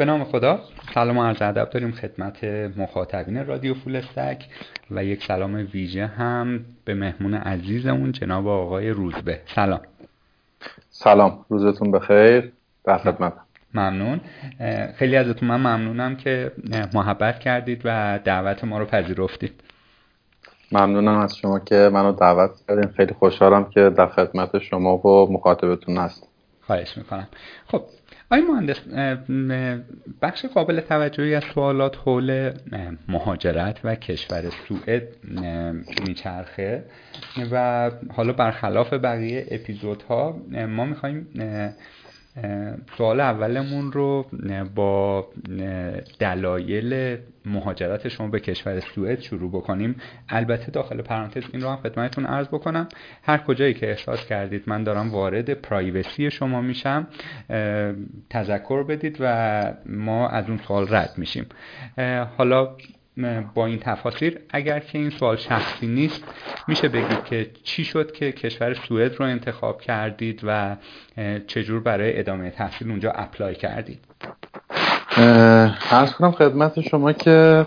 به نام خدا. سلام و عرض ادب داریم خدمت مخاطبین رادیو فول استک و یک سلام ویژه هم به مهمون عزیزمون جناب آقای روزبه. سلام. سلام. روزتون بخیر. در خدمت. ممنون. خیلی ازتون من ممنونم که محبت کردید و دعوت ما رو پذیرفتید. ممنونم از شما که منو دعوت کردین. خیلی خوشحالم که در خدمت شما و مخاطبتون هست خواهش می‌کنم. خب آقای مهندس بخش قابل توجهی از سوالات حول مهاجرت و کشور سوئد میچرخه و حالا برخلاف بقیه اپیزودها ما می‌خوایم سوال اولمون رو با دلایل مهاجرت شما به کشور سوئد شروع بکنیم. البته داخل پرانتز این رو هم خدمتتون عرض بکنم. هر کجایی که احساس کردید من دارم وارد پرایوسی شما میشم تذکر بدید و ما از اون سوال رد میشیم. حالا با این تفاصیل اگر که این سوال شخصی نیست میشه بگید که چی شد که کشور سوئد رو انتخاب کردید و چجور برای ادامه تحصیل اونجا اپلای کردید؟ ارز کنم خدمت شما که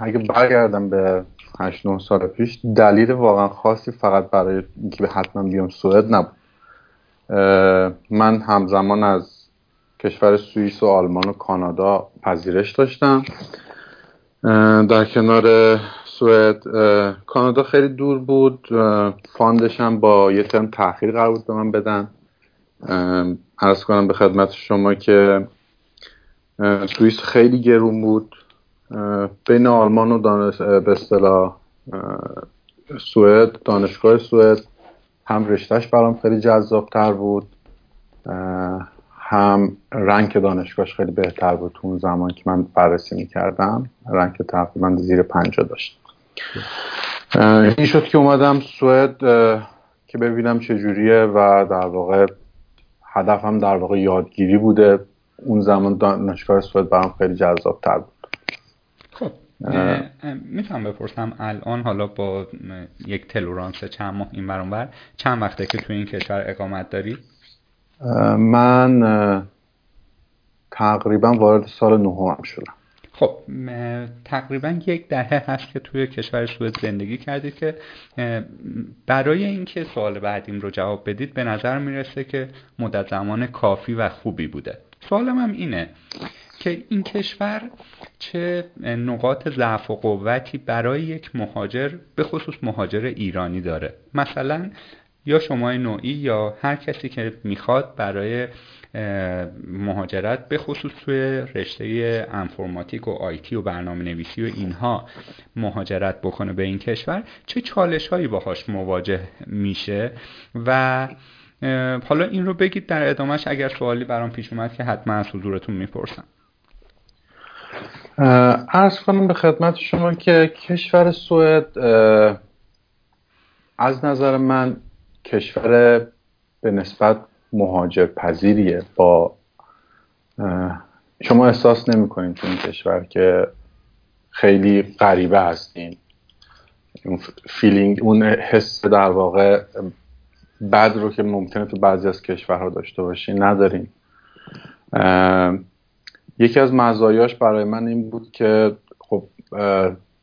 اگه برگردم به 8 9 سال پیش دلیل واقعا خاصی فقط برای اینکه به حتما بیام سوئد نبود. من همزمان از کشور سوئیس و آلمان و کانادا پذیرش داشتم. در کنار سوئد کانادا خیلی دور بود. فاندش هم با یه ترم تاخیر قرار بود به من بدن. عرض کنم به خدمت شما که سوئیس خیلی گرون بود. بین آلمان و دانش به اصطلاح سوئد دانشگاه سوئد هم رشتهش برام خیلی جذاب تر بود هم رنگ دانشگاهش خیلی بهتر بود تو اون زمان که من بررسی می‌کردم. رنگ تقریبا زیر پنجا داشت. این شد که اومدم سوئد که ببینم چجوریه و در واقع هدفم در واقع یادگیری بوده. اون زمان دانشگاه سوئد برام خیلی جذاب تر بود. خب می‌تونم بپرسم الان حالا با یک تلورانس چند ماه این برانور چند وقته که تو این کشور اقامت داری؟ من تقریبا وارد سال نهم شدم. خب تقریبا یک دهه هست که توی کشور سوئد زندگی کردید که برای اینکه سوال بعدیم رو جواب بدید به نظر می‌رسه که مدت زمان کافی و خوبی بوده. سوالم هم اینه که این کشور چه نقاط ضعف و قوتی برای یک مهاجر به خصوص مهاجر ایرانی داره؟ مثلا یا شما نوعی یا هر کسی که می‌خواد برای مهاجرت به خصوص توی رشته انفرماتیک و آیتی و برنامه نویسی و اینها مهاجرت بکنه به این کشور چه چالش هایی باهاش مواجه میشه؟ و حالا این رو بگید در ادامهش اگر سوالی برام پیش اومد که حتما از حضورتون می‌پرسم. ارز کنم به خدمت شما که کشور سوئد از نظر من کشور به نسبت مهاجر پذیریه با شما احساس نمی کنید تو این کشور که خیلی غریبه هستین. اون feeling اون حس در واقع بد رو که ممکنه تو بعضی از کشورها داشته باشین نداریم یکی از مزایاش برای من این بود که خب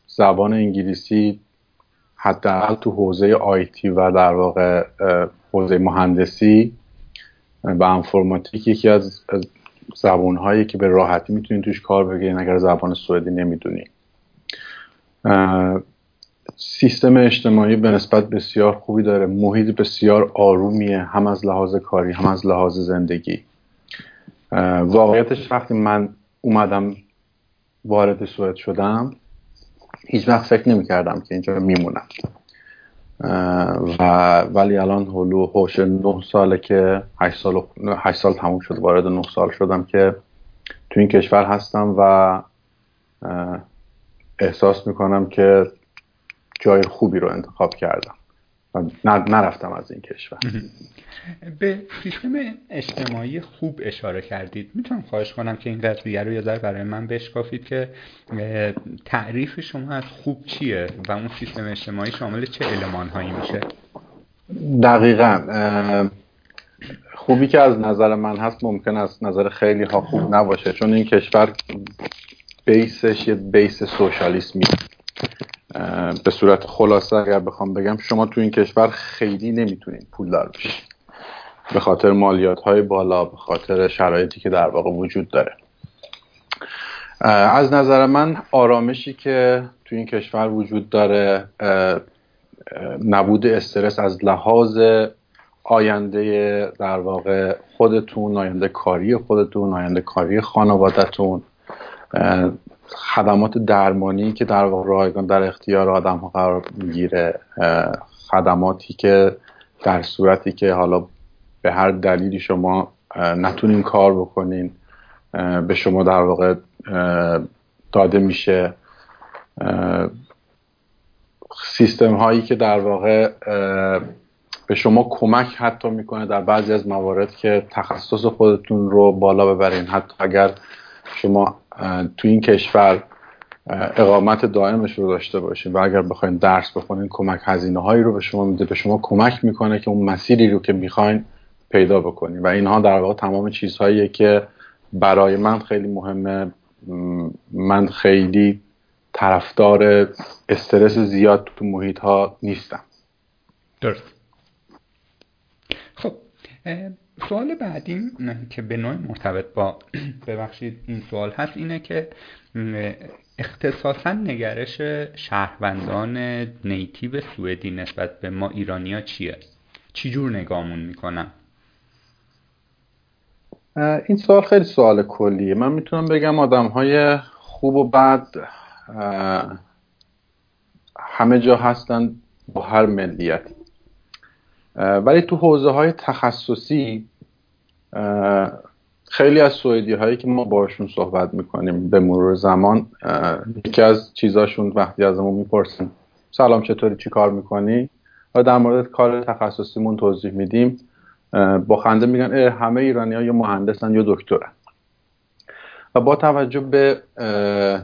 زبان انگلیسی حداقل تو حوزه IT و در واقع حوزه مهندسی و انفرماتیک یکی از زبان هایی که به راحتی می‌تونید توش کار بگیرین اگر زبان سوئدی نمی‌دونید سیستم اجتماعی به نسبت بسیار خوبی داره. محیط بسیار آرومیه هم از لحاظ کاری هم از لحاظ زندگی. واقعیتش وقتی من اومدم وارد سوئد شدم هیچ وقت فکر نمی کردم که اینجا میمونم. و ولی الان هلو هوش نه ساله که هشت سال, هشت سال تموم شد وارد نه سال شدم که تو این کشور هستم و احساس می‌کنم که جای خوبی رو انتخاب کردم. نرفتم از این کشور. به سیستم اجتماعی خوب اشاره کردید. می‌تونم خواهش کنم که این قضیه رو یه ذره برای من بشکافید که تعریف شما از خوب چیه و اون سیستم اجتماعی شامل چه علمان هایی میشه؟ دقیقا خوبی که از نظر من هست ممکن است نظر خیلی ها خوب نباشه چون این کشور بیسش یه بیس سوشالیسمی. به صورت خلاصه اگر بخوام بگم شما تو این کشور خیلی نمی‌تونید پولدار بشید. به خاطر مالیات های بالا به خاطر شرایطی که در واقع وجود داره. از نظر من آرامشی که تو این کشور وجود داره نبود استرس از لحاظ آینده در واقع خودتون آینده کاری خودتون آینده کاری خانوادتون خدمات درمانی که در واقع رایگان در اختیار آدم ها قرار می‌گیره خدماتی که در صورتی که حالا به هر دلیلی شما نتونین کار بکنین به شما در واقع داده میشه. سیستم هایی که در واقع به شما کمک حتی می‌کنه در بعضی از موارد که تخصص خودتون رو بالا ببرین. حتی اگر شما تو این کشور اقامت دائمش رو داشته باشین و اگر بخواین درس بخونین کمک هزینه هایی رو به شما میده به شما کمک می‌کنه که اون مسیری رو که می‌خواین پیدا بکنین. و اینها در واقع تمام چیزهاییه که برای من خیلی مهمه. من خیلی طرفدار استرس زیاد تو محیط ها نیستم. درست. خب سوال بعدی که به نوع مرتبط با ببخشید این سوال هست اینه که اختصاصا نگرش شهروندان نیتیو سوئدی نسبت به ما ایرانیا چیه؟ چی جور نگامون می‌کنن؟ این سوال خیلی سوال کلیه من می‌تونم بگم آدم های خوب و بد همه جا هستن با هر ملیتی ولی تو حوزه های تخصصی خیلی از سوئدی هایی که ما باشون صحبت می‌کنیم به مرور زمان یکی از چیزاشون وقتی ازمون می‌پرسیم سلام چطوری؟ چی کار می‌کنی؟ و در مورد کار تخصصیمون توضیح میدیم. با خنده میگن همه ایرانی ها یا مهندسن یا دکترن. و با توجه به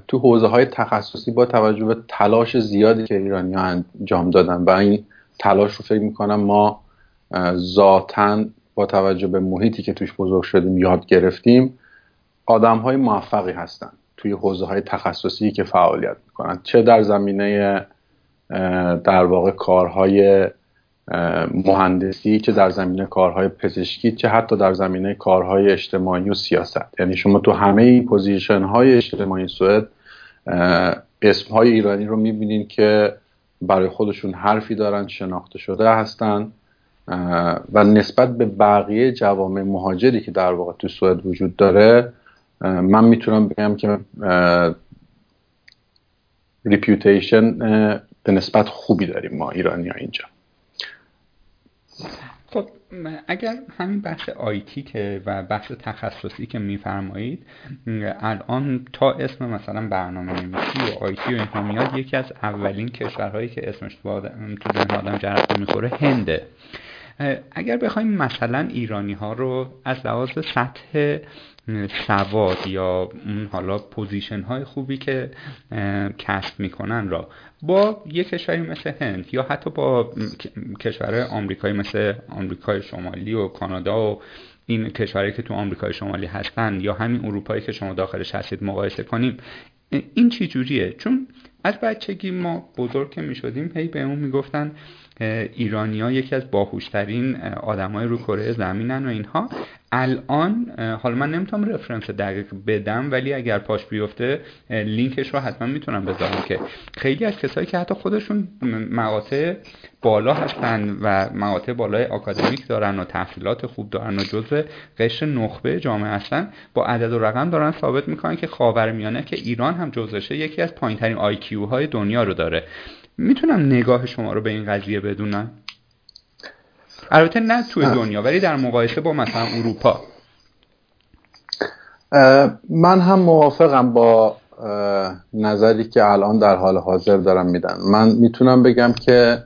تو حوزه های تخصصی با توجه به تلاش زیادی که ایرانی ها انجام دادن و این تلاش رو فکر می‌کنم ما ذاتا با توجه به محیطی که توش بزرگ شدیم یاد گرفتیم آدم های موفقی هستن توی حوزه های تخصصی که فعالیت می‌کنن. چه در زمینه در واقع کارهای مهندسی چه در زمینه کارهای پزشکی چه حتی در زمینه کارهای اجتماعی و سیاست. یعنی شما تو همه این پوزیشن های اجتماعی سوئد اسم های ایرانی رو می‌بینین که برای خودشون حرفی دارن شناخته شده هستن. و نسبت به بقیه جوامع مهاجری که در واقع تو سوئد وجود داره من می‌تونم بگم که ریپیوتیشن به نسبت خوبی داریم ما ایرانی ها اینجا. خب اگر همین بخش آیتی که و بخش تخصصی که میفرمایید الان تا اسم مثلا برنامه نویسی و آیتی و اینها میاد یکی از اولین کشورهایی که اسمش تو آدم جرقه می‌خوره هنده اگر بخوایم مثلا ایرانی ها رو از لحاظ سطح سواد یا اون حالا position های خوبی که کسب می‌کنن را با یک کشوری مثل هند یا حتی با کشور آمریکایی مثل آمریکای شمالی و کانادا و این کشورهایی که تو آمریکای شمالی هستن یا همین اروپایی که شما داخلش هستید مقایسه کنیم این چی جوریه؟ چون از بچگی ما بزرگ که می شدیم هی به اون می‌گفتن ایرانیا یکی از باهوشترین آدمای رو کره زمینن و اینها. الان حالا من نمی‌تونم رفرنس دقیق بدم ولی اگر پاش بیفته لینکش رو حتما می‌تونم بذارم که خیلی از کسایی که حتی خودشون مقاطع بالا هستن و مقاطع بالای آکادمیک دارن و تحصیلات خوب دارن و جزء قشر نخبه جامعه هستن با عدد و رقم دارن ثابت می‌کنن که خاورمیانه که ایران هم جزشه یکی از پایینترین آی های دنیا رو داره. می‌تونم نگاه شما رو به این قضیه بدونم؟ البته نه توی دنیا ولی در مقایسه با مثلا اروپا. من هم موافقم با نظری که الان در حال حاضر دارم میدن. من می‌تونم بگم که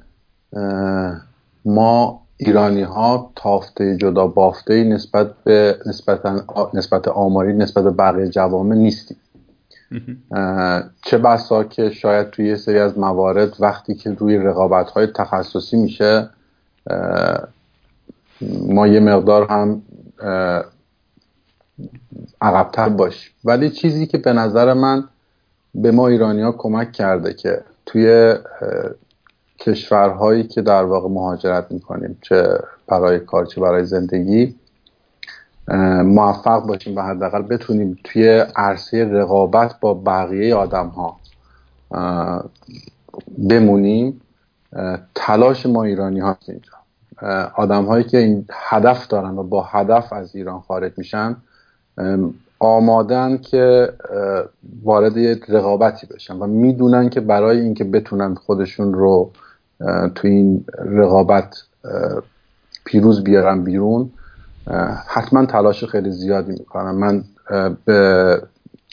ما ایرانی ها تافته جدا بافته نسبت به نسبت, نسبت آماری نسبت به بقیه جوامع نیستیم. چه بسا که شاید توی یه سری از موارد وقتی که روی رقابت های تخصصی میشه ما یه مقدار هم عقبتر باشیم ولی چیزی که به نظر من به ما ایرانی ها کمک کرده که توی کشورهایی که در واقع مهاجرت می‌کنیم چه برای کار چه برای زندگی موفق باشیم و حداقل بتونیم توی عرصه رقابت با بقیه آدم ها بمونیم. تلاش ما ایرانی هاست اینجا. آدم هایی که این هدف دارن و با هدف از ایران خارج میشن آمادن که وارد رقابتی بشن و می‌دونن که برای اینکه بتونن خودشون رو تو این رقابت پیروز بیارن بیرون حتما تلاش خیلی زیادی می‌کنم. من به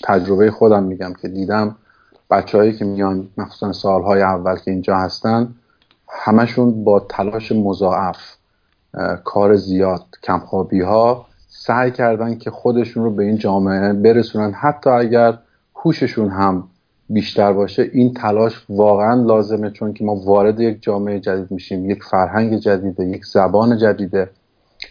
تجربه خودم میگم که دیدم بچههایی که میان مخصوصا سالهای اول که اینجا هستن همشون با تلاش مضاعف کار زیاد کمخوابی ها سعی کردن که خودشون رو به این جامعه برسونن. حتی اگر هوششون هم بیشتر باشه این تلاش واقعا لازمه چون که ما وارد یک جامعه جدید میشیم یک فرهنگ جدیده یک زبان جدیده.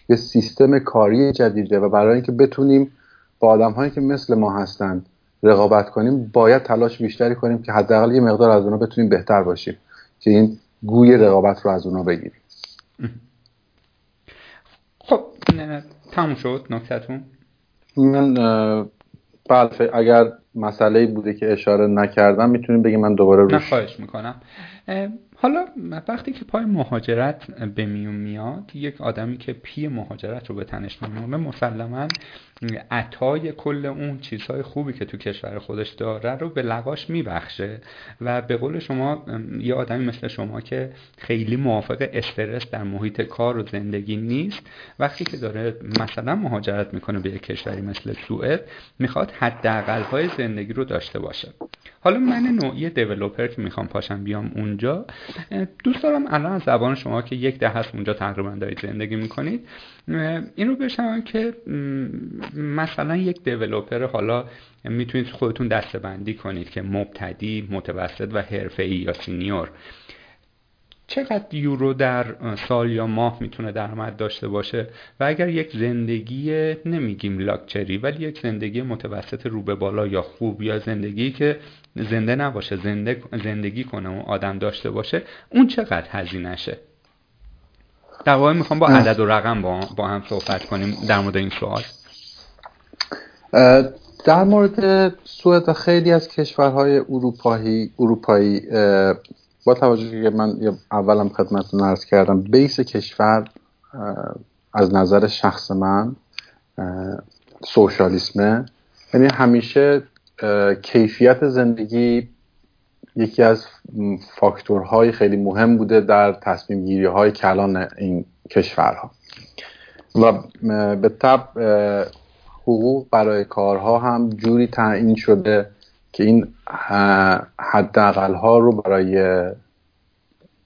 یه سیستم کاری جدیده و برای اینکه بتونیم با آدم هایی که مثل ما هستند رقابت کنیم باید تلاش بیشتری کنیم که حداقل یه مقدار از اونا بتونیم بهتر باشیم که این گوی رقابت رو از اونا بگیریم. خب تموم شد نکتتون؟ من بله اگر مسئله بوده که اشاره نکردم می‌تونیم بگیم من دوباره روش خواهش می‌کنم. حالا وقتی که پای مهاجرت به میون میاد یک آدمی که پی مهاجرت رو به تنش میمونه مسلما عطای کل اون چیزهای خوبی که تو کشور خودش داره رو به لقاش میبخشه و به قول شما یه آدمی مثل شما که خیلی موافق استرس در محیط کار و زندگی نیست وقتی که داره مثلا مهاجرت می‌کنه به یک کشوری مثل سوئد می‌خواد حداقل های زندگی رو داشته باشه. حالا من نوعی دیولوپر که می‌خوام پاشم بیام اونجا دوست دارم الان از زبان شما که یک ده هست اونجا تقریبا دارید زندگی می‌کنید این رو بشنوم که مثلا یک دیولوپر حالا می‌تونید خودتون دسته بندی کنید که مبتدی متوسط و حرفه‌ای یا سینیور. چقدر یورو در سال یا ماه می‌تونه درآمد داشته باشه؟ و اگر یک زندگی نمیگیم لاکچری ولی یک زندگی متوسط رو به بالا یا خوب یا زندگی که زنده نباشه زنده زندگی کنه و آدم داشته باشه اون چقدر هزینهشه؟ در واقع می‌خوام با عدد و رقم با, با هم صحبت کنیم در مورد این سوال. در مورد سوئد خیلی از کشورهای اروپایی اروپایی با توجه که من اولم خدمتتون عرض کردم بیس کشور از نظر شخص من سوشالیسمه. یعنی همیشه کیفیت زندگی یکی از فاکتورهای خیلی مهم بوده در تصمیم گیری های کلان این کشورها. و به طب حقوق برای کارها هم جوری تعیین شده که این حداقل ها رو برای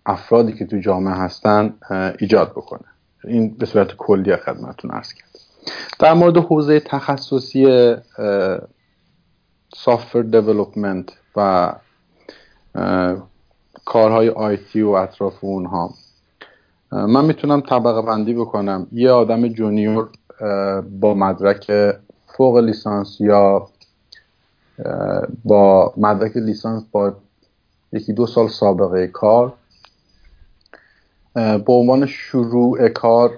افرادی که تو جامعه هستن ایجاد بکنه. این به صورت کلی خدمتتون عرض کرد در مورد حوزه تخصصی سافر دیولپمنت و کارهای آیتی و اطراف اونها. من می‌تونم طبقه بندی بکنم. یه آدم جونیور با مدرک فوق لیسانس یا با مدرک لیسانس با یکی دو سال سابقه کار به عنوان شروع کار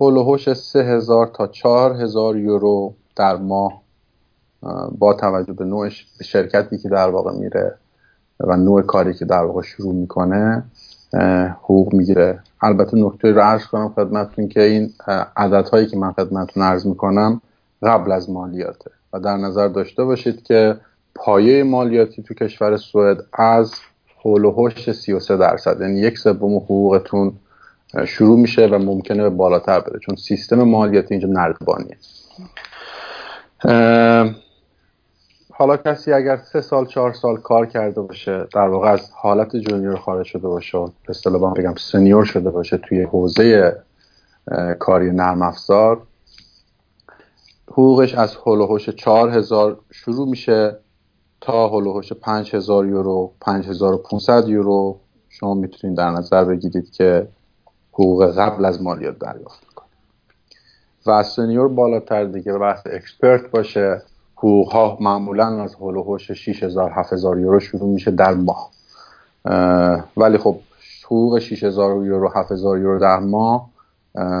هلوهوش سه هزار تا چهار هزار یورو در ماه با توجه به نوع شرکتی که در واقع میره و نوع کاری که در واقع شروع می‌کنه حقوق می‌گیره. البته نکته رو عرض کنم خدمتتون که این عددهایی که من خدمتتون عرض می‌کنم قبل از مالیاته. و در نظر داشته باشید که پایه مالیاتی تو کشور سوئد از حول و 33 درصد. یعنی یک سوم حقوقتون شروع میشه و ممکنه به بالاتر بره چون سیستم مالیاتی اینجا نردبانیه. حالا کسی اگر سه سال چهار سال کار کرده باشه در واقع از حالت جونیور خارج شده باشه به اصطلاح بگم سنیور شده باشه توی حوزه کاری نرم افزار حقوقش از هلوهوش چهار هزار شروع میشه تا هلوهوش پنج هزار یورو پنج هزار و پونصد یورو. شما می‌تونید در نظر بگیرید که حقوق قبل از مالیات دریافت کنه و سنیور بالاتر دیگه بحث اکسپرت باشه. حقوق ها معمولا از هول و هوش 6000 7000 یورو شروع میشه در ماه. ولی خب حقوق 6000 یورو 7000 یورو در ماه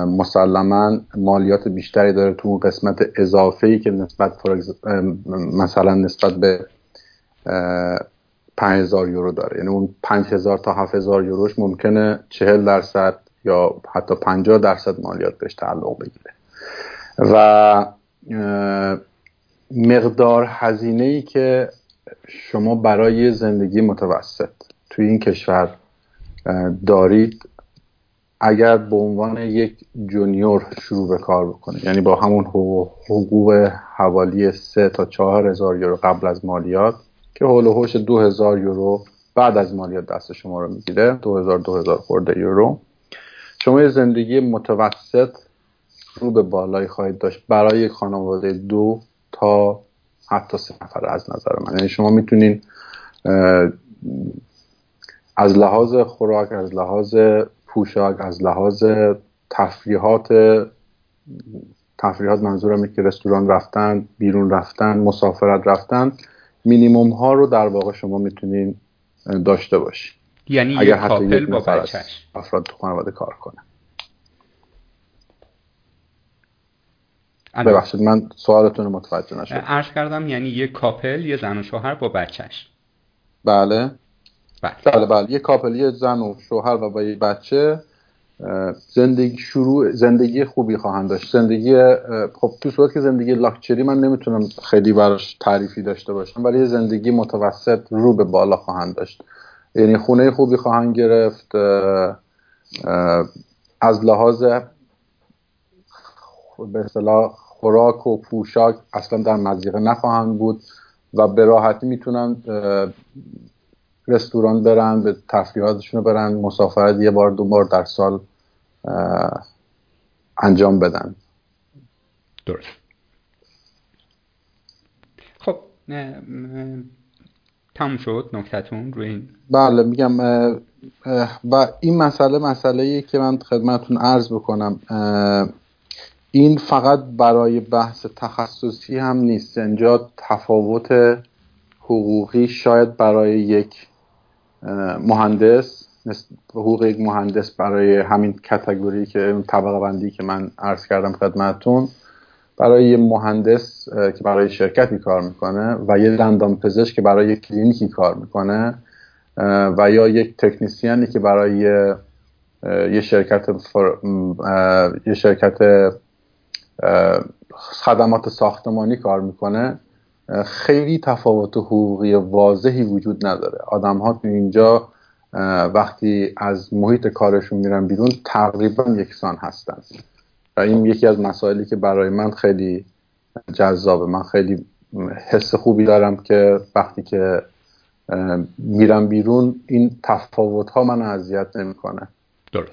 مسلما مالیات بیشتری داره تو اون قسمت اضافه ای که نسبت مثلا نسبت به 5000 یورو داره. یعنی اون 5000 تا 7000 یوروش ممکنه 40 درصد یا حتی 50 درصد مالیات بهش تعلق بگیره. و مقدار هزینه ای که شما برای زندگی متوسط توی این کشور دارید اگر به عنوان یک جونیور شروع به کار بکنه یعنی با همون حقوق حوالی سه تا چهار هزار یورو قبل از مالیات که حول و حوش دو هزار یورو بعد از مالیات دست شما رو می‌گیره دو هزار دو هزار خورده یورو. شما یه زندگی متوسط رو به بالای خواهید داشت برای خانواده دو تا حتی سه نفر از نظر من. یعنی شما می‌تونین از لحاظ خوراک از لحاظ پوشاک از لحاظ تفریحات تفریحات منظورم که رستوران رفتن بیرون رفتن مسافرت رفتن مینیموم ها رو در واقع شما می‌تونین داشته باشید یعنی اگر حتی کاپل با بچهش. افراد تو خانواده کار کنه. ببخشید من سوالتون رو متوجه نشدم. عرض کردم یعنی یه کاپل یه زن و شوهر با بچهش. بله. بله. بله, بله. یه کاپل یه زن و شوهر و با یه بچه. زندگی شروع زندگی خوبی خواهند داشت. زندگی خب تو صورت که زندگی لاکچری من نمی‌تونم خیلی براش تعریفی داشته باشم ولی زندگی متوسط رو به بالا خواهند داشت. یعنی خونه خوبی خواهند گرفت از لحاظ به اصطلاح خوراک و پوشاک اصلا در مزیقه نخواهند بود و به راحتی می‌تونن رستوران برن به تفریحاتشون رو برن مسافرت یه بار دو بار در سال انجام بدن. درست. خب تموم شد نکتتون روی این؟ بله میگم و این مسئله مسئله که من خدمتون عرض بکنم این فقط برای بحث تخصصی هم نیست. اینجا تفاوت حقوقی شاید برای یک مهندس حقوق یک مهندس برای همین کتگوری که طبقه بندی که من عرض کردم خدمتون برای یه مهندس که برای شرکتی کار می‌کنه و یه دندان پزشک که برای کلینیکی کار می‌کنه و یا یک تکنیسیانی که برای یه شرکت یه شرکت خدمات ساختمانی کار می‌کنه خیلی تفاوت حقوقی واضحی وجود نداره. آدم ها تو اینجا وقتی از محیط کارشون میرن بیرون تقریبا یکسان هستن. و این یکی از مسائلی که برای من خیلی جذابه. من خیلی حس خوبی دارم که وقتی که میرم بیرون این تفاوت ها من اذیت نمی‌کنه. درست.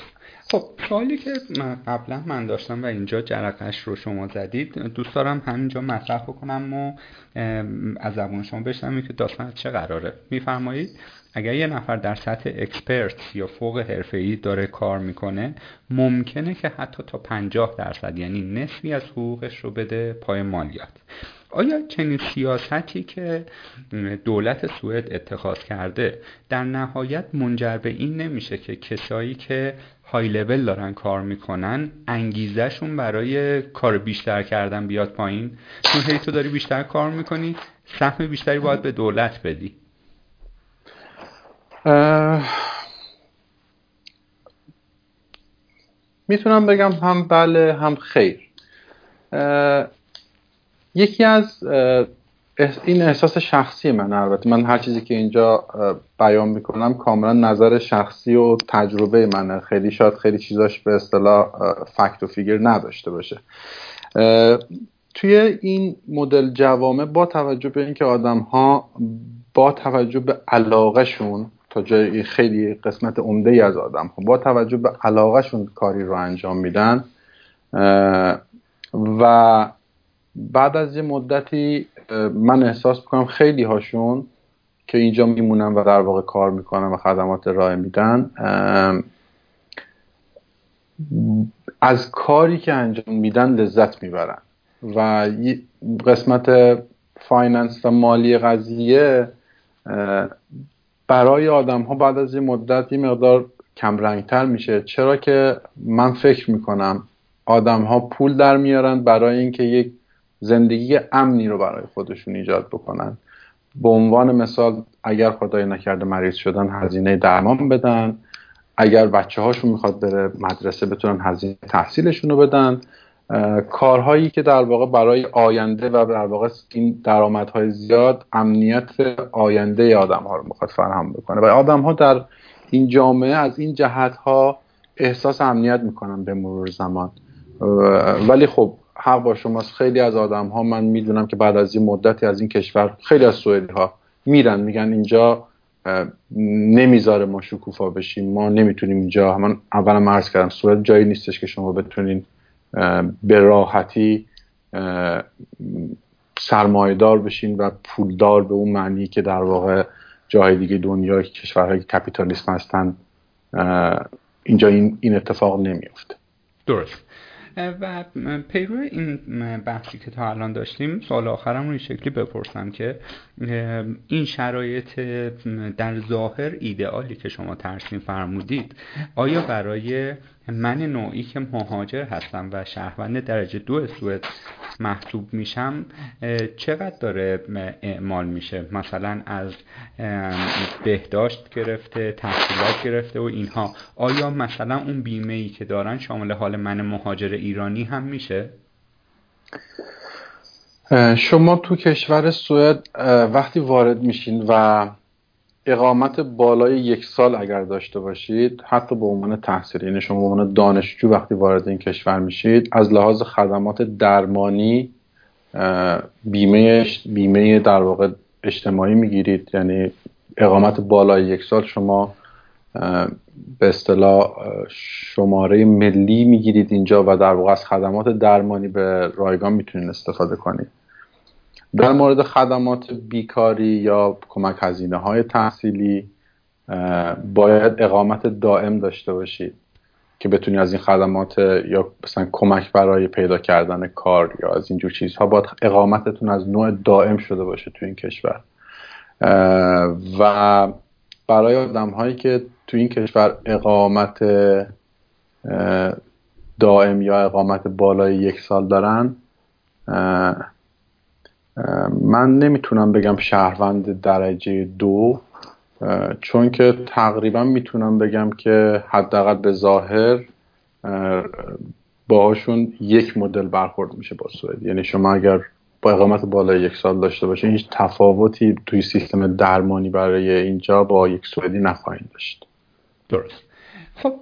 خب سوالی که قبلا من داشتم و اینجا جرقش رو شما زدید دوست دارم همینجا مطرح بکنم و از زبان شما بشنم که داستان چه قراره. میفرمایید اگر یه نفر در سطح اکسپرت یا فوق حرفه‌ای داره کار می‌کنه ممکنه که حتی تا 50 درصد یعنی نصفی از حقوقش رو بده پای مالیات. آیا چنین سیاستی که دولت سوئد اتخاذ کرده در نهایت منجر به این نمیشه که کسایی که های لول دارن کار می‌کنن انگیزهشون برای کار بیشتر کردن بیاد پایین. چون هی تو داری بیشتر کار می‌کنی سهم بیشتری باید به دولت بدی. می‌تونم بگم هم بله هم خیر. یکی از این احساس شخصی من البته من هر چیزی که اینجا بیان می‌کنم کاملا نظر شخصی و تجربه منه. خیلی شاید خیلی چیزاش به اصطلاح فکت و فیگر نداشته باشه. توی این مدل جوامع با توجه به اینکه آدم ها با توجه به علاقهشون تا جای خیلی قسمت عمده ای از آدم ها با توجه به علاقهشون کاری رو انجام میدن و بعد از یه مدتی من احساس می‌کنم خیلی هاشون که اینجا میمونن و در واقع کار می‌کنن و خدمات ارائه میدن از کاری که انجام میدن لذت می‌برن. و قسمت فایننس و مالی قضیه برای آدم ها بعد از این مدت یه مقدار کمرنگتر میشه. چرا که من فکر می‌کنم آدم ها پول در میارن برای اینکه یک زندگی امنی رو برای خودشون ایجاد بکنن. به عنوان مثال اگر خدای نکرده مریض شدن هزینه درمان بدن. اگر بچه هاشون می‌خواد بره مدرسه بتونن هزینه تحصیلشون رو بدن. کارهایی که در واقع برای آینده و در واقع این درآمدهای زیاد امنیت آینده آدم ها رو می‌خواد فراهم بکنه. و آدم ها در این جامعه از این جهت ها احساس امنیت می‌کنن به مرور زمان. ولی خب حق با شماست. خیلی از آدم ها من می‌دونم که بعد از این مدتی از این کشور خیلی از سوئدی ها میرن میگن اینجا نمی‌ذاره ما شکوفا بشیم. ما نمی‌تونیم اینجا. من اولا مرز کردم سوئد جایی نیستش که شما بتونین به راحتی سرمایدار بشین و پولدار به اون معنی که در واقع جای دیگه دنیا کشورهای کپیتالیسم هستن اینجا این, این اتفاق نمیافته. درست. و پیرو این بحثی که تا الان داشتیم سال آخرم رو این شکلی بپرسم که این شرایط در ظاهر ایدئالی که شما ترسیم فرمودید آیا برای من نوعی که مهاجر هستم و شهروند درجه دو سوئد محسوب میشم چقدر داره اعمال میشه؟ مثلا از بهداشت گرفته تحصیلات گرفته و اینها. آیا مثلا اون بیمه ای که دارن شامل حال من مهاجر ایرانی هم میشه؟ شما تو کشور سوئد وقتی وارد میشین و اقامت بالای یک سال اگر داشته باشید حتی به عنوان تحصیلی یعنی شما به عنوان دانشجو وقتی وارد این کشور میشید از لحاظ خدمات درمانی بیمه بیمه در واقع اجتماعی می‌گیرید. یعنی اقامت بالای یک سال شما به اصطلاح شماره ملی می‌گیرید اینجا و در واقع از خدمات درمانی به رایگان می‌تونید استفاده کنید. در مورد خدمات بیکاری یا کمک هزینه های تحصیلی باید اقامت دائم داشته باشید که بتونی از این خدمات یا مثلا کمک برای پیدا کردن کار یا از اینجور چیزها باید اقامتتون از نوع دائم شده باشه تو این کشور. و برای آدم هایی که تو این کشور اقامت دائم یا اقامت بالای یک سال دارن من نمی‌تونم بگم شهروند درجه دو چون که تقریبا می‌تونم بگم که حداقل به ظاهر باهاشون یک مدل برخورد میشه با سوئد. یعنی شما اگر با اقامت بالای یک سال داشته باشین هیچ تفاوتی توی سیستم درمانی برای اینجا با یک سوئدی نخواهید داشت. درست. خب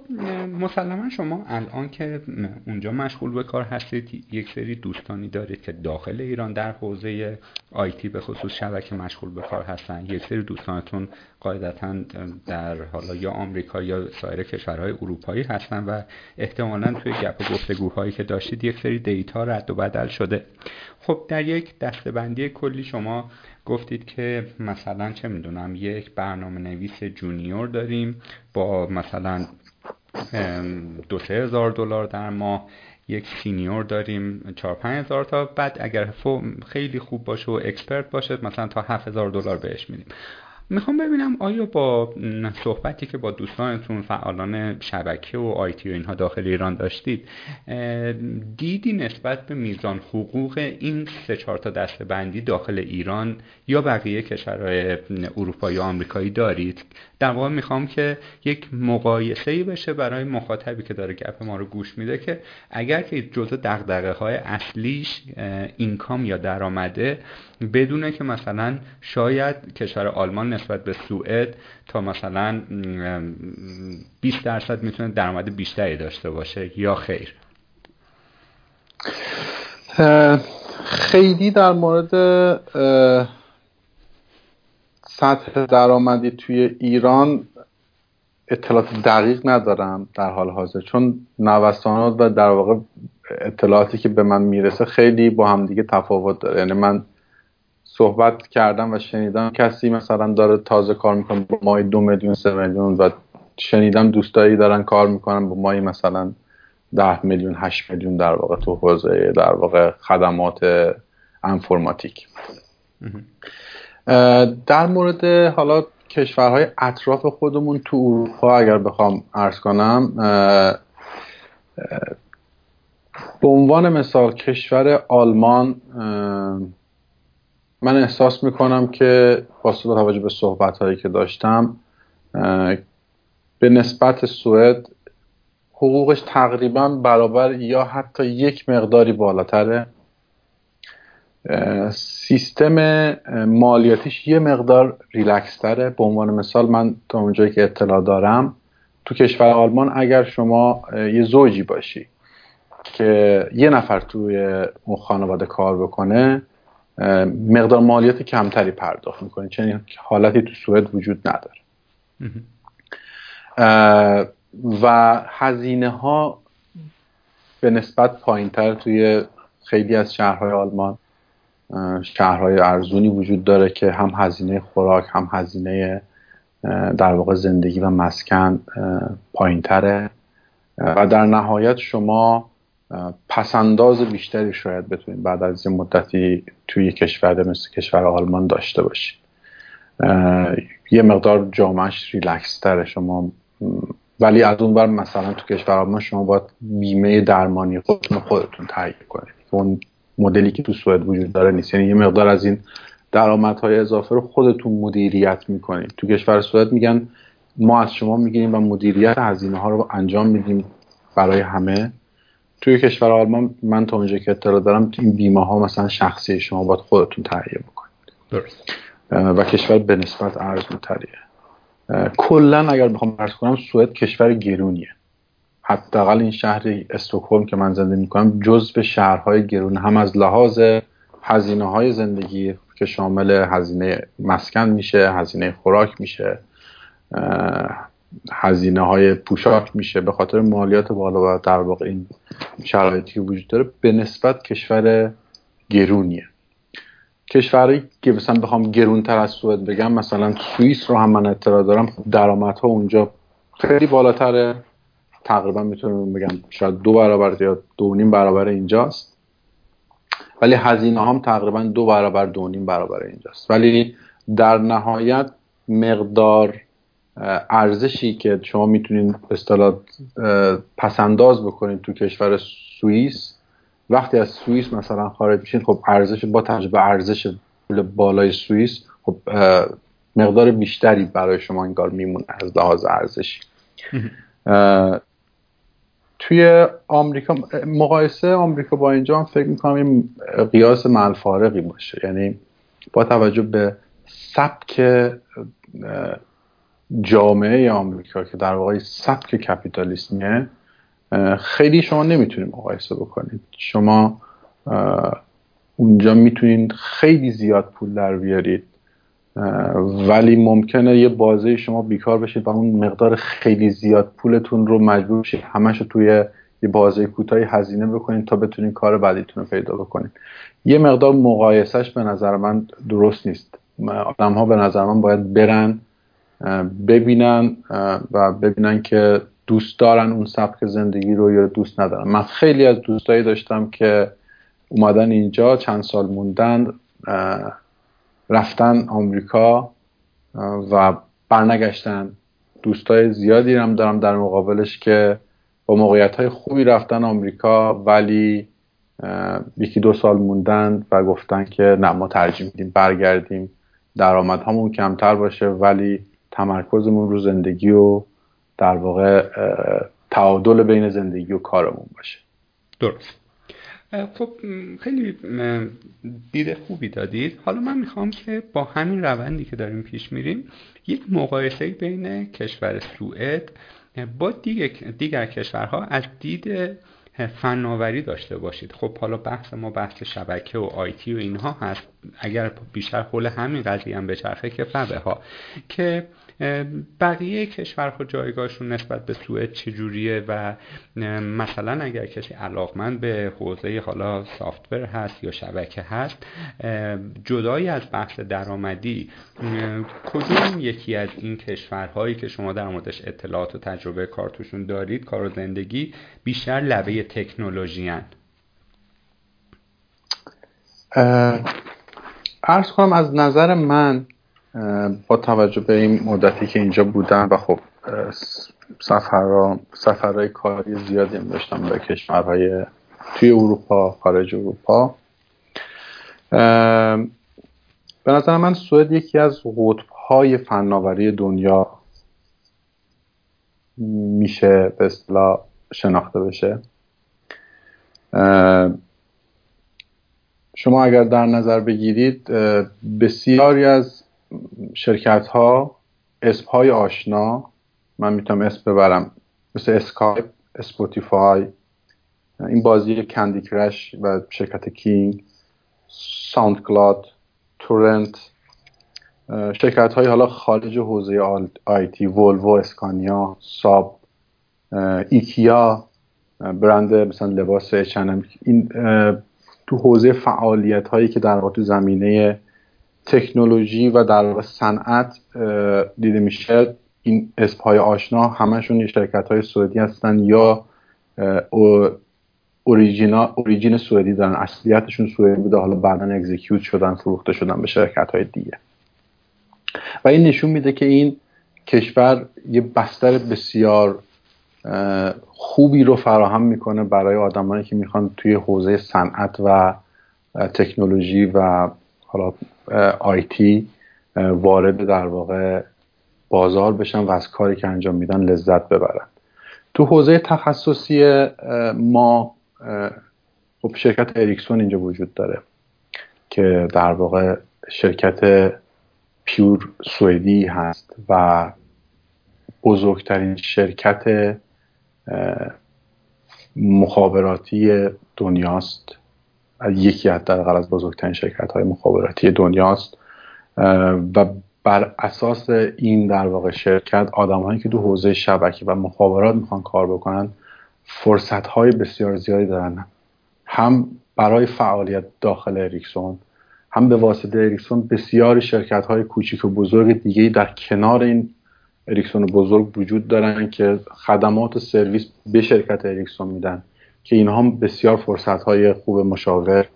مسلما شما الان که اونجا مشغول به کار هستید یک سری دوستانی دارید که داخل ایران در حوزه آیتی به خصوص شبکه مشغول به کار هستن. یک سری دوستانتون قاعدتا در حالا یا آمریکا یا سایر کشورهای اروپایی هستن و احتمالا توی گپ گفتگوهایی که داشتید یک سری دیتا رد و بدل شده. خب در یک دسته‌بندی کلی شما گفتید که مثلا چه می‌دونم یک برنامه نویس junior داریم با مثلا دو سه هزار دلار در ماه یک senior داریم چهار پنج هزار تا. بعد اگر خیلی خوب باشه و expert باشه مثلا تا هفت هزار دلار بهش میدیم. می‌خوام ببینم آیا با صحبتی که با دوستانتون فعالان شبکه و IT و اینها داخل ایران داشتید دیدی نسبت به میزان حقوق این سه چهار تا دسته بندی داخل ایران یا بقیه کشورهای اروپایی آمریکایی دارید؟ در واقع می‌خوام که یک مقایسه ای بشه برای مخاطبی که داره گپ ما رو گوش میده که اگر که جزء دغدغه های اصلیش اینکام یا درآمده بدونه که مثلا شاید کشور آلمان نسبت به سوئد تا مثلا 20 درصد می‌تونه درآمد بیشتری داشته باشه یا خیر. خیلی در مورد سطح درآمدی توی ایران اطلاعات دقیق ندارم در حال حاضر. چون نوسانات و در واقع اطلاعاتی که به من می‌رسه خیلی با همدیگه تفاوت داره. یعنی من صحبت کردم و شنیدم کسی مثلا داره تازه کار می‌کنه با مای دو میلیون سه میلیون و شنیدم دوستایی دارن کار می‌کنن با مای مثلا ده میلیون هشت میلیون در واقع تو حوزه در واقع خدمات انفرماتیک. در مورد حالا کشورهای اطراف خودمون تو اروپا اگر بخوام ارز کنم به عنوان مثال کشور آلمان من احساس می‌کنم که با توجه به صحبت هایی که داشتم به نسبت سوئد حقوقش تقریبا برابر یا حتی یک مقداری بالاتره. سیستم مالیاتیش یه مقدار ریلکس تره به عنوان مثال من تا اونجایی که اطلاع دارم تو کشور آلمان اگر شما یه زوجی باشی که یه نفر توی اون خانواده کار بکنه مقدار مالیات کمتری پرداخت می‌کنه. چنین حالتی تو سوئد وجود نداره. و هزینه ها به نسبت پایین تر توی خیلی از شهرهای آلمان شهرهای ارزونی وجود داره که هم هزینه خوراک هم هزینه در واقع زندگی و مسکن پایین تره و در نهایت شما پسنداز بیشتری شاید بتونید بعد از این مدتی توی کشور مثل کشور آلمان داشته باشید. یه مقدار جامعش ریلکس تره شما ولی از اون بر مثلا تو کشور آلمان شما باید بیمه درمانی خودتون خودتون تهیه کنید. اون مدلی که تو سوئد وجود داره نیست. یعنی یه مقدار از این درآمدهای اضافه رو خودتون مدیریت می‌کنید. تو کشور سوئد میگن ما از شما می‌گیریم و مدیریت هزینه ها رو انجام میدیم برای همه. توی کشور آلمان من تا اونجا که اطلاع دارم این بیمه ها مثلا شخصی شما باید خودتون تهیه بکنید. درست. و کشور به نسبت ارزونتریه. کلا اگر بخوام عرض کنم سوئد کشور گرونیه. حداقل این شهر استکهلم که من زندگی می‌کنم به شهرهای گرون هم از لحاظ هزینه های زندگی که شامل هزینه مسکن میشه هزینه خوراک میشه هزینه های پوشاک میشه به خاطر مالیات بالا و در واقع این شرایطی که وجود داره به نسبت کشور گرونیه. کشوری که مثلا بخوام گرونتر از سوئد بگم مثلا سوئیس رو هم من اطلاع دارم خب درآمدها اونجا خیلی بالاتره. تقریبا می‌تونم بگم شاید دو برابر یا دو نیم برابر اینجاست. ولی هزینه هم تقریبا دو برابر دو نیم برابر اینجاست. ولی در نهایت مقدار ارزشی که شما می‌تونید به اصطلاح پسنداز بکنید تو کشور سوئیس وقتی از سوئیس مثلا خارج میشین خب ارزش با توجه به ارزش پول بالای سوئیس خب مقدار بیشتری برای شما انگار میمونه از لحاظ ارزشی. توی آمریکا مقایسه آمریکا با اینجا هم فکر می‌کنم این قیاس ملفارقی باشه. یعنی با توجه به سبک جامعه آمریکا که در واقع سبک کپیتالیسمیه خیلی شما نمی‌تونید مقایسه بکنید. شما اونجا می‌تونید خیلی زیاد پول در بیارید. ولی ممکنه یه بازه شما بیکار بشید و اون مقدار خیلی زیاد پولتون رو مجبور بشید. همش رو توی یه بازه کوتاهی هزینه بکنید تا بتونید کار بعدیتون رو پیدا بکنید. یه مقدار مقایسهش به نظر من درست نیست. آدم ها به نظر من باید برن ببینن و ببینن که دوست دارن اون سبک زندگی رو یا دوست ندارن. من خیلی از دوستایی داشتم که اومدن اینجا چند سال موندن رفتن آمریکا و برنگشتن. دوستای زیادی هم دارم در مقابلش که با موقعیت های خوبی رفتن آمریکا ولی یکی دو سال موندن و گفتن که نه ما ترجیح میدیم برگردیم. درآمد همون کمتر باشه ولی تمرکزمون رو زندگی و در واقع تعادل بین زندگی و کارمون باشه. درست. خب خیلی دید خوبی دادید. حالا من می‌خوام که با همین روندی که داریم پیش میریم یک مقایسه بین کشور سوئد با دیگر, دیگر کشورها از دید فناوری داشته باشید. خب حالا بحث ما بحث شبکه و آیتی و اینها هست. اگر بیشتر حول همین قضیه هم بچرخه که فبه ها که بقیه کشورها جایگاهشون نسبت به سوئد چجوریه و مثلا اگر کسی علاقمند به حوزه حالا سافتور هست یا شبکه هست جدای از بحث درآمدی کدوم یکی از این کشورهایی که شما در موردش اطلاعات و تجربه کار توشون دارید کار و زندگی بیشتر لبه تکنولوژی ارز کنم از نظر من با توجه به این مدتی که اینجا بودم و خب سفرها سفرهای کاری زیادی هم داشتم به کشورهای توی اروپا خارج اروپا. به نظر من سوئد یکی از قطبهای فناوری دنیا میشه به اصطلاح شناخته بشه. شما اگر در نظر بگیرید بسیاری از شرکت ها اسم های آشنا من می‌تونم اسم ببرم مثل اسکایپ اسپوتیفای این بازی کندی کرش و شرکت کینگ ساوند کلاد تورنت شرکت های حالا خارج حوزه IT ولوو اسکانیا ساب ایکیا برند مثلا لباس چنم این تو حوزه فعالیت هایی که در واقع زمینه تکنولوژی و در صنعت دیده میشه. این اسمای آشنا همشون شرکت های سوئدی هستن یا اوریجین سوئدی دارن. اصلیتشون سوئدی بوده. حالا بعدا اکزیکیوت شدن فروخته شدن به شرکت های دیگه. و این نشون میده که این کشور یه بستر بسیار خوبی رو فراهم می‌کنه برای آدمانی که می‌خوان توی حوزه صنعت و تکنولوژی و حالا آیتی وارد در واقع بازار بشن و از کاری که انجام میدن لذت ببرن. تو حوزه تخصصی ما خب شرکت اریکسون اینجا وجود داره که در واقع شرکت پیور سوئدی هست و بزرگترین شرکت مخابراتی دنیاست. یکی در از بزرگترین شرکت های مخابراتی دنیاست. و بر اساس این در واقع شرکت آدم که تو حوزه شبکه و مخابرات می‌خوان کار بکنن فرصت های بسیار زیادی دارن. هم برای فعالیت داخل اریکسون هم به واسطه اریکسون بسیاری شرکت های کوچیک و بزرگ دیگه در کنار این اریکسون بزرگ وجود دارن که خدمات و سرویس به شرکت اریکسون میدن. که اینها بسیار فرصت های خوب مشاور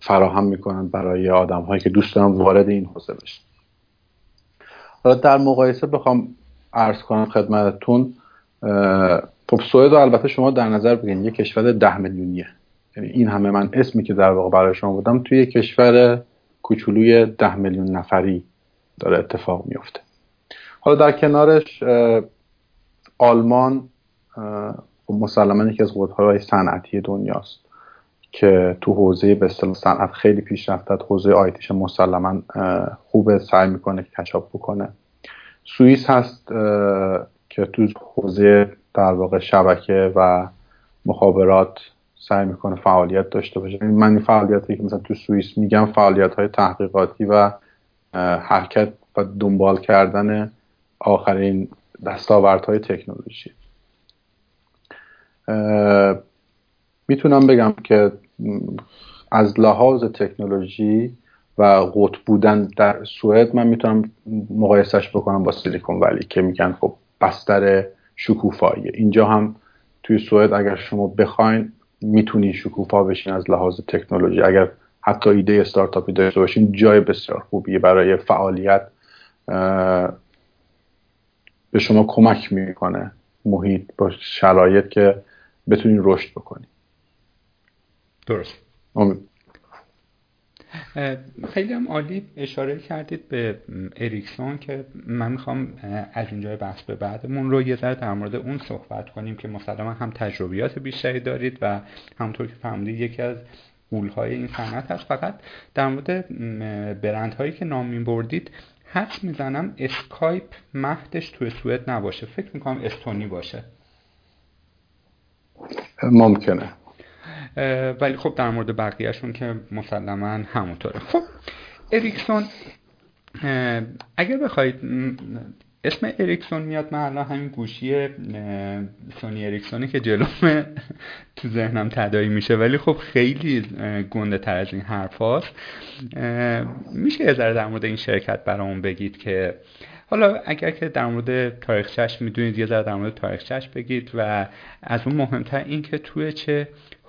فراهم می‌کنن برای آدم هایی که دوست دارن وارد این حوزه بشن. حالا در مقایسه بخوام عرض کنم خدمتتون خب سوئد البته شما در نظر بگیرید یک کشور ده میلیونیه. یعنی این همه من اسمی که در واقع برای شما بودم توی کشور کوچولوی ده میلیون نفری داره اتفاق میفته حالا در کنارش آلمان مسلما یکی از قطبهای صنعتی دنیاست که تو حوزه به صنعت خیلی پیشرفته حوزه آیتیش مسلما خوب سعی می‌کنه که کشاف بکنه. سوئیس هست که تو حوزه در واقع شبکه و مخابرات سعی می‌کنه فعالیت داشته باشه. من این فعالیتی که مثلا تو سوئیس میگم فعالیت های تحقیقاتی و حرکت و دنبال کردن آخرین دستاوردهای تکنولوژی. می‌تونم بگم که از لحاظ تکنولوژی و قطب بودن در سوئد من می‌تونم مقایسش بکنم با سیلیکون ولی که میگن خب بستر شکوفاییه اینجا هم توی سوئد اگر شما بخواین می‌تونین شکوفا بشین از لحاظ تکنولوژی. اگر حتی ایده استارتاپی داشته باشین جای بسیار خوبیه برای فعالیت به شما کمک می‌کنه. محیط با شرایط که بتونین رشد بکنین. درست. خیلی هم عالی اشاره کردید به اریکسون که من می‌خوام از اینجا بحث به بعدمون رو یه ذره در مورد اون صحبت کنیم که مسلما هم تجربیات بیشتری دارید و همونطور که فهمیدید یکی از غولهای این صنعت هست. فقط در مورد برندهایی که نام میبردید حدس می‌زنم اسکایپ مهدش توی سوئد نباشه. فکر می‌کنم استونی باشه. ممکنه. ولی خب در مورد بقیهشون که مسلما همونطوره. خب اریکسون اگر بخواید اسم اریکسون میاد من الان همین گوشی سونی اریکسونی که جلوم تو ذهنم تدایی میشه. ولی خب خیلی گنده تر از این حرف هاست میشه یه در مورد این شرکت برامون بگید که حالا اگر که در مورد تاریخچش می‌دونید یه ذره در مورد تاریخچش بگید و از اون مهمتر این که توی چه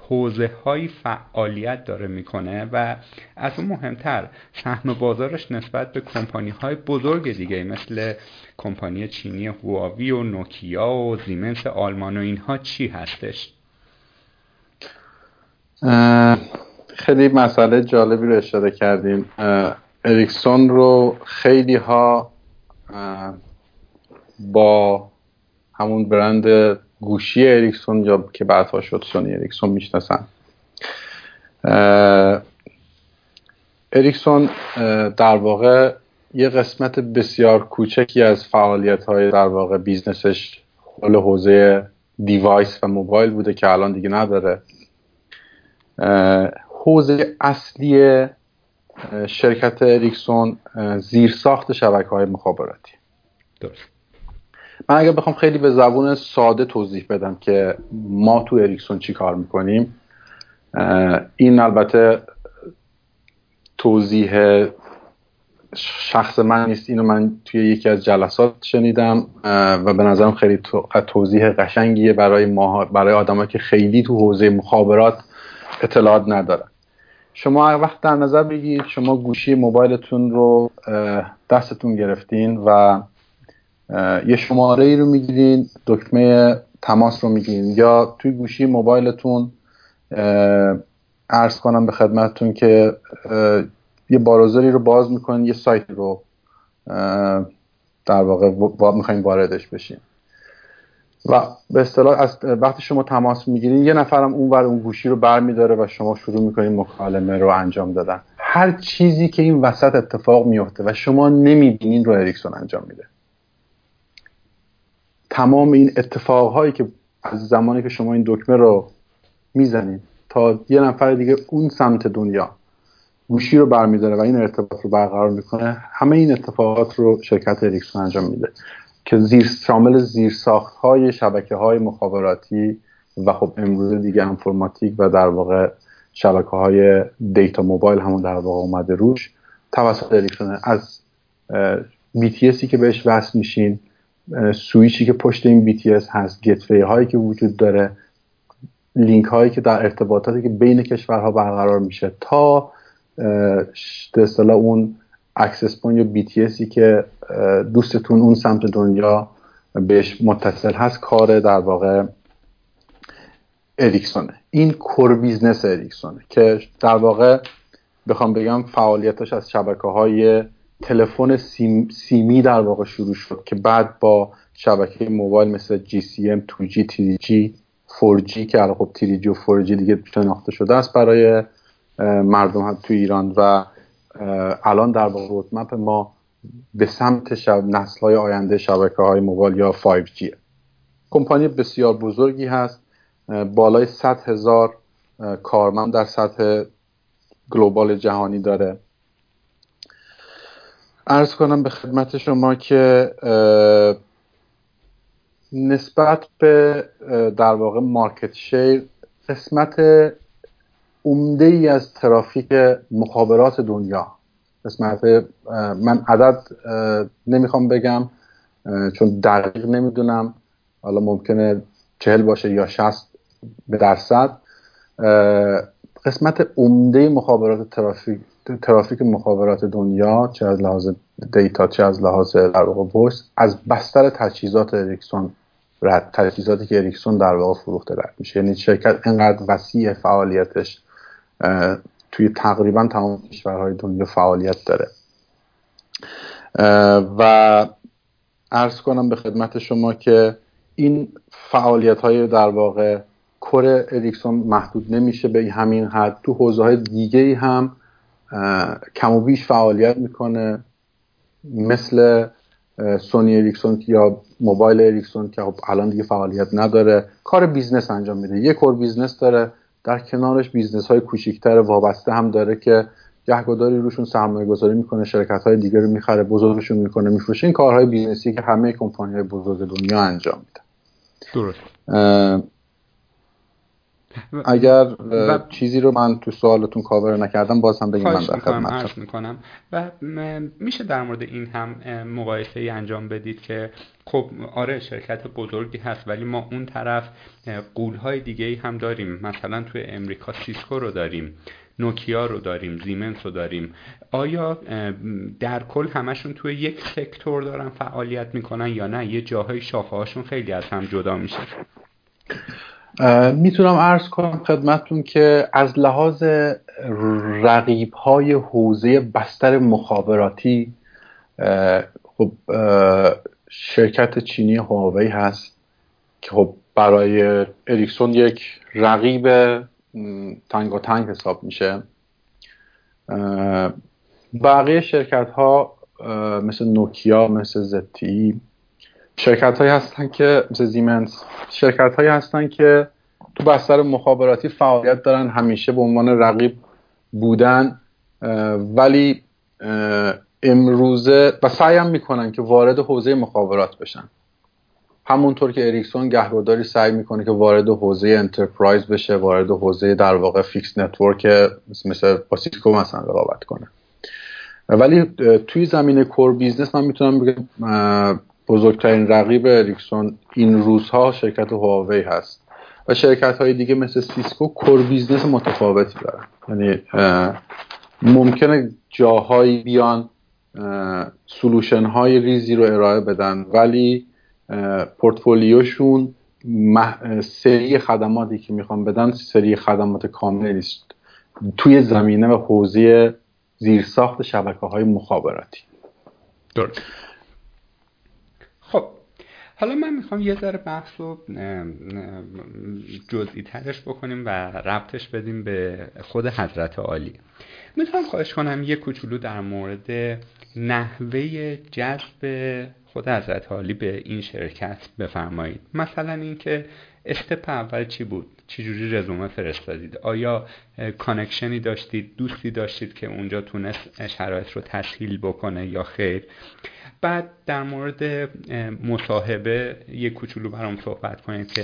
حوزه های فعالیت داره می‌کنه و از اون مهمتر سهم بازارش نسبت به کمپانی های بزرگ دیگه مثل کمپانی چینی هواوی و نوکیا و زیمنس آلمان و اینها چی هستش؟ خیلی مسئله جالبی رو اشاره کردیم اریکسون رو خیلی ها با همون برند گوشی اریکسون یا که بعدها شد سونی اریکسون می‌شناسن. اریکسون در واقع یه قسمت بسیار کوچکی از فعالیت های در واقع business ش حول حوزه device و موبایل بوده که الان دیگه نداره. حوزه اصلی شرکت اریکسون زیرساخت شبکه های مخابراتی. درست. من اگر بخوام خیلی به زبون ساده توضیح بدم که ما تو اریکسون چی کار می‌کنیم این البته توضیح شخص من نیست. اینو من توی یکی از جلسات شنیدم و به نظرم خیلی توضیح قشنگیه برای ما برای آدمایی که خیلی تو حوزه مخابرات اطلاعات ندارن. شما وقت در نظر بگیرید شما گوشی موبایلتون رو دستتون گرفتین و یه شماره ای رو می‌گیرین دکمه تماس رو می‌گیرین. یا توی گوشی موبایلتون ارز کنم به خدمتتون که یه باروزری رو باز می‌کنین یه سایت رو در واقع می‌خواین واردش بشین. و به اصطلاح از وقتی شما تماس می‌گیرین یه نفرم اون ور اون گوشی رو برمیداره و شما شروع می‌کنین مکالمه رو انجام دادن. هر چیزی که این وسط اتفاق میفته و شما نمی‌بینین رو اریکسون انجام میده. تمام این اتفاقهایی که از زمانی که شما این دکمه رو می‌زنید تا یه نفر دیگه اون سمت دنیا گوشی رو برمیداره و این ارتباط رو برقرار می‌کنه همه این اتفاقات رو شرکت اریکسون انجام میده. که زیر شامل زیرساخت های شبکه های مخابراتی و خب امروز دیگه انفرماتیک و در واقع شبکه های دیتا موبایل همون در واقع اومده روش توسط اریکسون از BTS ی که بهش وصل میشین سویچی که پشت این BTS هست gateway هایی که وجود داره لینک هایی که در ارتباطاتی که بین کشورها برقرار میشه تا به اصطلاح اون access point یا BTS ی که دوستتون اون سمت دنیا بهش متصل هست کار در واقع اریکسونه. این core business اریکسونه که در واقع بخوام بگم فعالیتش از شبکه های تلفن سیم، سیمی در واقع شروع شد که بعد با شبکه موبایل مثل GCM 2G 3G 4G که الان خب 3G و 4G دیگه شناخته شده است برای مردم تو ایران و الان در واقع رودمپ ما به سمت شب نسل های آینده شبکه های موبایل یا 5G کمپانی بسیار بزرگی هست. بالای 100 هزار کارمند در سطح گلوبال جهانی داره. ارز کنم به خدمت شما که نسبت به در واقع مارکت شیر قسمت عمده ای از ترافیک مخابرات دنیا. قسمت من عدد نمی‌خوام بگم چون دقیق نمی‌دونم. حالا ممکنه چهل باشه یا شصت به درصد قسمت عمده مخابرات ترافیک ترافیک مخابرات دنیا چه از لحاظ data چه از لحاظ در واقع از بستر تجهیزات اریکسون رد تجهیزاتی که اریکسون در واقع فروخته رد میشه. یعنی شرکت اینقدر وسیع فعالیتش توی تقریبا تمام کشورهای دنیا فعالیت داره. و عرض کنم به خدمت شما که این فعالیت های در واقع core اریکسون محدود نمیشه به همین حد. تو حوزه های دیگه هم کم و بیش فعالیت می‌کنه. مثل سونی اریکسون یا موبایل اریکسون که خب الان دیگه فعالیت نداره. کار business انجام میده. یه core business داره. در کنارش business های کوچیکتر وابسته هم داره که گهگداری روشون سرمایه گذاری می‌کنه شرکت های دیگه رو می‌خره بزرگشون می‌کنه میفروشه. این کارهای business ی که همه کمپانی های بزرگ دنیا انجام میدن. درست. اگر و چیزی رو من تو سوالتون کاور نکردم باز هم بگیم من در خدمت می‌کنم. و میشه در مورد این هم مقایسه ای انجام بدید که خب آره شرکت بزرگی هست ولی ما اون طرف غول های دیگه ای هم داریم. مثلا توی امریکا سیسکو رو داریم نوکیا رو داریم زیمنس رو داریم. آیا در کل همشون توی یک سکتور دارن فعالیت می‌کنن یا نه؟ یه جاهای شاخه هاشون خیلی از هم جدا میشه. می‌تونم ارز کنم خدمتتون که از لحاظ رقیب های حوزه بستر مخابراتی خب شرکت چینی هواوی هست که خب برای اریکسون یک رقیب تنگ و تنگ حساب میشه. بقیه شرکت ها مثل نوکیا مثل ZTE شرکت هایی هستن که مثل زیمنس شرکت هایی هستن که تو بستر مخابراتی فعالیت دارن همیشه به عنوان رقیب بودن ولی امروزه و سعیم می‌کنن که وارد حوزه مخابرات بشن. همونطور که اریکسون گهگداری سعی می‌کنه که وارد حوزه enterprise بشه وارد حوزه در واقع fixed network مثل با سیسکو مثلا رقابت کنه. ولی توی زمینه core business من می‌تونم بگم بزرگترین رقیب اریکسون این روزها شرکت هواوی هست. و شرکت های دیگه مثل سیسکو core business متفاوتی دارن. یعنی ممکنه جاهایی بیان solution های ریزی رو ارائه بدن ولی پورتفولیوشون سری خدماتی که می‌خوان بدن سری خدمات کاملی نیست. توی زمینه و حوزه زیرساخت شبکه های مخابراتی. درست. حالا من می‌خوام یه ذره بحث رو جزئی ترش بکنیم و ربطش بدیم به خود حضرت عالی. می‌تونم خواهش کنم یه کوچولو در مورد نحوه جذب خود حضرت عالی به این شرکت بفرمایید. مثلا اینکه step اول چی بود؟ چجوری رزومه فرستادید؟ آیا connection ی داشتید؟ دوستی داشتید که اونجا تونست شرایط رو تسهیل بکنه یا خیر؟ بعد در مورد مصاحبه یک کوچولو برام صحبت کنید که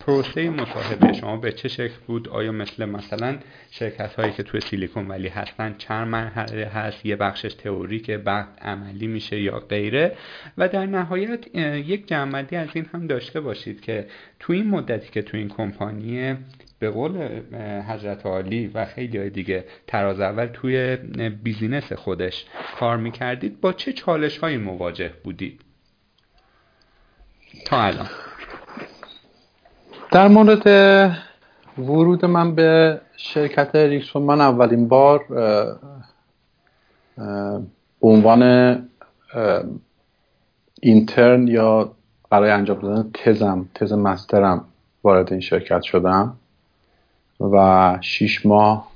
پروسه مصاحبه شما به چه شکل بود؟ آیا مثل مثلا شرکت هایی که توی سیلیکون ولی هستن چند مرحله هست؟ یه بخشش تئوری که بعد عملی میشه یا غیره؟ و در نهایت یک جمع‌بندی از این هم داشته باشید که تو این مدتی که تو این کمپانی به قول حضرت عالی و خیلی های دیگه تراز اول توی business خودش کار می‌کردید. با چه چالش هایی مواجه بودید؟ تا الان. در مورد ورود من به شرکت اریکسون من اولین بار به عنوان اینترن یا برای انجام دادن تزم تز مسترم وارد این شرکت شدم. و شیش ماه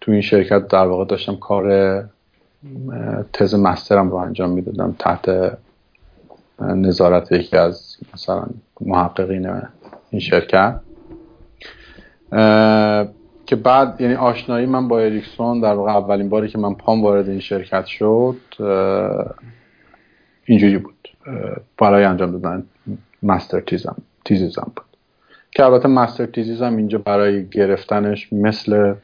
تو این شرکت در واقع داشتم کار تز مسترم رو انجام می‌دادم تحت نظارت یکی از مثلا محققین این شرکت. که بعد یعنی آشنایی من با اریکسون در واقع اولین باری که من پام وارد این شرکت شد اینجوری بود. برای انجام دادن master thesis م thesis م بود. که البته master thesis هم اینجا برای گرفتنش مثل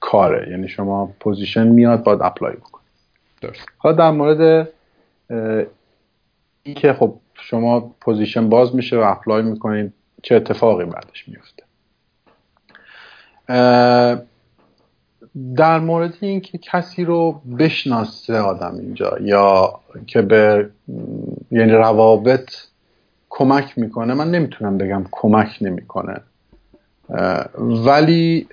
کاره. یعنی شما position میاد باید apply بکن درست. حالا در مورد این که خب شما position باز میشه و apply می‌کنید چه اتفاقی بعدش میفته در مورد اینکه کسی رو بشناسه آدم اینجا یا که به یعنی روابط کمک می‌کنه. من نمی‌تونم بگم کمک نمی‌کنه. ولی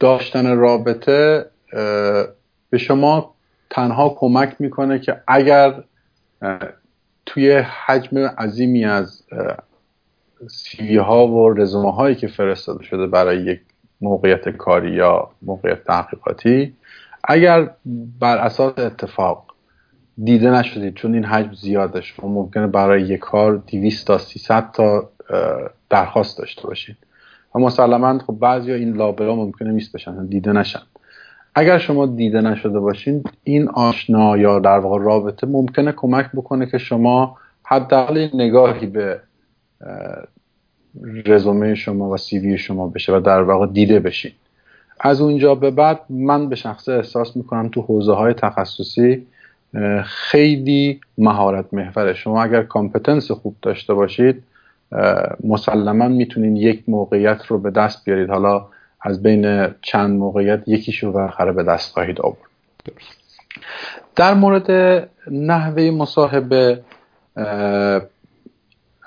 داشتن رابطه به شما تنها کمک می‌کنه که اگر توی حجم عظیمی از سیوی ها و رزومه هایی که فرستاده شده برای یک موقعیت کاری یا موقعیت تحقیقاتی اگر بر اساس اتفاق دیده نشدید چون این حجم زیاده شما ممکنه برای یک کار 200 تا 300 تا درخواست داشته باشید. و مسلما خب بعضی این لابلا ممکنه میست بشن دیده نشن. اگر شما دیده نشده باشین این آشنا یا در واقع رابطه ممکنه کمک بکنه که شما حداقل نگاهی به رزومه شما و سیوی شما بشه و در واقع دیده بشین. از اونجا به بعد من به شخصه احساس می‌کنم تو حوزه های تخصصی خیلی مهارت محوره. شما اگر کامپتنس خوب داشته باشید مسلما می‌تونید یک موقعیت رو به دست بیارید. حالا از بین چند موقعیت یکیشو بالاخره به دست خواهید آورد. در مورد نحوه مصاحبه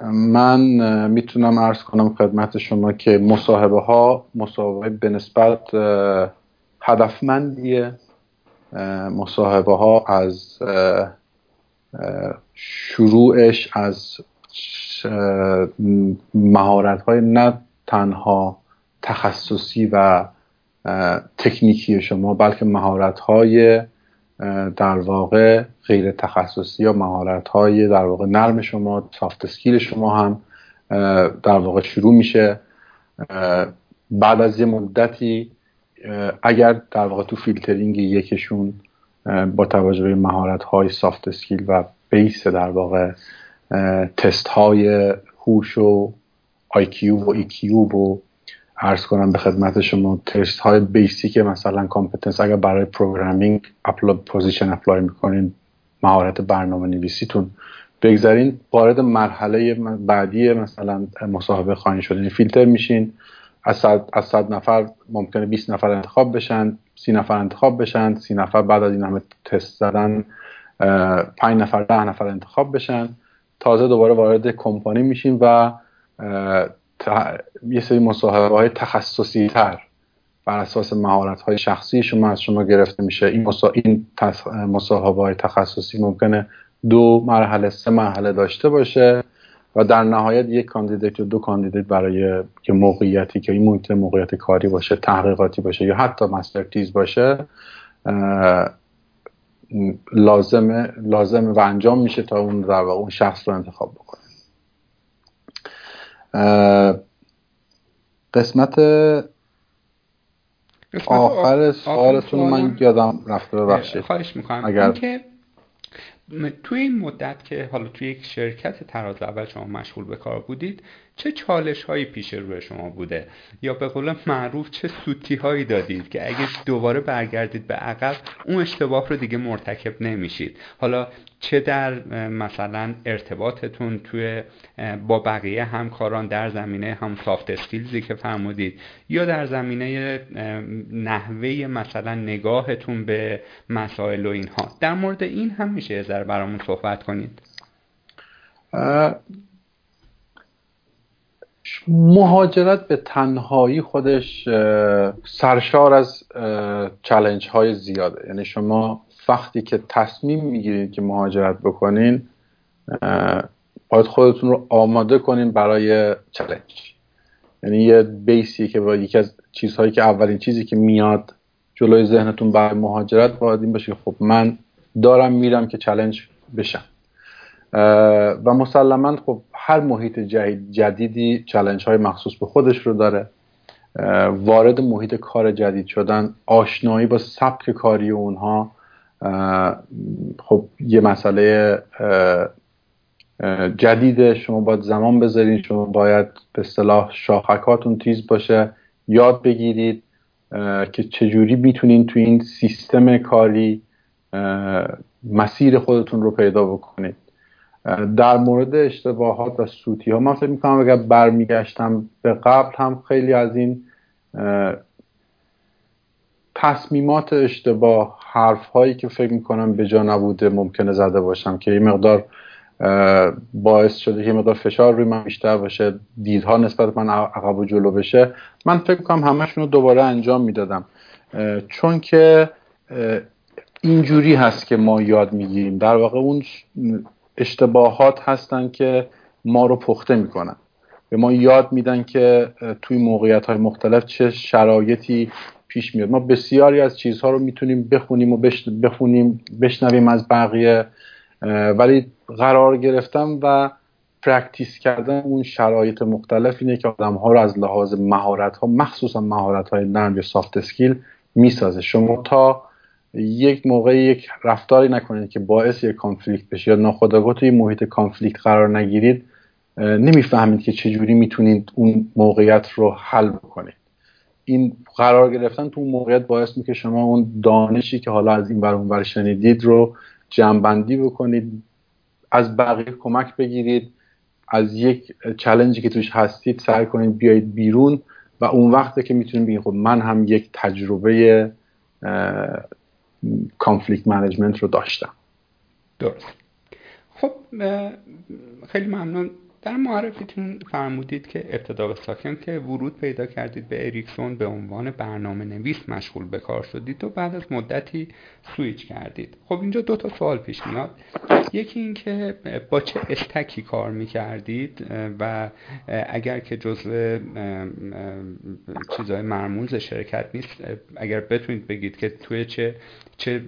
من می‌تونم ارز کنم خدمت شما که مصاحبه ها مصاحبه به نسبت هدفمندیه. مصاحبه ها از شروعش از مهارت های نه تنها تخصصی و تکنیکی شما بلکه مهارت های در واقع غیر تخصصی یا مهارت های در واقع نرم شما soft skill شما هم در واقع شروع میشه. بعد از یه مدتی اگر در واقع تو فیلترینگ یکشون با توجه به مهارت های soft skill و base در واقع تست های هوش و IQ و EQ و عرض کنم به خدمت شما تست های basic مثلا competence اگر برای programming apply position apply می‌کنین مهارت برنامه نویسیتون بگذارین. وارد مرحله بعدی مثلا مصاحبه خواهید شدین یعنی فیلتر میشین. از صد, از صد نفر ممکنه 20 نفر انتخاب بشن سی نفر انتخاب بشن سی نفر بعد از این همه تست زدن پنج نفر ده نفر انتخاب بشن. تازه دوباره وارد کمپانی میشین و یه سری مصاحبه های تخصصی تر بر اساس مهارت های شخصی شما از شما گرفته میشه. این, مصا... این مصاحبه های تخصصی ممکنه دو مرحله سه مرحله داشته باشه. و در نهایت یک candidate یا دو candidate برای که موقعیتی که این محیط موقعیت کاری باشه تحقیقاتی باشه یا حتی master باشه لازمه لازمه و انجام میشه تا اون در اون شخص رو انتخاب بکنه. قسمت آخر سوالتون من یادم رفته ببخشید. خواهش می‌کنم. اگر توی این مدت که حالا توی یک شرکت تراز اول شما مشغول به کار بودید چه چالش هایی پیش روی شما بوده؟ یا به قول معروف چه سوتی هایی دادید که اگه دوباره برگردید به عقب اون اشتباه رو دیگه مرتکب نمیشید؟ حالا چه در مثلا ارتباطتون توی با بقیه همکاران در زمینه هم سافت اسکیلزی که فرمودید یا در زمینه نحوه مثلا نگاهتون به مسائل و اینها؟ در مورد این هم میشه یه ذره برامون صحبت کنید. مهاجرت به تنهایی خودش سرشار از challenge های زیاده. یعنی شما وقتی که تصمیم می‌گیرید که مهاجرت بکنین باید خودتون رو آماده کنین برای challenge. یعنی یه basically یکی از چیزهایی که اولین چیزی که میاد جلوی ذهنتون برای مهاجرت باید این باشه خب من دارم میرم که challenge بشم. و مسلما خب هر محیط جدیدی چلنج های مخصوص به خودش رو داره. وارد محیط کار جدید شدن آشنایی با سبک کاری اونها. خب یه مسئله جدیده. شما باید زمان بذارید شما باید به صلاح شاخکاتون تیز باشه. یاد بگیرید که چجوری می‌تونین تو این سیستم کاری مسیر خودتون رو پیدا بکنید. در مورد اشتباهات و سوتی ها من فکر می‌کنم اگر برمیگشتم به قبل هم خیلی از این تصمیمات اشتباه حرف هایی که فکر می‌کنم به جا نبوده ممکنه زده باشم که یه مقدار باعث شده که مقدار فشار روی من بیشتر باشه دیدها نسبت من عقب و جلو بشه. من فکر کنم همشون رو دوباره انجام می‌دادم. چون که اینجوری هست که ما یاد می‌گیریم. در واقع اون اشتباهات هستن که ما رو پخته می‌کنن. به ما یاد میدن که توی موقعیت های مختلف چه شرایطی پیش میاد. ما بسیاری از چیزها رو می‌تونیم بخونیم و بخونیم بشنویم از بقیه ولی قرار گرفتن و practice کردن اون شرایط مختلف اینه که آدم ها رو از لحاظ مهارت ها مخصوصا مهارت های نرم یا soft skill می‌سازه. شما تا یک موقع یک رفتاری نکنید که باعث یک conflict بشه یا ناخودآگاه توی محیط conflict قرار نگیرید نمی‌فهمید که چجوری می‌تونید اون موقعیت رو حل بکنید. این قرار گرفتن تو اون موقعیت باعث میشه شما اون دانشی که حالا از این ور اون شنیدید رو جمعبندی بکنید از بقیه کمک بگیرید از یک challenge ی که توش هستید سعی کنید بیایید بیرون و اون وقته که می‌تونید بگید خب من هم یک تجربه conflict management رو داشتم. درست. خب خیلی ممنون. در معرفیتون فرمودید که ابتدا به ساکن که ورود پیدا کردید به اریکسون به عنوان برنامه نویس مشغول به کار شدید و بعد از مدتی سویچ کردید. خب اینجا دو تا سوال پیش میاد. یکی اینکه با چه stack ی کار می‌کردید و اگر که جزء چیزهای مرموز شرکت نیست اگر بتونید بگید که توی چه چه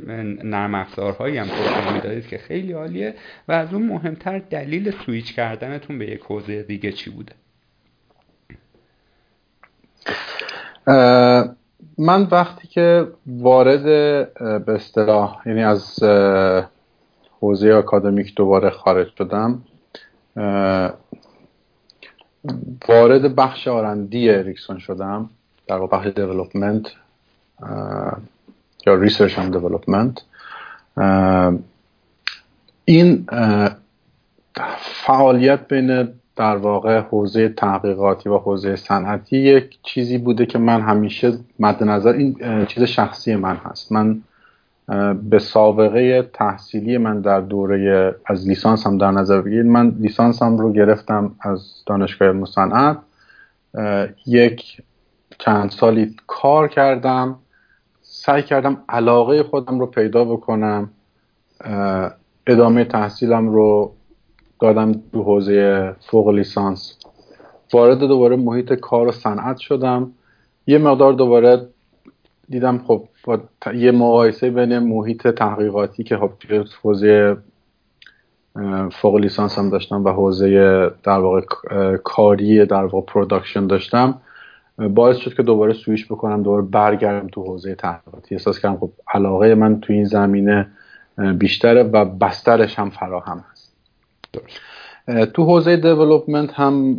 نرم افزارهایی هم توضیح می‌دادید که خیلی عالیه و از اون مهمتر دلیل سویچ کردنتون به یک حوزه دیگه چی بوده؟ من وقتی که وارد به اصطلاح یعنی از حوزه اکادمیک دوباره خارج شدم وارد بخش R&D اریکسون شدم در بخش development یا research and development. این فعالیت بین در واقع حوزه تحقیقاتی و حوزه صنعتی یک چیزی بوده که من همیشه مد نظر این چیز شخصی من هست. من به سابقه تحصیلی من در دوره از لیسانس هم در نظر بگیرید من لیسانس هم رو گرفتم از دانشگاه مصنعت. یک چند سالی کار کردم سعی کردم علاقه خودم رو پیدا بکنم ادامه تحصیلم رو دادم تو حوزه فوق لیسانس. وارد دوباره محیط کار و صنعت شدم. یه مقدار دوباره دیدم خب یه مقایسه بین محیط تحقیقاتی که خب حوزه فوق لیسانس هم داشتم و حوزه در واقع کاری در واقع production داشتم باعث شد که دوباره سویش بکنم دوباره برگردم تو حوزه تحقیقاتی. احساس کردم خب علاقه من تو این زمینه بیشتره و بسترش هم فراهم هست. تو حوزه development هم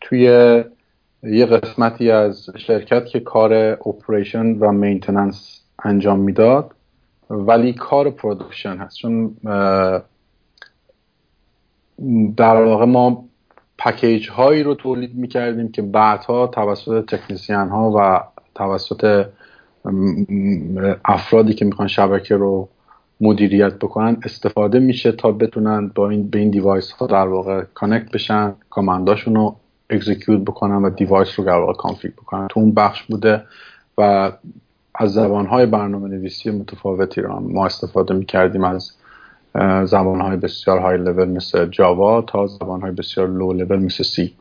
توی یه قسمتی از شرکت که کار operation و maintenance انجام می‌داد ولی کار production هست. چون در واقع ما package هایی رو تولید می کردیم که بعدها توسط تکنیسیان ها و توسط افرادی که می‌خوان شبکه رو مدیریت بکنن استفاده میشه تا بتونن با این به این device ها در واقع connect بشن command اشون رو execute بکنن و device رو در واقع config بکنن. تو اون بخش بوده و از زبان های برنامه نویسی متفاوتی رو ما استفاده می‌کردیم از زبان های بسیار های لول مثل جاوا تا زبان های بسیار لو لول مثل سی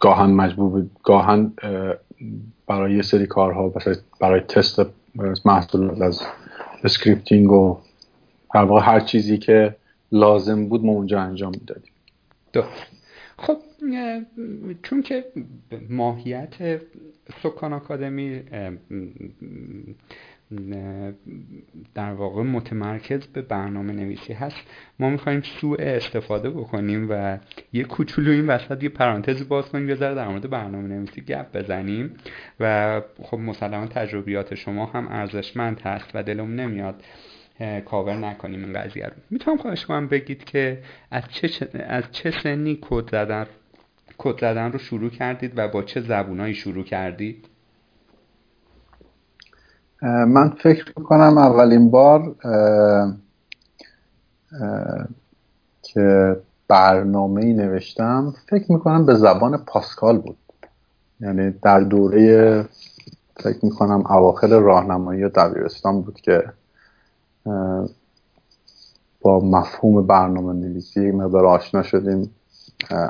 گاهن مجبور گاهن برای یه سری کارها برای تست محصول از scripting و در واقع هر چیزی که لازم بود ما اونجا انجام می‌دادیم. خب چون که ماهیت سکان آکادمی در واقع متمرکز به برنامه نویسی هست. ما می‌خوایم سوء استفاده بکنیم و یه کوچولو این وسط یه پرانتزی باز کنیم یه ذره در مورد برنامه نویسی گپ بزنیم. و خب مسلما تجربیات شما هم ارزشمند هست و دلم نمیاد کاور نکنیم این قضیه رو. می‌تونم خواهش کنم بگید که از چه, از چه سنی کد زدن کد زدن رو شروع کردید و با چه زبونایی شروع کردید؟ من فکر می‌کنم اولین بار که برنامه ای نوشتم فکر می‌کنم به زبان پاسکال بود. یعنی در دوره فکر می‌کنم اواخر راهنمایی و دبیرستان بود که با مفهوم برنامه نویسی مقدار آشنا شدیم.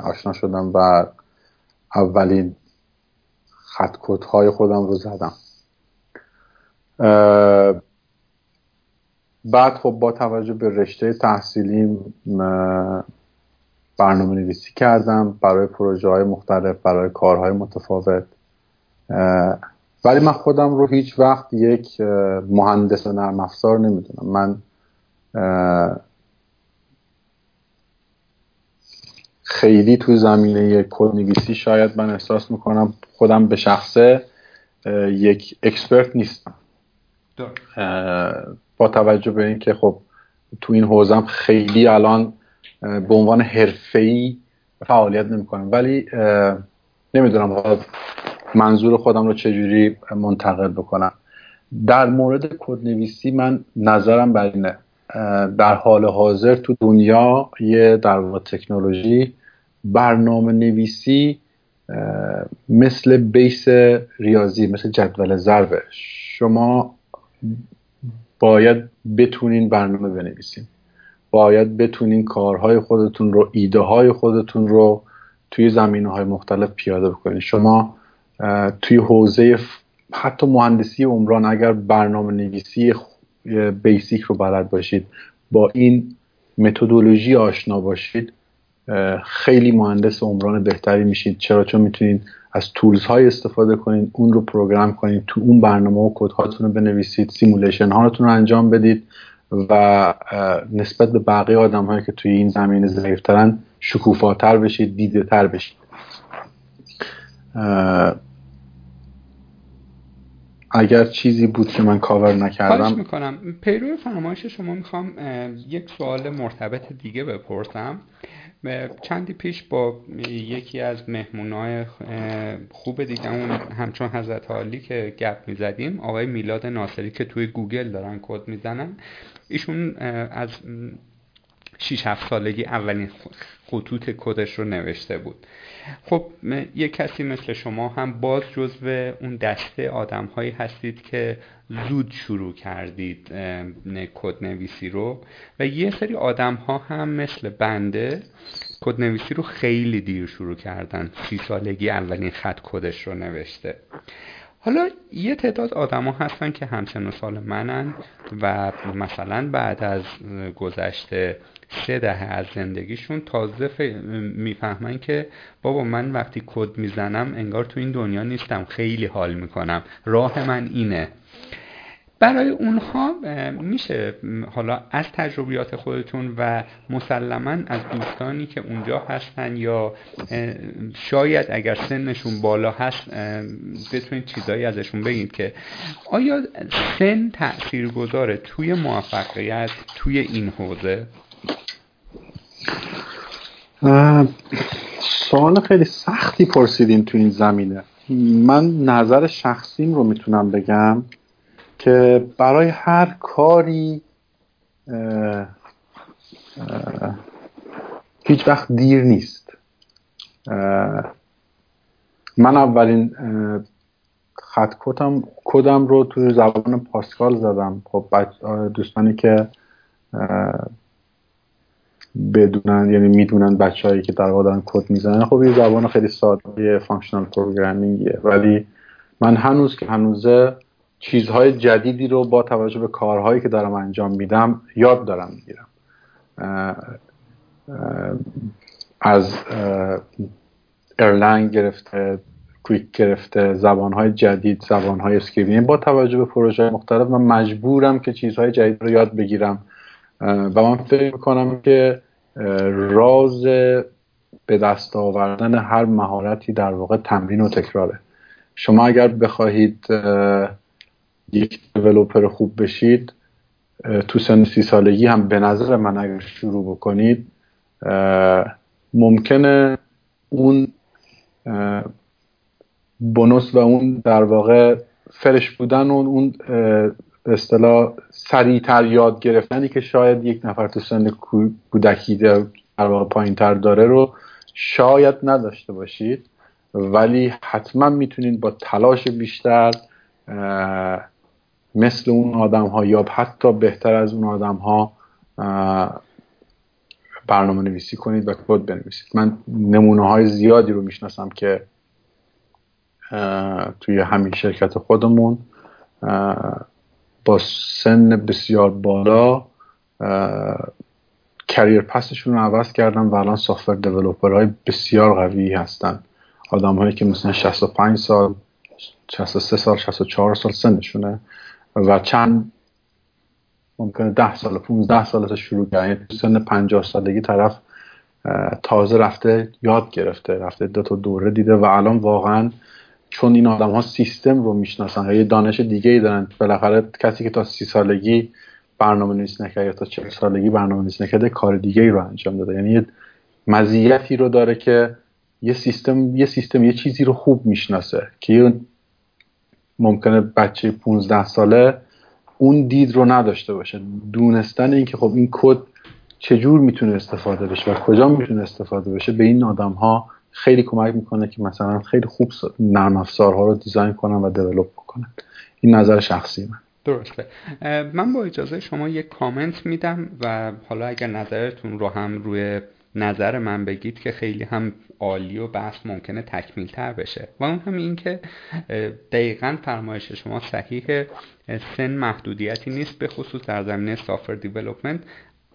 آشنا شدم و اولین خط های خودم رو زدم. بعد خب با توجه به رشته تحصیلی برنامه نویسی کردم برای پروژه های مختلف برای کارهای متفاوت. ولی من خودم رو هیچ وقت یک مهندس نرم افزار نمی‌دونم. من خیلی تو زمینه کد نویسی شاید من احساس می‌کنم خودم به شخصه یک اکسپرت نیستم. با توجه به اینکه خب تو این حوزم خیلی الان به عنوان حرفه‌ای فعالیت نمی‌کنم. ولی نمی‌دونم منظور خودم رو چجوری منتقل بکنم. در مورد کدنویسی من نظرم بر اینه. در حال حاضر تو دنیا یه در واقع تکنولوژی برنامه نویسی مثل بیس ریاضی مثل جدول ضربه. شما باید بتونین برنامه بنویسین. باید بتونین کارهای خودتون رو ایده های خودتون رو توی زمینه های مختلف پیاده بکنین. شما توی حوزه حتی مهندسی عمران اگر برنامه نویسی basic رو بلد باشید با این متدولوژی آشنا باشید خیلی مهندس عمران بهتری میشید. چرا؟ چون می‌تونید از tools های استفاده کنید اون رو program کنید تو اون برنامه و کد هاتون رو بنویسید simulation هاتون رو انجام بدید و نسبت به بقیه آدم هایی که توی این زمینه ضعیفترن شکوفاتر بشید دیده تر بشید اگر چیزی بود که من کاور نکردم می‌کنم. پیرو فرمایش شما می‌خوام یک سوال مرتبط دیگه بپرسم. چندی پیش با یکی از مهمونای خوب دیگه همچون حضرت عالی که گپ می‌زدیم آقای میلاد ناصری که توی گوگل دارن کد می‌زنن. ایشون از 6 7 سالگی اولین خطوط کدش رو نوشته بود. خب یک کسی مثل شما هم باز جزو اون دسته آدم هایی هستید که زود شروع کردید کد نویسی رو. و یه سری آدم ها هم مثل بنده کد نویسی رو خیلی دیر شروع کردن. سی سالگی اولین خط کدش رو نوشته. حالا یه تعداد آدما هستن که همسن و سال منن و مثلا بعد از گذشته سه دهه از زندگیشون تازه می‌فهمن که بابا من وقتی کد می‌زنم انگار تو این دنیا نیستم خیلی حال می‌کنم. راه من اینه. برای اونها میشه حالا از تجربیات خودتون و مسلما از دوستانی که اونجا هستن یا شاید اگر سنشون بالا هست بتونید چیزایی ازشون بگید که آیا سن تأثیر گذاره توی موفقیت توی این حوزه؟ سوال خیلی سختی پرسیدین تو این زمینه. من نظر شخصیم رو می‌تونم بگم. که برای هر کاری هیچ وقت دیر نیست. من اولین خط کدم کدم رو توی زبان پاسکال زدم. خب دوستانی که بدونن یعنی می‌دونن بچههایی که در واقع کد می‌زنن. خب یه زبان خیلی ساده functional programming یه ولی من هنوز که هنوزه چیزهای جدیدی رو با توجه به کارهایی که دارم انجام میدم یاد دارم می‌گیرم. از ارلنگ گرفته کویک گرفته زبانهای جدید زبانهای scripting با توجه به پروژه مختلف من مجبورم که چیزهای جدید رو یاد بگیرم. و من فکر می‌کنم که راز به دست آوردن هر مهارتی در واقع تمرین و تکراره. شما اگر بخواهید یک developer خوب بشید تو سن سی سالگی هم به نظر من اگر شروع بکنید ممکنه اون بونوس و اون در واقع فرش بودن و اون اصطلاح سریعتر یاد گرفتنی که شاید یک نفر تو سن کودکی در واقع پایین تر داره رو شاید نداشته باشید. ولی حتما می‌تونید با تلاش بیشتر مثل اون آدم ها یا حتی بهتر از اون آدم ها برنامه نویسی کنید و کد بنویسید. من نمونه های زیادی رو می‌شناسم که توی همین شرکت خودمون با سن بسیار بالا کریر پسشون رو عوض کردن و الان سافتور های بسیار قوی هستن. آدم هایی که مثلا 65 سال 63 سال 64 سال سنشونه. و چند ممکنه 10 سال 15 سال تا شروع کردن. یعنی سن 50 سالگی طرف تازه رفته یاد گرفته رفته دو تا دوره دیده و الان واقعا چون این آدم ها سیستم رو می‌شناسن یه دانش دیگه ای دارن بالاخره کسی که تا سی سالگی برنامه نویس نکرده تا چه سالگی برنامه نویس نکرده کار دیگه ای رو انجام داده. یعنی یه مزیتی رو داره که یه سیستم یه سیستم یه چیزی رو خوب می‌شناسه که ممکنه بچه 15 ساله اون دید رو نداشته باشه. دونستن اینکه خب این کد چجور می‌تونه استفاده بشه و کجا می‌تونه استفاده بشه به این آدم ها خیلی کمک می‌کنه که مثلا خیلی خوب نرم افزارها رو دیزاین کنن و دیولپ کنن این نظر شخصی من. درسته من با اجازه شما یک کامنت میدم و حالا اگر نظرتون رو هم روی نظر من بگید که خیلی هم عالی و بحث ممکنه تکمیل تر بشه. و اون هم این که دقیقا فرمایش شما صحیح سن محدودیتی نیست به خصوص در زمینه سافر دیولوپمنت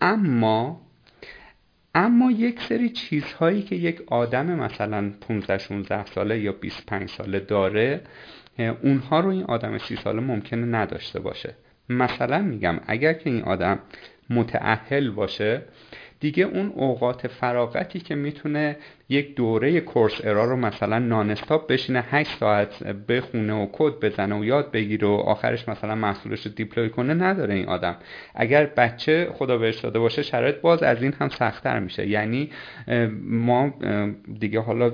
اما اما یک سری چیزهایی که یک آدم مثلا 15 16 ساله یا 25 ساله داره اونها رو این آدم سی ساله ممکنه نداشته باشه. مثلا میگم اگر که این آدم متعهل باشه دیگه اون اوقات فراغتی که می‌تونه یک دوره کورس ارا رو مثلا نانستاپ بشینه 8 ساعت بخونه و کد بزنه و یاد بگیره و آخرش مثلا محصولش رو دیپلوی کنه نداره این آدم. اگر بچه خدا بهش داده باشه شرایط باز از این هم سختتر میشه. یعنی ما دیگه حالا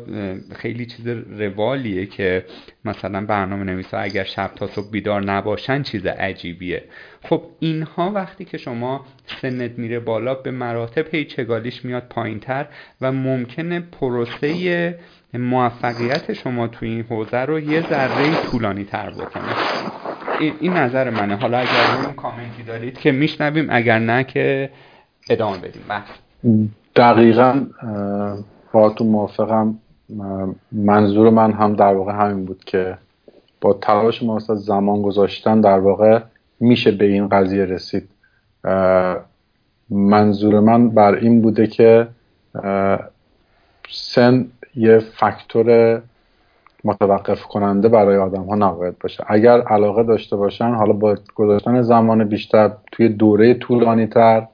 خیلی چیز روالیه که مثلا برنامه نویسا اگر شب تا صبح بیدار نباشن چیز عجیبیه. خب اینها وقتی که شما سنت میره بالا به مراتب هی چگالیش میاد پایین تر و ممکنه پروسه موفقیت شما تو این حوزه رو یه ذره طولانی تر بکنه. این نظر منه. حالا اگر اون کامنتی دارید که میشنویم اگر نه که ادامه بدیم. بحث دقیقا با تو موافقم. منظور من هم در واقع همین بود که با تلاش ما زمان گذاشتن در واقع میشه به این قضیه رسید. منظور من بر این بوده که سن یه فاکتور متوقف کننده برای آدم ها نباید باشه. اگر علاقه داشته باشن حالا با گذاشتن زمان بیشتر توی دوره طولانی تر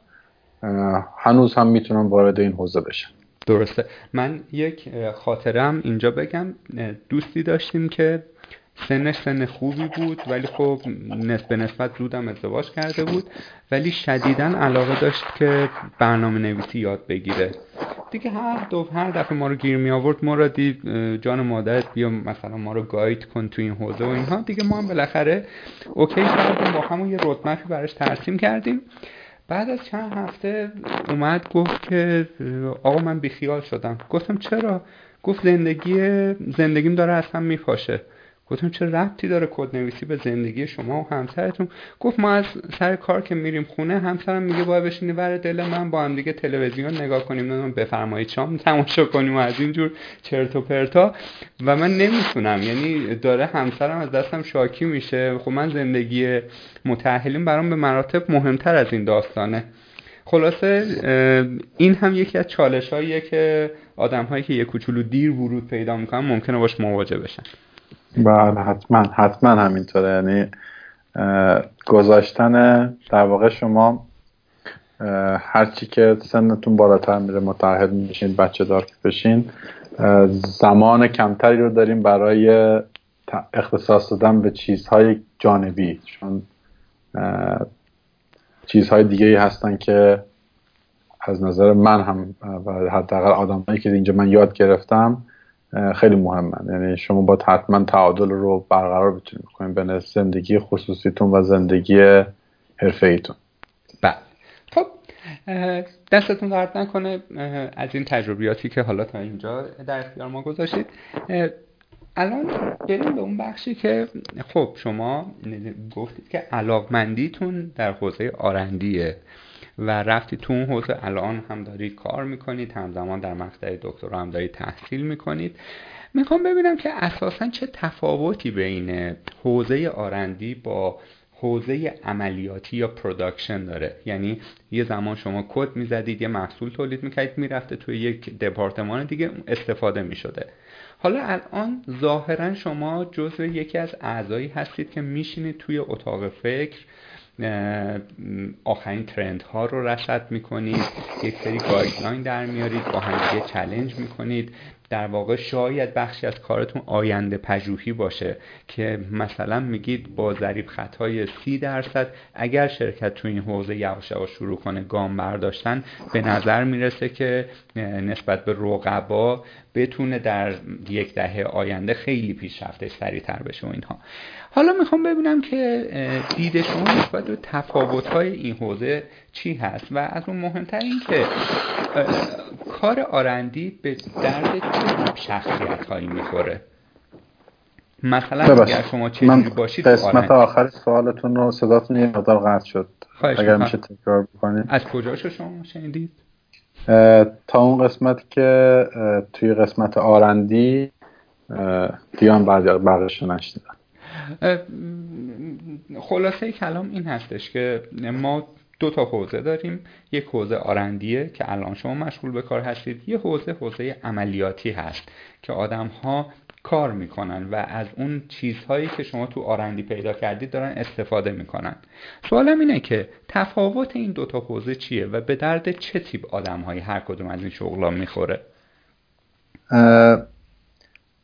هنوز هم می‌تونن وارد این حوزه بشن. درسته. من یک خاطرم اینجا بگم. دوستی داشتیم که سنش سن خوبی بود ولی خب به نسبت زودم ازدواج کرده بود. ولی شدیدا علاقه داشت که برنامه نویسی یاد بگیره. دیگه هر دو هر دفعه ما رو گیر می آورد ما رو دید جان مادرت بیا مثلا ما رو گاید کن تو این حوزه و اینها. دیگه ما هم بالاخره اوکی کردیم با همون یه رودمپی براش ترسیم کردیم. بعد از چند هفته اومد گفت که آقا من بیخیال شدم. گفتم چرا؟ گفت زندگی زندگیم داره اصلا میپاشه. گفتم چه ربطی داره کد نویسی به زندگی شما و همسرتون؟ گفت ما از سر کار که میریم خونه همسرم میگه باید بشینی ور دل من با هم دیگه تلویزیون نگاه کنیم. بفرمایید شام تماشا کنیم و از اینجور چرت و پرتا. و من نمی‌تونم. یعنی داره همسرم از دستم شاکی میشه. خب من زندگی متأهلین برام به مراتب مهمتر از این داستانه. خلاصه این هم یکی از چالش هاییه که آدم هایی که یه کوچولو دیر ورود پیدا می‌کنن ممکنه باش مواجه بشن. بله حتما حتما همینطوره. یعنی گذاشتن در واقع شما هرچی که سنتون بالاتر میره متعهد میشین بچه دار بشین زمان کمتری رو داریم برای اختصاص دادن به چیزهای جانبی. چون چیزهای دیگه ای هستن که از نظر من هم و حداقل آدمایی که اینجا من یاد گرفتم خیلی مهمن. یعنی شما با حتما تعادل رو برقرار بتونید کنید بین زندگی خصوصیتون و زندگی حرفه ایتون. بله. خب دستتون درد نکنه. از این تجربیاتی که حالا تا اینجا در اختیار ما گذاشتید. الان بریم به اون بخشی که خب شما گفتید که علاقمندیتون در حوزه R&D یه. و رفتی تو اون حوزه. الان هم دارید کار می‌کنید همزمان در مقطع دکترا هم دارید تحصیل می‌کنید. می‌خوام ببینم که اساسا چه تفاوتی بین حوزه R&D با حوزه عملیاتی یا production داره. یعنی یه زمان شما کد می‌زدید یه محصول تولید می‌کردید می‌رفته توی یک دپارتمان دیگه استفاده می‌شده. حالا الان ظاهرا شما جزو یکی از اعضایی هستید که میشینید توی اتاق فکر آخرین trend ها رو رصد می‌کنید یک سری guideline در میارید با هم دیگه challenge می‌کنید. در واقع شاید بخشی از کارتون آینده پژوهی باشه که مثلا میگید با ضریب خطای سی درصد اگر شرکت تو این حوزه یواش یواش شروع کنه گام برداشتن به نظر می‌رسه که نسبت به رقبا بتونه در یک دهه آینده خیلی پیشرفتش سریعتر بشه و اینها. حالا می‌خوام ببینم که دید شما نسبت به تفاوت های این حوزه چی هست و از اون مهمتر این که کار آرندی به درد چه شخصیت هایی می‌خوره؟ مثلا اگر شما چه باشید قسمت آخر سوالتون رو صداتون یه مقدار قطع شد. اگر میشه تکرار بکنید. از کجاشو شما شنیدید؟ تا اون قسمت که توی قسمت آرندی دیان بقیش نشنیدم. خلاصه کلام این هستش که ما دو تا حوزه داریم. یک حوزه آرندیه که الان شما مشغول به کار هستید. یه حوزه حوزه عملیاتی هست که آدم ها کار می‌کنن و از اون چیزهایی که شما تو آرندی پیدا کردید دارن استفاده می‌کنن. سوالم اینه که تفاوت این دوتا حوزه چیه و به درد چه تیپ آدم هایی هر کدوم از این شغلا می‌خوره؟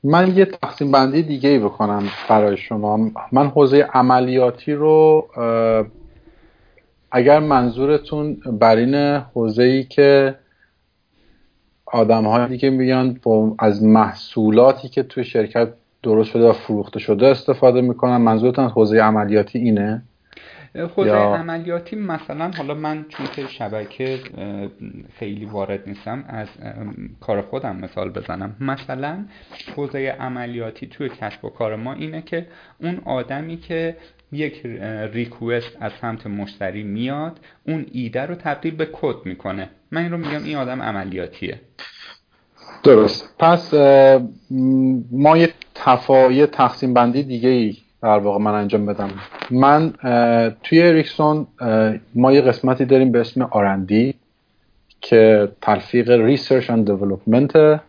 من یه تقسیم بندی دیگه ای بکنم برای شما. من حوزه عملیاتی رو اگر منظورتون بر این حوزه ای که آدم های دیگه میگن از محصولاتی که توی شرکت درست شده و فروخته شده استفاده می‌کنن منظورتون حوزه عملیاتی اینه؟ حوزه عملیاتی مثلا حالا من چون که شبکه خیلی وارد نیستم از کار خودم مثال بزنم. مثلا حوزه عملیاتی توی کسب و کار ما اینه که اون آدمی که یک ریکوست از سمت مشتری میاد اون ایده رو تبدیل به کد می‌کنه. من این رو میگم این آدم عملیاتیه. درست. پس ما یه تفا... تقسیم بندی دیگه ای در واقع من انجام بدم. من توی اریکسون ما یه قسمتی داریم به اسم R&D که تلفیق research and development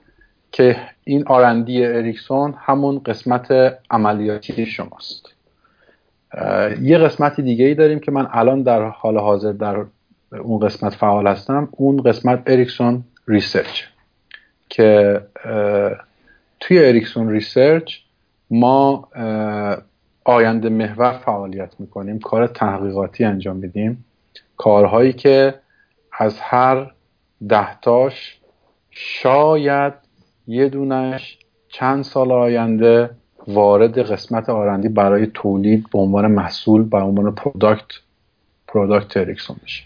که این R&D اریکسون همون قسمت عملیاتی شماست. یه قسمتی دیگه ای داریم که من الان در حال حاضر در اون قسمت فعال هستم. اون قسمت اریکسون research که توی اریکسون research ما آینده محور فعالیت می‌کنیم کار تحقیقاتی انجام میدیم. کارهایی که از هر دهتاش شاید یه دونش چند سال آینده وارد قسمت R&D برای تولید به عنوان محصول به عنوان product product اریکسون بشه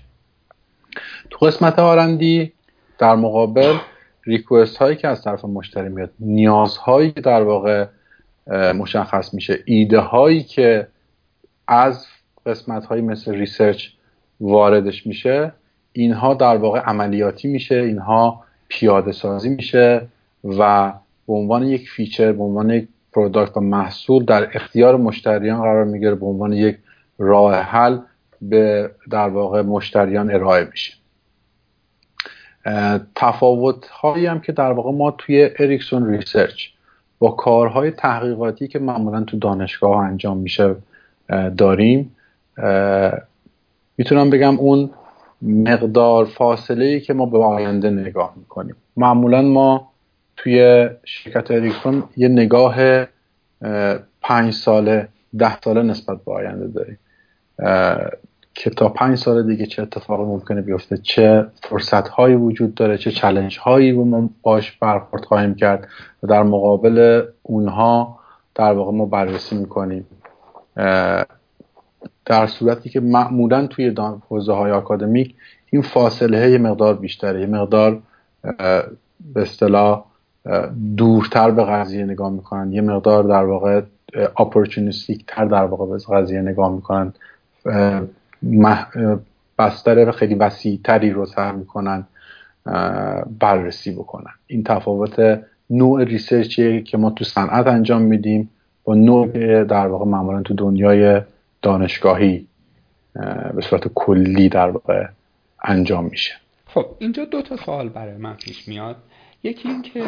تو قسمت R&D در مقابل request هایی که از طرف مشتری میاد نیازهایی که در واقع مشخص میشه. ایده هایی که از قسمت هایی مثل research واردش میشه اینها در واقع عملیاتی میشه اینها پیاده سازی میشه و به عنوان یک feature به عنوان یک product و محصول در اختیار مشتریان قرار می‌گیره به عنوان یک راه حل به در واقع مشتریان ارائه میشه. تفاوت هایی هم که در واقع ما توی اریکسون research با کارهای تحقیقاتی که معمولا تو دانشگاه انجام میشه داریم. می‌تونم بگم اون مقدار فاصله ای که ما به آینده نگاه می‌کنیم. معمولا ما توی شرکت اریکسون یه نگاه پنج ساله ده ساله نسبت به آینده داریم. که تا پنج سال دیگه چه اتفاقی ممکنه بیفته چه فرصت هایی وجود داره چه چلنج هایی ما باش برخورد خواهیم کرد و در مقابل اونها در واقع ما بررسی می‌کنیم. در صورتی که معمولا توی حوزه های آکادمیک این فاصله یه مقدار بیشتره. یه مقدار به اصطلاح دورتر به قضیه نگاه می‌کنن. یه مقدار در واقع اپورتونیستیک تر در واقع به قضیه نگاه می‌کنن. بستر خیلی وسیع تری رو سعی می‌کنن بررسی بکنن. این تفاوت نوع ریسرچی که ما تو صنعت انجام میدیم با نوع در واقع معمولا تو دنیای دانشگاهی به صورت کلی در واقع انجام میشه. خب اینجا دو تا سوال برای من پیش میاد. یکی اینکه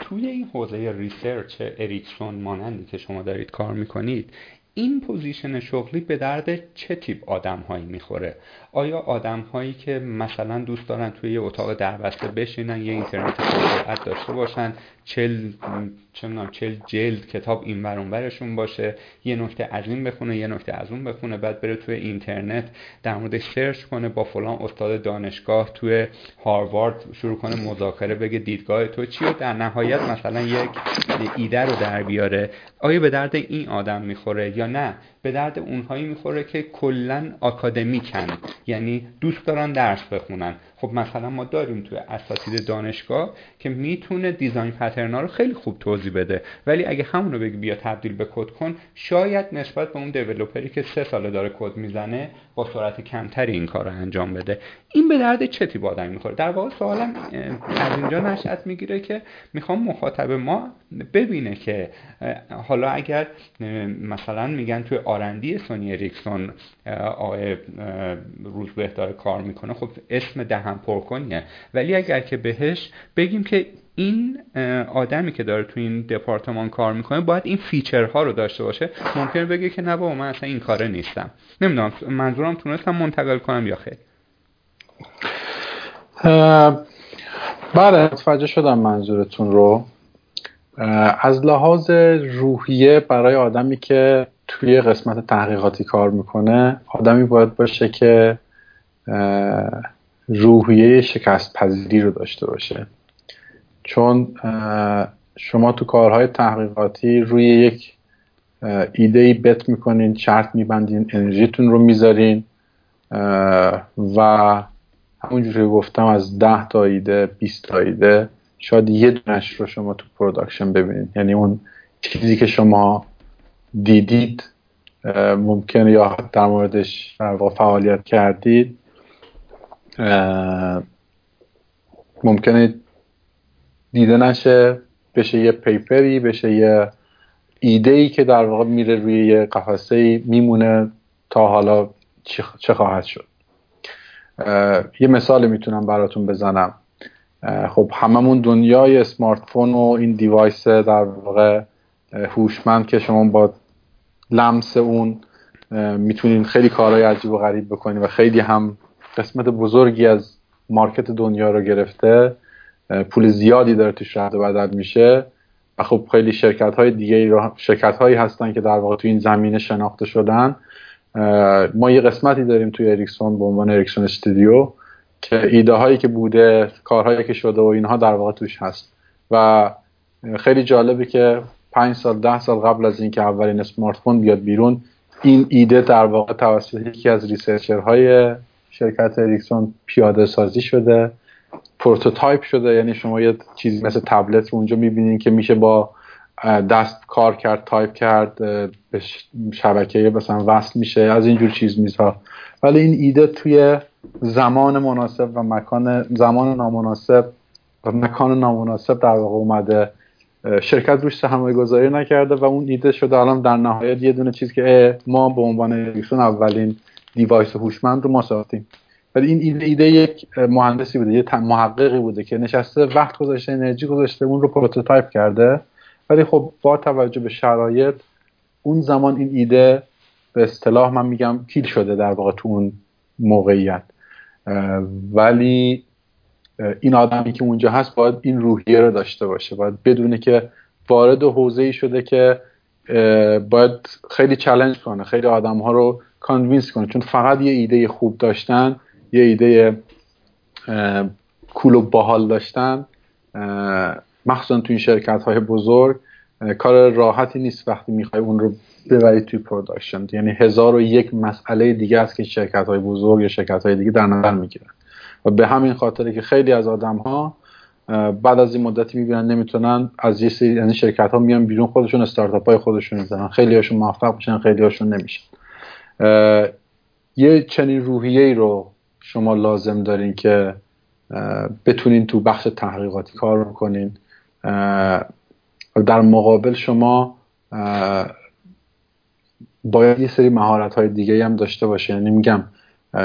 توی این حوزه research اریکسون مانندی که شما دارید کار می‌کنید این position شغلی به درد چه تیپ آدم هایی می‌خوره؟ آیا آدم هایی که مثلا دوست دارن توی یه اتاق دربسته بشینن یه اینترنت سرعت داشته باشن چل چل, چل جلد کتاب این برشون باشه یه نکته از این بخونه یه نکته از اون بخونه بعد بره توی اینترنت در مورد search کنه با فلان استاد دانشگاه توی هاروارد شروع کنه مذاکره بگه دیدگاه تو چی و در نهایت مثلا یک ایده رو در بیاره. آیا به درد این آدم می‌خوره یا نه؟ به درد اونهایی می‌خوره که کلا آکادمیکن. یعنی دوست دارن درس بخونن. خب مثلا ما داریم توی اساتید دانشگاه که می‌تونه design pattern ا رو خیلی خوب توضیح بده. ولی اگه همونو بگی بیا تبدیل به کد کن شاید نسبت به اون developer ی که سه ساله داره کد می‌زنه با سرعت کمتری این کار رو انجام بده. این به درد چه تیپ آدمی می‌خوره؟ در واقع سوالم از اینجا نشأت می‌گیره که می‌خوام مخاطب ما ببینه که حالا اگر مثلا میگن توی R&D سونی اریکسون آقای روزبه داره کار می‌کنه خب اسم دهن پرکنیه ولی اگر که بهش بگیم که این آدمی که داره تو این دپارتمان کار می‌کنه باید این feature ها رو داشته باشه. ممکنه بگه که نه بابا من اصلا این کاره نیستم. نمی‌دونم منظورم تونستم منتقل کنم یا خیر. بله متوجه شدم منظورتون رو. از لحاظ روحیه برای آدمی که توی قسمت تحقیقاتی کار می‌کنه آدمی باید باشه که روحیه شکست پذیری رو داشته باشه. چون شما تو کارهای تحقیقاتی روی یک ایده ای bet می‌کنین شرط میبندین انرژیتون رو می‌ذارین و همونجوری گفتم از ده تا ایده 20 تا ایده شاید یه دونش رو شما تو production ببینید یعنی اون چیزی که شما دیدید ممکنه یا در موردش فعالیت کردید ممکنه دیده نشه بشه یه paper ی بشه یه ایده ای که در واقع میره روی یه قفسه ای میمونه تا حالا چه خواهد شد. یه مثال می‌تونم براتون بزنم. خب هممون دنیای smartphone و این device در واقع هوشمند که شما با لمس اون می‌تونین خیلی کارهای عجیب و غریب بکنین و خیلی هم قسمت بزرگی از market دنیا رو گرفته. پول زیادی داره توش رد بدل میشه. و خب خیلی شرکت های دیگه شرکت هایی هستن که در واقع تو این زمینه شناخته شدن. ما یه قسمتی داریم توی اریکسون به عنوان اریکسون استودیو که ایده هایی که بوده کارهایی که شده و اینها در واقع توش هست. و خیلی جالبه که پنج سال ده سال قبل از اینکه اولین smartphone بیاد بیرون این ایده در واقع توسط یکی از researcher های شرکت اریکسون پیاده سازی شده. prototype شده یعنی شما یه چیزی مثل تبلت رو اونجا می‌بینین که میشه با دست کار کرد تایپ کرد به شبکه مثلا وصل میشه از اینجور چیز میزها. ولی این ایده توی زمان مناسب و مکان زمان نامناسب و مکان نامناسب در واقع اومده. شرکت روش سرمایه گذاری نکرده و اون ایده شده. الان در نهایت یه دونه چیز که ما به عنوان اولین device هوشمند رو ما ساختیم. ولی این ایده, ایده یک مهندسی بوده یه محققی بوده که نشسته وقت گذاشته انرژی گذاشته اون رو prototype کرده. ولی خب با توجه به شرایط اون زمان این ایده به اصطلاح من میگم kill شده در واقع تو اون موقعیت. ولی این آدمی که اونجا هست باید این روحیه رو داشته باشه. باید بدونه که وارد حوزه ای شده که باید خیلی challenge کنه خیلی آدم ها رو convince کنه. چون فقط یه ایده خوب داشتن یه ایده cool و باحال داشتن. مخصوصا تو این شرکت های بزرگ کار راحتی نیست وقتی می‌خوای اون رو ببرید توی production. یعنی هزار و یک مسئله دیگه است که شرکت های بزرگ یا شرکت های دیگه در نظر می‌گیرن. و به همین خاطره که خیلی از آدم ها بعد از این مدتی می‌بینن نمی‌تونن از یه سری یعنی شرکت ها میان بیرون خودشون استارتاپ های خودشون می‌زنن خیلی هاشون موفق میشن خیلی هاشون نمیشن یه چنین روحیه ای رو شما لازم دارین که بتونین تو بخش تحقیقاتی کار کنین در مقابل شما باید یه سری مهارت های دیگه هم داشته باشه. یعنی میگم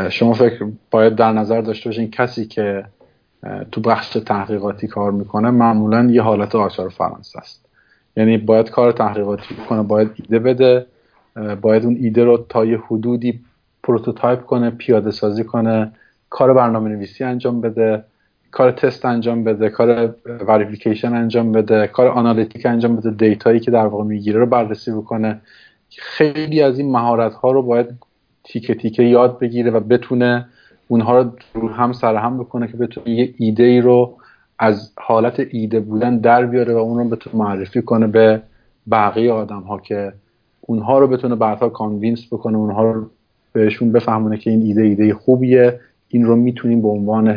شما فکر باید در نظر داشته باشین کسی که تو بخش تحقیقاتی کار می‌کنه معمولا یه حالت آچار فرانسه است. یعنی باید کار تحقیقاتی کنه باید ایده بده باید اون ایده رو تا یه حدودی prototype کنه پیاده سازی کنه کار برنامه نویسی انجام بده کار تست انجام بده کار verification انجام بده کار analytic انجام بده data یی که در واقع می‌گیره رو بررسی بکنه. خیلی از این مهارت ها رو باید تیکه تیکه یاد بگیره و بتونه اونها رو رو هم سر هم بکنه که بتونه یه ایده ای رو از حالت ایده بودن در بیاره و اون رو بتونه معرفی کنه به بقیه آدم ها که اونها رو بتونه بعدها convince بکنه اونها رو بهشون بفهمونه که این ایده ایده خوبیه. این رو می‌تونیم به عنوان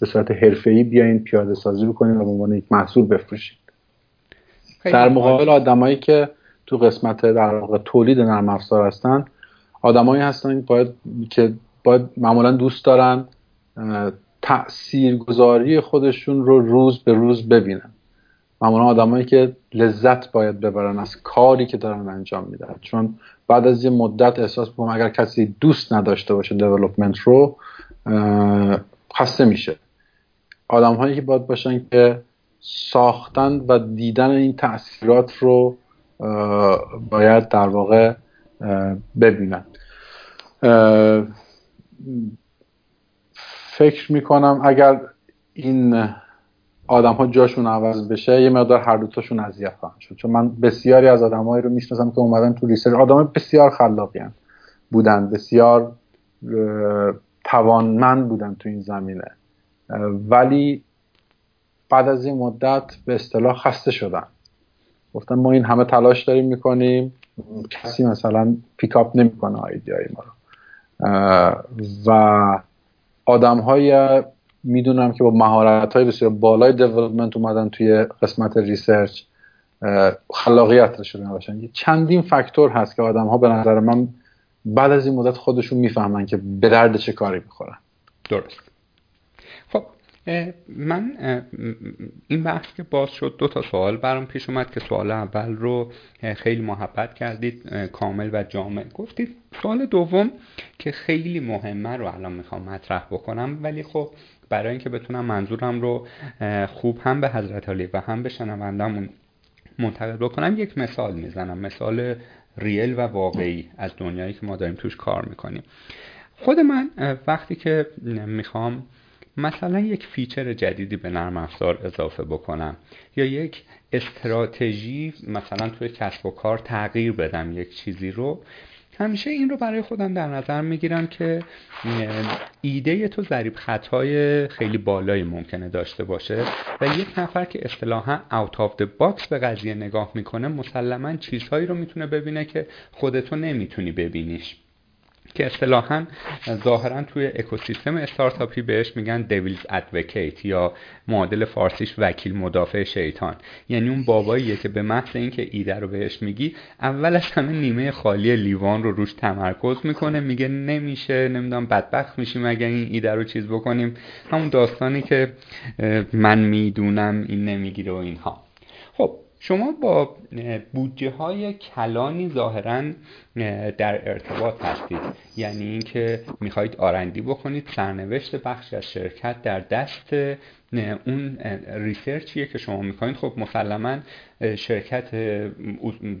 به صورت حرفه‌ای بیاین پیاده سازی بکنیم و به عنوان یک محصول بفروشیم در مقابل آدمایی که تو قسمت در واقع تولید نرم افزار هستن آدمایی هستن باید که باید معمولا دوست دارن تاثیرگذاری خودشون رو روز به روز ببینن. معمولا آدمایی که لذت باید ببرن از کاری که دارن انجام میدن. چون بعد از یه مدت احساس می‌کنم اگر کسی دوست نداشته باشه دیولپمنت رو خسته میشه. آدم هایی که باید باشن که ساختن و دیدن این تاثیرات رو باید در واقع ببینن. فکر می‌کنم اگر این آدم ها جاشون عوض بشه یه مقدار هر دوتاشون اذیت خواهند شد. چون من بسیاری از آدمایی رو می‌شناسم که اومدن تو ریسرچ آدم بسیار خلاقی بودن بسیار توانمند بودن تو این زمینه. ولی بعد از این مدت به اصطلاح خسته شدن. گفتن ما این همه تلاش داریم می‌کنیم. کسی مثلا pick up نمی‌کنه ایده های ما رو. و آدم های می‌دونم که با مهارت های بسیار بالای development اومدن توی قسمت research خلاقیت داشته باشن. چندین فاکتور هست که آدم ها به نظر من بعد از این مدت خودشون می‌فهمن که به درد چه کاری می‌خورن. درست. خب من این بحث که باز شد دو تا سوال برام پیش اومد که سوال اول رو خیلی محبت کردید کامل و جامع. گفتید سوال دوم که خیلی مهمه رو الان می‌خوام مطرح بکنم ولی خب برای اینکه بتونم منظورم رو خوب هم به حضرت علی و هم به شنوندمون منتقل بکنم یک مثال می‌زنم مثال real و واقعی از دنیایی که ما داریم توش کار می‌کنیم. خود من وقتی که می‌خوام مثلا یک feature جدیدی به نرم افزار اضافه بکنم یا یک استراتژی مثلا توی کسب و کار تغییر بدم یک چیزی رو همیشه این رو برای خودم در نظر می‌گیرم که ایده تو ضریب خطای خیلی بالایی ممکنه داشته باشه و یک نفر که اصطلاحا out of the box به قضیه نگاه می‌کنه مسلما چیزهایی رو می‌تونه ببینه که خودتو نمی‌تونی ببینیش. که اصطلاحا ظاهرا توی اکوسیستم استارتاپی بهش میگن devil's advocate یا معادل فارسیش وکیل مدافع شیطان. یعنی اون باباییه که به محض اینکه ایده رو بهش میگی اول از همه نیمه خالی لیوان رو روش تمرکز می‌کنه میگه نمیشه نمی‌دونم بدبخت میشیم اگر این ایده رو چیز بکنیم. همون داستانی که من می‌دونم این نمی‌گیره و اینها. خب شما با بودجه های کلانی ظاهرا در ارتباط هستید. یعنی اینکه می‌خواهید آرندی بکنید سرنوشت بخشی از شرکت در دست اون ریسرچیه که شما می‌کنید خب مسلما شرکت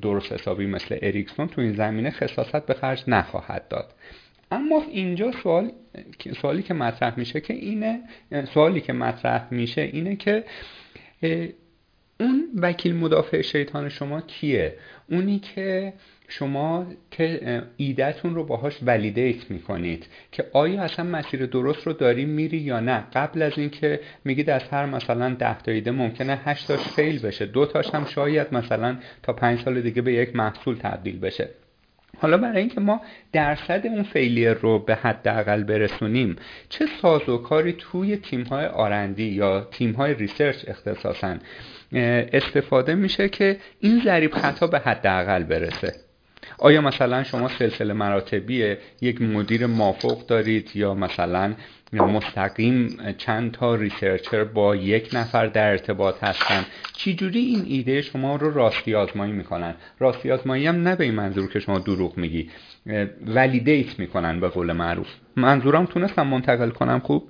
درست حسابی مثل اریکسون تو این زمینه خصاصت به خرج نخواهد داد. اما اینجا سوال سوالی که مطرح میشه که اینه سوالی که مطرح میشه اینه که اون وکیل مدافع شیطان شما کیه؟ اونی که شما که ایدهتون رو باهاش ولیدیت می‌کنید که آیا اصلا مسیر درست رو داری میری یا نه؟ قبل از اینکه میگید از هر مثلا ده تا ایده ممکنه 8 تاش فیل بشه دو تاش هم شاید مثلا تا پنج سال دیگه به یک محصول تبدیل بشه. حالا برای اینکه ما درصد اون failure رو به حداقل برسونیم چه سازوکاری توی تیم های R&D یا تیم های research اختصاصا؟ استفاده میشه که این ضریب خطا به حداقل برسه. آیا مثلا شما سلسله مراتبیه یک مدیر مافوق دارید یا مثلا مستقیم چند تا researcher با یک نفر در ارتباط هستن؟ چجوری این ایده شما رو راستی آزمایی می‌کنن؟ راستی آزمایی هم نه به این منظور که شما دروغ میگی validate می‌کنن به قول معروف. منظورم تونستم منتقل کنم خوب؟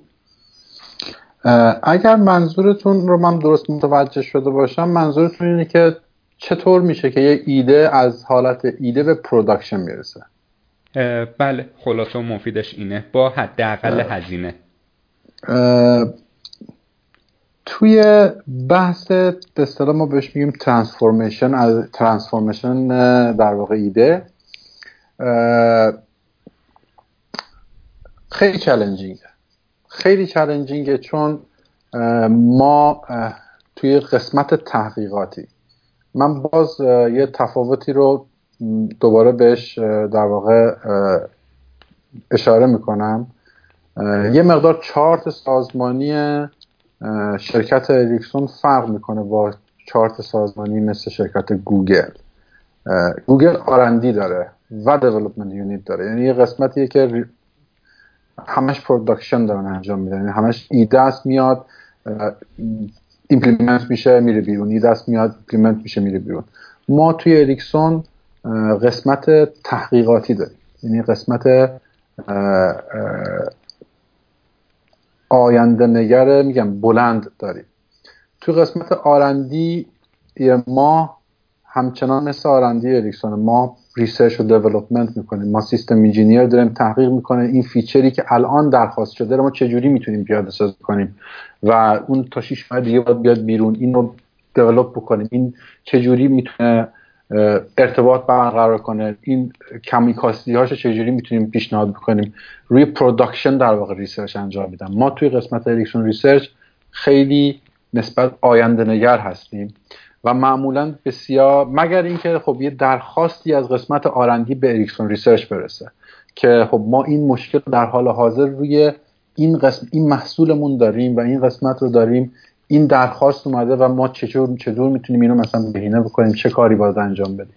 اگر منظورتون رو من درست متوجه شده باشم منظورتون اینه که چطور میشه که یه ایده از حالت ایده به production می‌رسه؟ بله خلاصه و مفیدش اینه. با حداقل هزینه. توی بحث به اصطلاح ما بهش میگیم transformation از transformation در واقع ایده. خیلی چالنجینگه خیلی چالنجینگه چون ما توی قسمت تحقیقاتی. من باز یه تفاوتی رو دوباره بهش در واقع اشاره می‌کنم. یه مقدار چارت سازمانی شرکت اریکسون فرق می‌کنه با چارت سازمانی مثل شرکت گوگل. گوگل R&D داره و development unit داره. یعنی یه قسمتیه که همش production دارن انجام میدن. یعنی همش ایده است میاد implement میشه میره بیرون. ایده است میاد implement میشه میره بیرون. ما توی اریکسون قسمت تحقیقاتی داریم. یعنی قسمت آینده نگر میگم بلند داریم. توی قسمت R&D ما همچنان مثل R&D اریکسون ما research و development می‌کنیم. ما system engineer داریم تحقیق می‌کنه. این feature ی که الان درخواست شده رو ما چجوری می‌تونیم پیاده سازی کنیم؟ و اون تا 6 ماه دیگه باید بیاد بیرون. این رو develop بکنیم. این چجوری می‌تونه ارتباط برقرار کنه؟ این کمی کاستی هاشو چجوری می‌تونیم پیشنهاد بکنیم؟ روی production در واقع research انجام میدم. ما توی قسمت اریکسون research خیلی نسبت آینده نگر هستیم. و معمولا بسیار مگر اینکه خب یه درخواستی از قسمت R&D به اریکسون research برسه که خب ما این مشکل در حال حاضر روی این قسم این محصولمون داریم و این قسمت رو داریم. این درخواست اومده و ما چطور چطور می‌تونیم اینو مثلا بهینه بکنیم؟ چه کاری باید انجام بدیم؟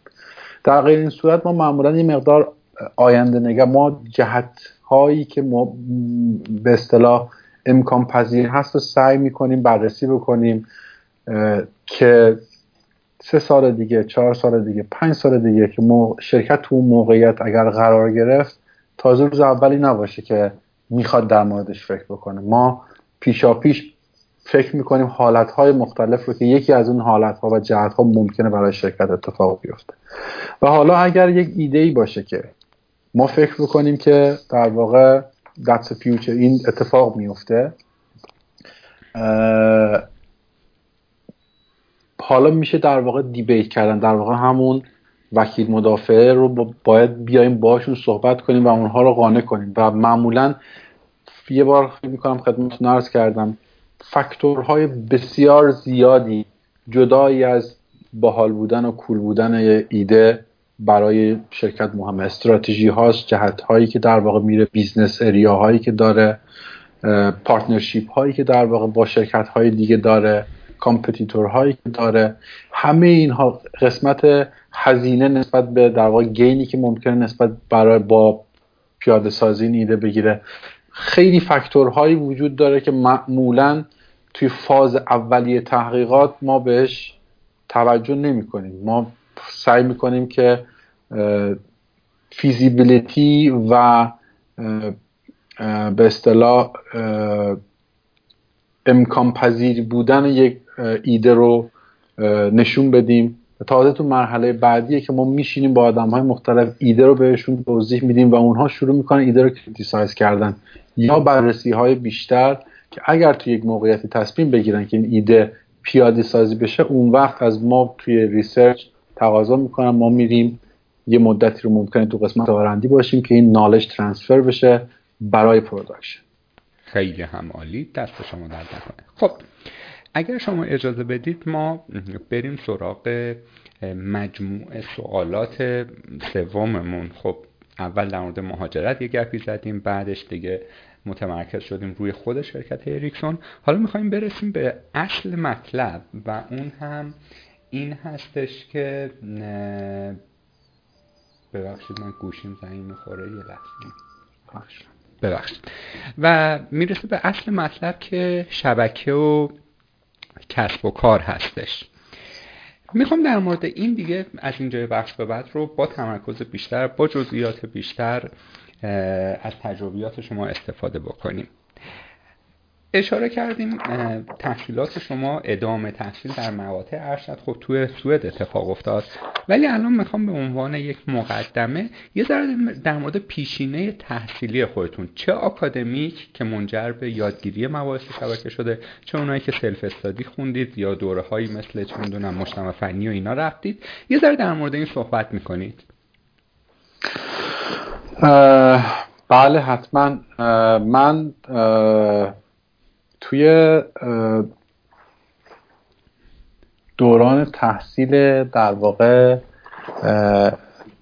در غیر این صورت ما معمولا این مقدار آینده نگه ما جهت هایی که ما به اصطلاح امکان پذیر هست رو سعی می‌کنیم بررسی بکنیم که سه سال دیگه چهار سال دیگه پنج سال دیگه که شرکت تو اون موقعیت اگر قرار گرفت تازه روز اولی نباشه که می‌خواد در موردش فکر بکنه. ما پیشا پیش فکر می‌کنیم حالت های مختلف رو که یکی از اون حالت ها و جهت ها ممکنه برای شرکت اتفاق بیفته. و حالا اگر یک ایده ای باشه که ما فکر بکنیم که در واقع that's future این اتفاق میفته حالا میشه در واقع دیبیت کردن در واقع همون وکیل مدافعه رو باید بیایم باشون صحبت کنیم و اونها رو قانع کنیم. و معمولا یه بار فکر می‌کنم خدمتتون عرض کردم فاکتورهای بسیار زیادی جدایی از باحال بودن و cool بودن ایده برای شرکت مهم. استراتژی هاست جهت هایی که در واقع میره business area هایی که داره partnership هایی که در واقع با شرکت های دیگه داره. competitor هایی که داره. همه اینها قسمت هزینه نسبت به در واقع gain ی که ممکنه نسبت برای با پیاده سازی این ایده بگیره. خیلی فاکتورهایی وجود داره که معمولا توی فاز اولیه تحقیقات ما بهش توجه نمی کنیم ما سعی می‌کنیم که feasibility و به اصطلاح امکان پذیر بودن یک ایده رو نشون بدیم. تازه تو مرحله بعدیه که ما میشینیم با آدم های مختلف ایده رو بهشون توضیح میدیم و اونها شروع می‌کنن ایده رو criticize کردن. یا بررسی های بیشتر که اگر توی یک موقعیتی تصمیم بگیرن که این ایده پیاده سازی بشه اون وقت از ما توی research تقاضا می‌کنن. ما میریم یه مدتی رو ممکنه تو قسمت R&D باشیم که این knowledge transfer بشه برای production خیلی هم عالی. دست شما درد نکنه. خب اگر شما اجازه بدید ما بریم سراغ مجموعه سوالات سوممون. خب اول در مورد مهاجرت یه گپی زدیم بعدش دیگه متمرکز شدیم روی خود شرکت اریکسون. حالا می‌خوایم برسیم به اصل مطلب و اون هم این هستش که ببخشید من گوشیم زنگ می‌خوره یه لحظه. ببخشید. و می‌رسه به اصل مطلب که شبکه و کسب و کار هستش. می‌خوام در مورد این دیگه از اینجای بخش به بعد رو با تمرکز بیشتر با جزئیات بیشتر از تجربیات شما استفاده بکنیم. اشاره کردیم تحصیلات شما ادامه تحصیل در مقاطع ارشد خب توی سوئد اتفاق افتاد. ولی الان می‌خوام به عنوان یک مقدمه یه ذره در مورد پیشینه تحصیلی خودتون. چه آکادمیک که منجر به یادگیری مباحث شبکه شده چه اونایی که سلف استادی خوندید یا دوره هایی مثل چه می‌دونم مجتمع فنی و اینا رفتید. یه ذره در مورد این صحبت می‌کنید. بله حتما. من توی دوران تحصیل در واقع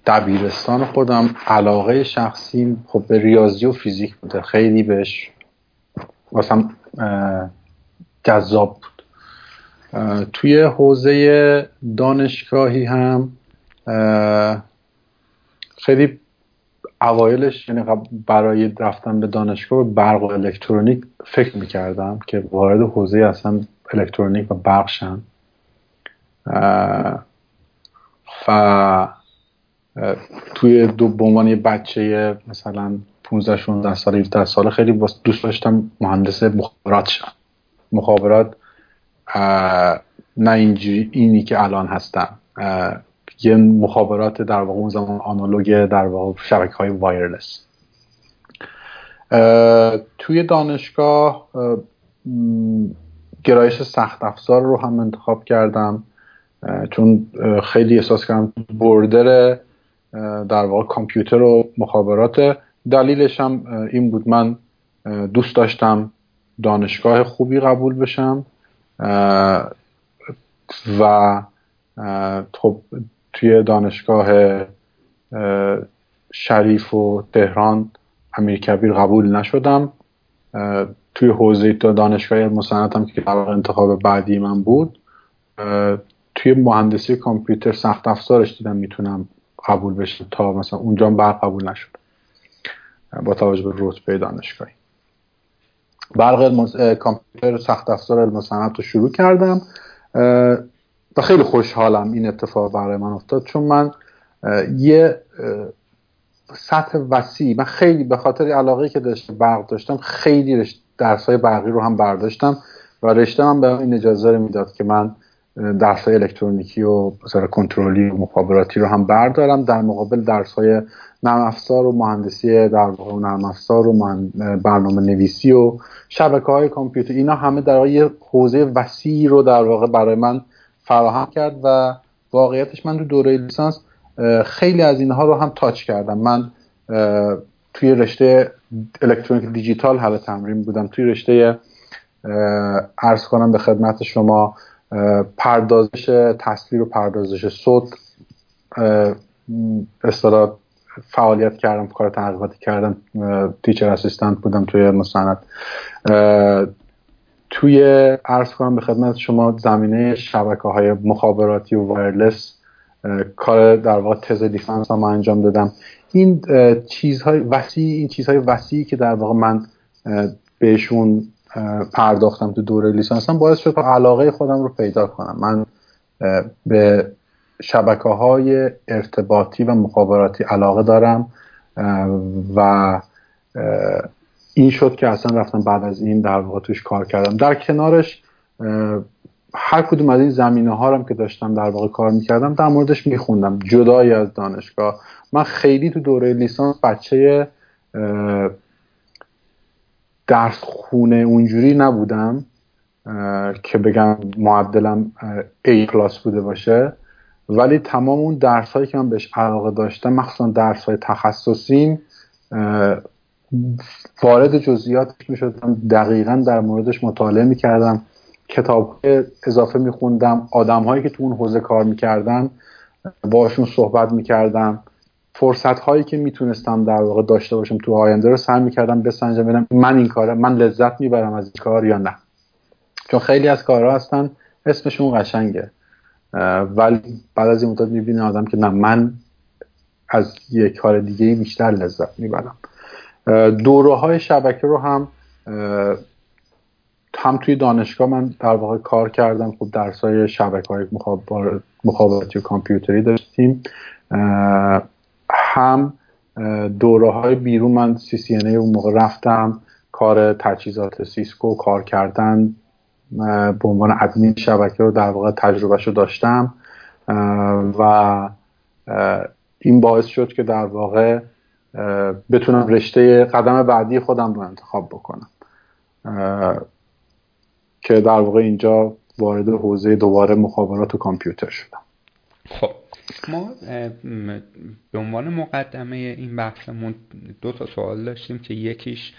دبیرستان خودم علاقه شخصی خب به ریاضی و فیزیک بوده. خیلی بهش واسم جذاب بود. توی حوزه دانشگاهی هم خیلی اوایلش یعنی برای رفتن به دانشگاه به برق و الکترونیک فکر می‌کردم که وارد حوزه اصلا الکترونیک و برق شم. و توی دو به عنوان یه بچه مثلا 15 16 سال 17 سال خیلی دوست داشتم مهندس مخابرات شم. مخابرات نه اینجوری اینی که الان هستم. یه مخابرات در واقع اون زمان آنالوگ در واقع شبکه های وایرلس توی دانشگاه گرایش سخت افزار رو هم انتخاب کردم چون خیلی احساس کردم بردر در واقع کامپیوتر و مخابرات. دلیلش هم این بود من دوست داشتم دانشگاه خوبی قبول بشم و خب توی دانشگاه شریف و تهران امیر کبیر قبول نشدم. توی حوزه دانشگاه هم که در انتخاب بعدی من بود توی مهندسی کامپیوتر سخت افزارش دیدم می‌تونم قبول بشم تا مثلا اونجا برق قبول نشد. با توجه به رتبه دانشگاهی. برق کامپیوتر سخت افزار علم رو شروع کردم. و خیلی خوشحالم این اتفاق برای من افتاد چون من یه سطح وسیع من خیلی به خاطر علاقه که داشتم برق داشتم خیلی درس های برقی رو هم برداشتم و رشته من به این اجازه رو می‌داد که من درس های الکترونیکی و مثلا کنترلی و مخابراتی رو هم بردارم. در مقابل درس های نرم افزار و مهندسی در واقع نرم افزار و برنامه نویسی و شبکه های کامپیوتر اینا همه در واقع یه حوزه وسیعی رو در واقع برای من فراهم کرد و واقعیتش من تو دوره لیسانس خیلی از اینها رو هم تاچ کردم. من توی رشته الکترونیک دیجیتال حالا تمرین بودم. توی رشته ارز کنم به خدمت شما پردازش تصویر و پردازش صوت اصطلاح فعالیت کردم کار تحقیقاتی کردم تیچر اسیستنت بودم توی مستند توی ارز کنم به خدمت شما زمینه شبکه های مخابراتی و وایرلس کار در واقع تز لیسانس هم انجام دادم. این چیزهای وسیع این چیزهای وسیعی که در واقع من بهشون پرداختم تو دوره لیسانسم باعث شد علاقه خودم رو پیدا کنم. من به شبکه های ارتباطی و مخابراتی علاقه دارم و این شد که اصلا رفتم بعد از این در واقع توش کار کردم. در کنارش هر کدوم از این زمینه ها هم که داشتم در واقع کار می‌کردم در موردش میخوندم. جدای از دانشگاه. من خیلی تو دوره لیسانس بچه درس خونه اونجوری نبودم که بگم معدلم A کلاس بوده باشه. ولی تمام اون درس هایی که من بهش علاقه داشتم مخصوصا درس های تخصصیم وارد جزئیات می شدم. دقیقا در موردش مطالعه می کردم. کتاب اضافه می خوندم. آدم هایی که تو اون حوزه کار می‌کردن باشون صحبت می‌کردم فرصت هایی که می‌تونستم در واقع داشته باشم تو آینده رو سعی می‌کردم بسنجم. ببینم من این کاره من لذت می‌برم از این کار یا نه. چون خیلی از کارها هستن اسمشون قشنگه. ولی بعد از این مدت می‌بینه آدم که نه من از یک کار دیگه بیشتر لذت می‌برم. دوره های شبکه رو هم هم توی دانشگاه من در واقع کار کردم. خب درس های شبکه های مخابراتی کامپیوتری داشتیم. هم دوره های بیرون من CCNA اون موقع رفتم. کار تجهیزات سیسکو کار کردن به عنوان ادمین شبکه رو در واقع تجربهش رو داشتم و این باعث شد که در واقع بتونم رشته قدم بعدی خودم رو انتخاب بکنم. که در واقع اینجا وارد حوزه دوباره مخابرات و کامپیوتر شدم. خب ما به عنوان مقدمه این بحثمون دو تا سوال داشتیم که یکیش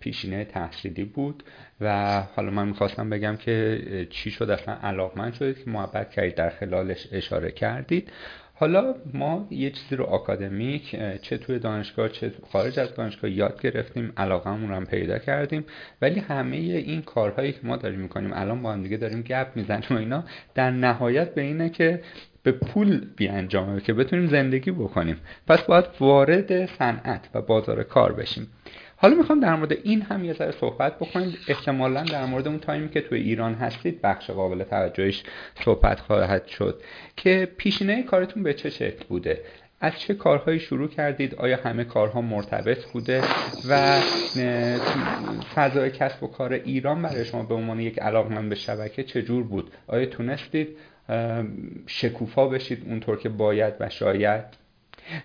پیشینه تحصیلی بود و حالا من می‌خواستم بگم که چی شد؟ اصلا علاقمند شدید که محبت کردید در خلالش اشاره کردید. حالا ما یه چیزی رو آکادمیک چه توی دانشگاه چه خارج از دانشگاه یاد گرفتیم علاقمون رو هم پیدا کردیم. ولی همه این کارهایی که ما داریم می‌کنیم الان با هم دیگه داریم گپ می‌زنیم و اینا در نهایت به اینه که به پول بیانجامه که بتونیم زندگی بکنیم. پس باید وارد صنعت و بازار کار بشیم. حالا می‌خوام در مورد این هم یه ذره صحبت بکنیم. احتمالا در مورد اون تایمی که توی ایران هستید بخش قابل توجهش صحبت خواهد شد که پیشینه کارتون به چه شکل بوده؟ از چه کارهایی شروع کردید؟ آیا همه کارها مرتبط بوده؟ و فضای کسب و کار ایران برای شما به عنوان یک علاقمند به شبکه چجور بود؟ آیا تونستید شکوفا بشید اونطور که باید و شاید؟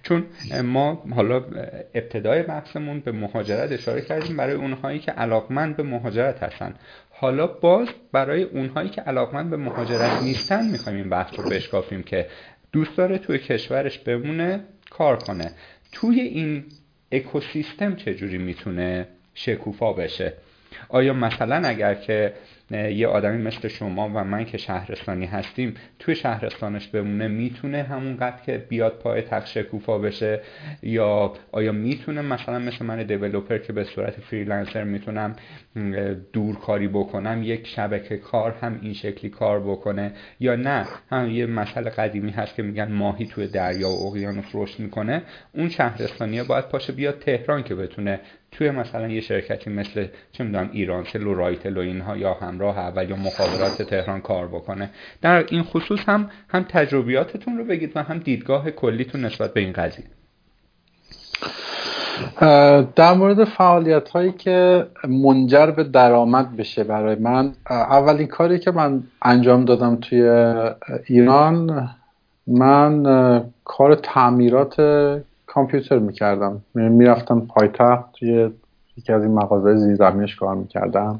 چون ما حالا ابتدای بحثمون به مهاجرت اشاره کردیم برای اونهایی که علاقمند به مهاجرت هستن. حالا باز برای اونهایی که علاقمند به مهاجرت نیستن می‌خوایم این بحث رو بشکافیم که دوست داره توی کشورش بمونه کار کنه. توی این اکوسیستم چجوری می‌تونه شکوفا بشه؟ آیا مثلا اگر که یه آدمی مثل شما و من که شهرستانی هستیم توی شهرستانش بمونه می‌تونه همونقدر که بیاد پای تخت شکوفا بشه؟ یا آیا می‌تونه مثلا مثل من دیولوپر که به صورت فریلنسر می‌تونم دورکاری بکنم یک شبکه کار هم این شکلی کار بکنه؟ یا نه هم یه مسئله قدیمی هست که میگن ماهی توی دریا و اقیانوس رشد می‌کنه اون شهرستانیه باید پاشه بیاد تهران که بتونه توی مثلا یه شرکتی مثل چه می‌دونم ایرانسل و رایتل و اینها یا همراه اول یا مخابرات تهران کار بکنه. در این خصوص هم هم تجربیاتتون رو بگید و هم دیدگاه کلیتون نسبت به این قضیه. در مورد فعالیت هایی که منجر به درآمد بشه برای من اولین کاری که من انجام دادم توی ایران من کار تعمیرات کامپیوتر می‌کردم. می‌رفتم پایتخت توی یکی از این مغازه زیرزمینش کار می‌کردم.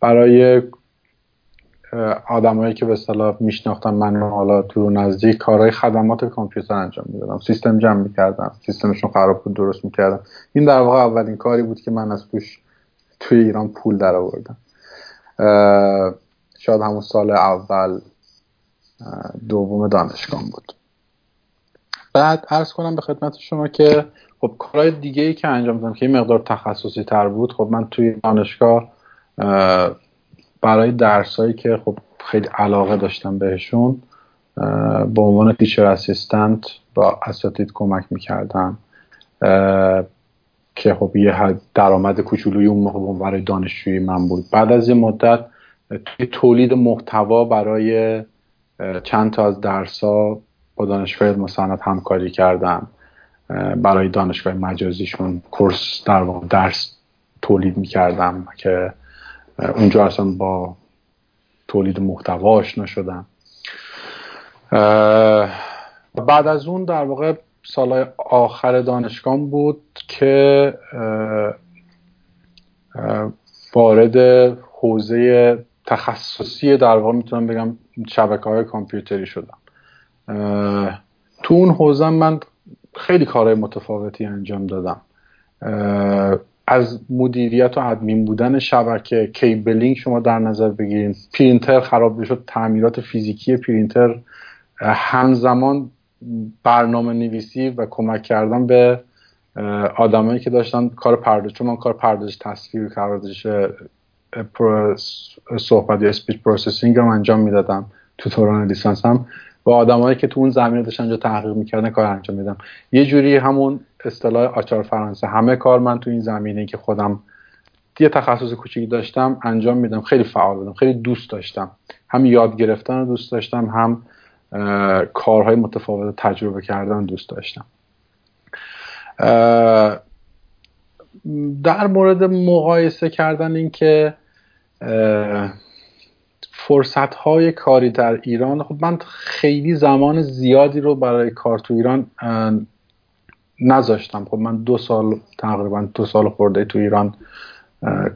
برای آدمایی که به اصطلاح میشناختن من حالا تو نزدیک کارهای خدمات کامپیوتر انجام می‌دادم. سیستم جمع می‌کردم. سیستمشون خراب بود درست می‌کردم این در واقع اولین کاری بود که من از توش توی ایران پول در آوردم شاید همون سال اول دوم دانشگاه بود. بعد عرض کنم به خدمت شما که خب کارهای دیگه ای که انجام دادم که این مقدار تخصصی تر بود خب من توی دانشگاه برای درسایی که خب خیلی علاقه داشتم بهشون به عنوان تیچر اسیستنت با اساتید کمک می‌کردم که خب یه درآمد کوچولوی اون موقع برای دانشجوی من بود. بعد از یه مدت توی تولید محتوا برای چند تا از درس ها با دانشگاه مصند همکاری کردم. برای دانشگاه مجازیشون کورس در درس تولید می‌کردم که اونجا اصلا با تولید محتوا آشنا شدم. بعد از اون در واقع سال آخر دانشگاه بود که وارد حوزه تخصصی در واقع می‌تونم بگم شبکه های کامپیوتری شدم. تو اون حوزه من خیلی کارهای متفاوتی انجام دادم. از مدیریت و ادمین بودن شبکه cabling شما در نظر بگیرید پرینتر خراب شد تعمیرات فیزیکی پرینتر. همزمان برنامه نویسی و کمک کردن به آدمایی که داشتن کار پردازش چون من کار پردازش تصویر پردازش صحبت یا speech processing هم انجام می‌دادم. تو دوران لیسانس هم. با آدمایی که تو اون زمینه داشتن اونجا تحقیق می‌کردن کار انجام میدم یه جوری همون اصطلاح آچار فرانسه. همه کار من تو این زمینه که خودم یه تخصص کوچیکی داشتم انجام میدم. خیلی فعال بودم. خیلی دوست داشتم. هم یاد گرفتن رو دوست داشتم هم کارهای متفاوت تجربه کردن دوست داشتم. در مورد مقایسه کردن اینکه فرصت های کاری در ایران. خب من خیلی زمان زیادی رو برای کار تو ایران نذاشتم. خب من دو سال تقریبا دو سال خورده تو ایران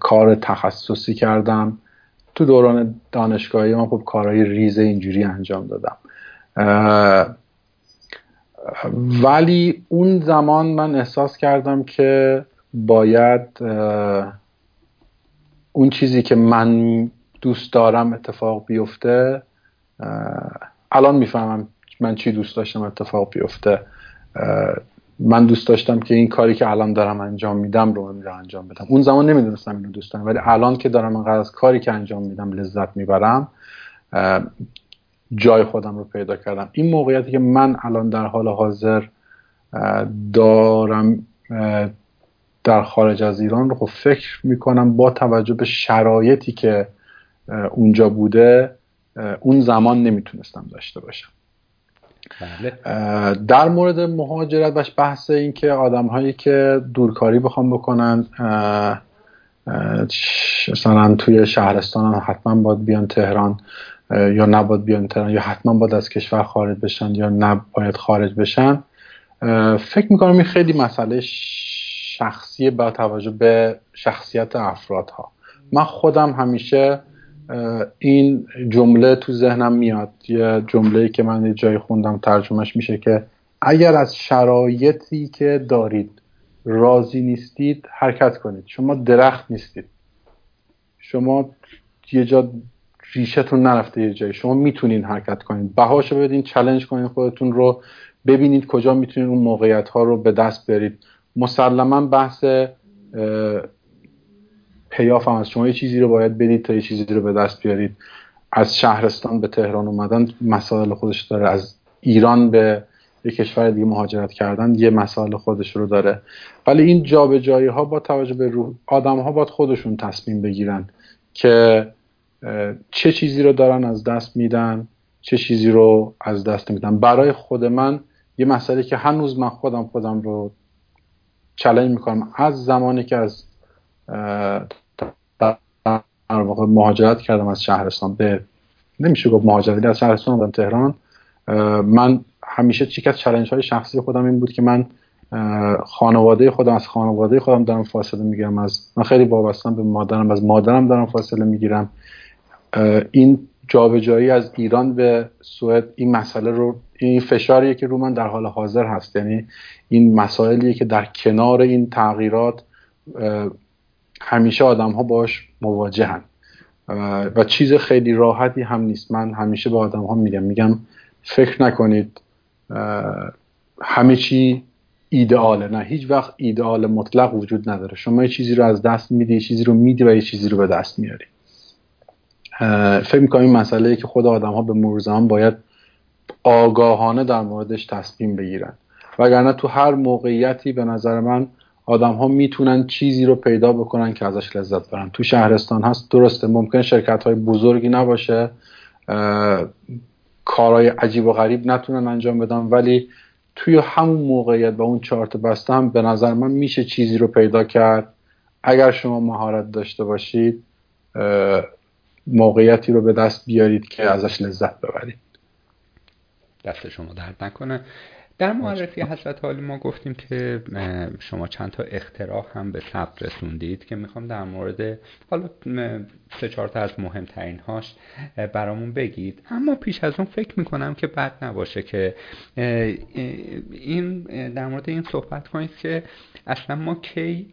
کار تخصصی کردم. تو دوران دانشگاهی من خب کارهای ریز اینجوری انجام دادم. ولی اون زمان من احساس کردم که باید اون چیزی که من دوست دارم اتفاق بیفته الان می‌فهمم من چی دوست داشتم اتفاق بیفته. من دوست داشتم که این کاری که الان دارم انجام میدم رو انجام بدم. اون زمان نمی‌دونستم اینو دوست دارم ولی الان که دارم انقدر از کاری که انجام میدم لذت می‌برم جای خودم رو پیدا کردم. این موقعیتی که من الان در حال حاضر دارم در خارج از ایران رو خب فکر می‌کنم با توجه به شرایطی که اونجا بوده اون زمان نمی‌تونستم داشته باشم. بله. در مورد مهاجرت و بحث این که آدم هایی که دورکاری بخوام بکنن مثلا توی شهرستان هم حتما باید بیان تهران یا نباید بیان تهران یا حتما باید از کشور خارج بشن یا نباید خارج بشن. فکر می‌کنم این خیلی مسئله شخصی با توجه به شخصیت افرادها. من خودم همیشه این جمله تو ذهنم میاد. یه جمله که من یه جایی خوندم ترجمهش میشه که اگر از شرایطی که دارید راضی نیستید حرکت کنید. شما درخت نیستید. شما یه جا ریشتون نرفته یه جایی. شما می‌تونین حرکت کنید. بهاشو بدین چلنج کنید خودتون رو. ببینید کجا می‌تونید اون موقعیت ها رو به دست برید مسلما بحث پیاف هم از شما یه چیزی رو باید بدید تا یه چیزی رو به دست بیارید. از شهرستان به تهران اومدن مسائل خودش داره. از ایران به یه کشور دیگه مهاجرت کردن یه مسائل خودش رو داره. ولی این جابجایی ها با توجه به روح آدم ها باید خودشون تصمیم بگیرن که چه چیزی رو دارن از دست میدن چه چیزی رو از دست میدن برای خود من یه مسئله که هنوز من خودم خودم رو چلنج می‌کنم. از زمانی که از در واقع مهاجرت کردم از شهرستان به نمیشه گفت مهاجرت از شهرستان بودم تهران. من همیشه چیک از چلنج های شخصی خودم این بود که من خانواده خودم از خانواده خودم دارم فاصله می‌گیرم از من خیلی وابستم به مادرم از مادرم دارم فاصله می‌گیرم. این جابجایی از ایران به سوئد این مسئله رو این فشاریه که رو من در حال حاضر هست. یعنی این مسائلیه که در کنار این تغییرات همیشه آدم ها باش مواجهن. و چیز خیلی راحتی هم نیست. من همیشه به آدم ها میگم. میگم فکر نکنید همه چی ایدئاله. نه هیچ وقت ایدئال مطلق وجود نداره. شما یه چیزی رو از دست میدی یه چیزی رو میدی و یه چیزی رو به دست میاری. فکر می‌کنم این مسئله که خود آدم ها به مرور زمان باید آگاهانه در موردش تصمیم بگیرن. وگرنه تو هر موقعیتی به نظر من آدم ها می‌تونن چیزی رو پیدا بکنن که ازش لذت برن. تو شهرستان هست درسته ممکن شرکت های بزرگی نباشه کارهای عجیب و غریب نتونن انجام بدن ولی توی همون موقعیت و اون چارت بسته هم به نظر من میشه چیزی رو پیدا کرد. اگر شما مهارت داشته باشید موقعیتی رو به دست بیارید که ازش لذت ببرید. دست شما درد نکنه. در معرفی حضرت حالی ما گفتیم که شما چند تا اختراع هم به ثبت رسوندید که می‌خوام در مورد حالا سه چهار تا از مهمترین هاش برامون بگید. اما پیش از اون فکر می‌کنم که بد نباشه که این در مورد این صحبت کنید که اصلا ما کی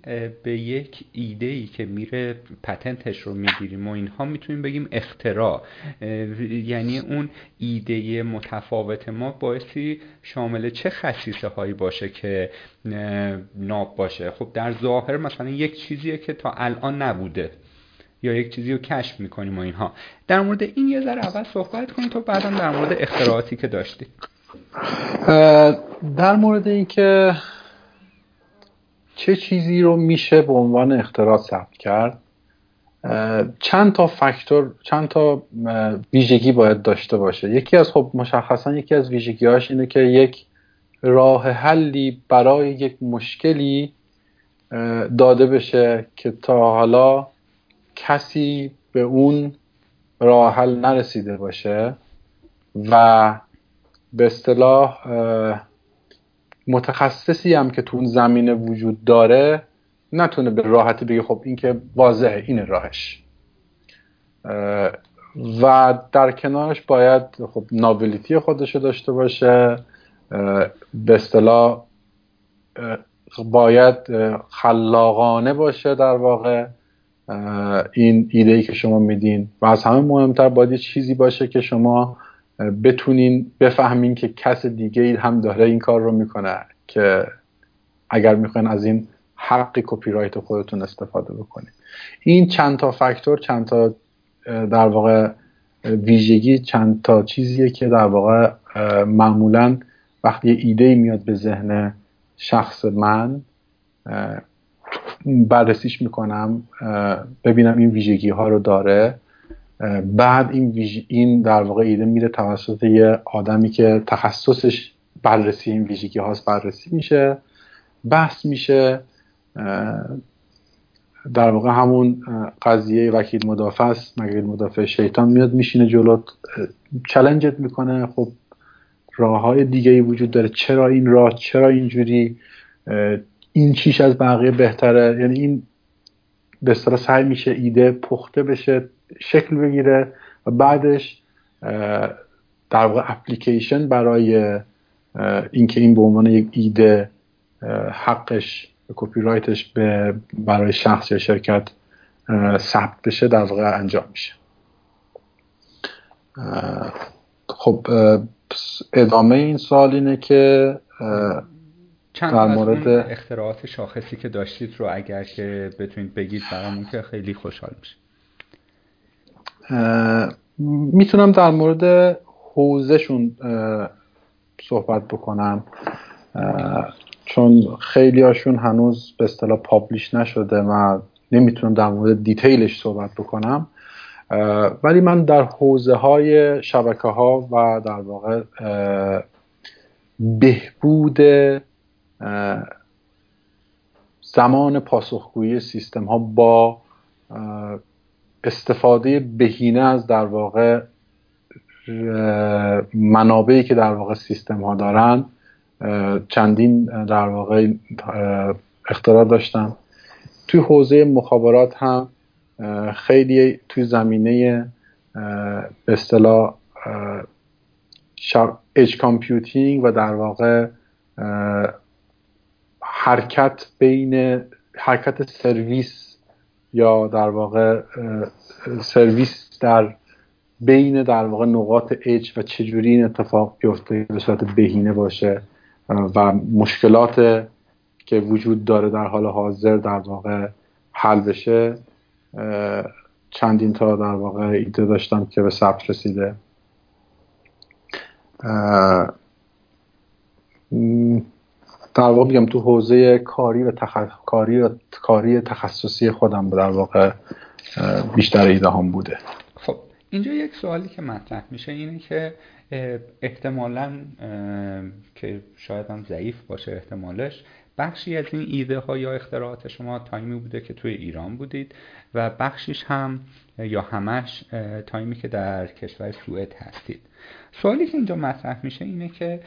به یک ایده ای که میره پتنتش رو می‌گیریم و اینها می‌تونیم بگیم اختراع. یعنی اون ایده متفاوت ما باعثی شامل چه خصیصه هایی باشه که ناب باشه؟ خب در ظاهر مثلا یک چیزیه که تا الان نبوده یا یک چیزی رو کشف می‌کنیم و اینها. در مورد این یه ذره اول صحبت کنیم تو بعدا در مورد اختراعاتی که داشتی در مورد اینکه چه چیزی رو میشه به عنوان اختراع ثبت کرد؟ چند تا فاکتور چند تا ویژگی باید داشته باشه. یکی از خب مشخصا یکی از ویژگیهاش اینه که یک راه حلی برای یک مشکلی داده بشه که تا حالا کسی به اون راه حل نرسیده باشه و به اصطلاح متخصصی هم که تو اون زمینه وجود داره نتونه به راحتی بگه خب این که واضحه این راهش. و در کنارش باید خب ناولیتی خودشو داشته باشه. به اصطلاح باید خلاقانه باشه در واقع. این ایده ای که شما میدین. و از همه مهمتر باید چیزی باشه که شما بتونین بفهمین که کس دیگه ای هم داره این کار رو می‌کنه که اگر می‌خواین از این حق کپی رایت خودتون استفاده بکنید این چند تا فاکتور چند تا در واقع ویژگی چند تا چیزیه که در واقع معمولا وقتی ایده میاد به ذهن شخص من بررسیش می‌کنم ببینم این ویژگی ها رو داره. بعد این, این در واقع ایده میره توسط یه آدمی که تخصصش بررسی این ویژگی هاست بررسی میشه بحث میشه در واقع همون قضیه وکیل مدافع است وکیل مدافع شیطان میاد میشینه جلوت چلنجت می‌کنه. خب راه های دیگه ای وجود داره. چرا این راه؟ چرا اینجوری؟ این چیش از بقیه بهتره؟ یعنی این به اصطلاح سعی میشه ایده پخته بشه شکل بگیره و بعدش در واقع اپلیکیشن برای اینکه این به عنوان یک ایده حقش کپی رایتش به برای شخص یا شرکت ثبت بشه در واقع انجام میشه. خب ادامه این سال اینه که چند در مورد اختراعات شاخصی که داشتید رو اگر که بتونید بگید برامون که خیلی خوشحال میشه. می‌تونم در مورد حوزهشون صحبت بکنم. چون خیلی هاشون هنوز به اصطلاح پابلیش نشده و نمی‌تونم در مورد دیتیلش صحبت بکنم. ولی من در حوزه های شبکه ها و در واقع بهبود زمان پاسخگویی سیستم ها با استفاده بهینه از در واقع منابعی که در واقع سیستم ها دارن چندین در واقع اختراع داشتم توی حوزه مخابرات هم خیلی توی زمینه به اصطلاح edge computing و در واقع حرکت بین حرکت سرویس یا در واقع سرویس در بین در واقع نقاط اج و چجوری این اتفاق بیفته به صورت بهینه باشه و مشکلات که وجود داره در حال حاضر در واقع حل بشه چندین تا در واقع ایده داشتم که به ثبت رسیده. در واقع میگم تو حوزه کاری و تخ... کاری, و... کاری تخصصی خودم در واقع بیشتر ایده هم بوده. خب اینجا یک سوالی که مطرح میشه اینه که احتمالا که شاید هم ضعیف باشه احتمالش بخشی از این ایده ها یا اختراعات شما تایمی بوده که توی ایران بودید و بخشیش هم یا همش تایمی که در کشور سوئد هستید. سوالی که اینجا مطرح میشه اینه که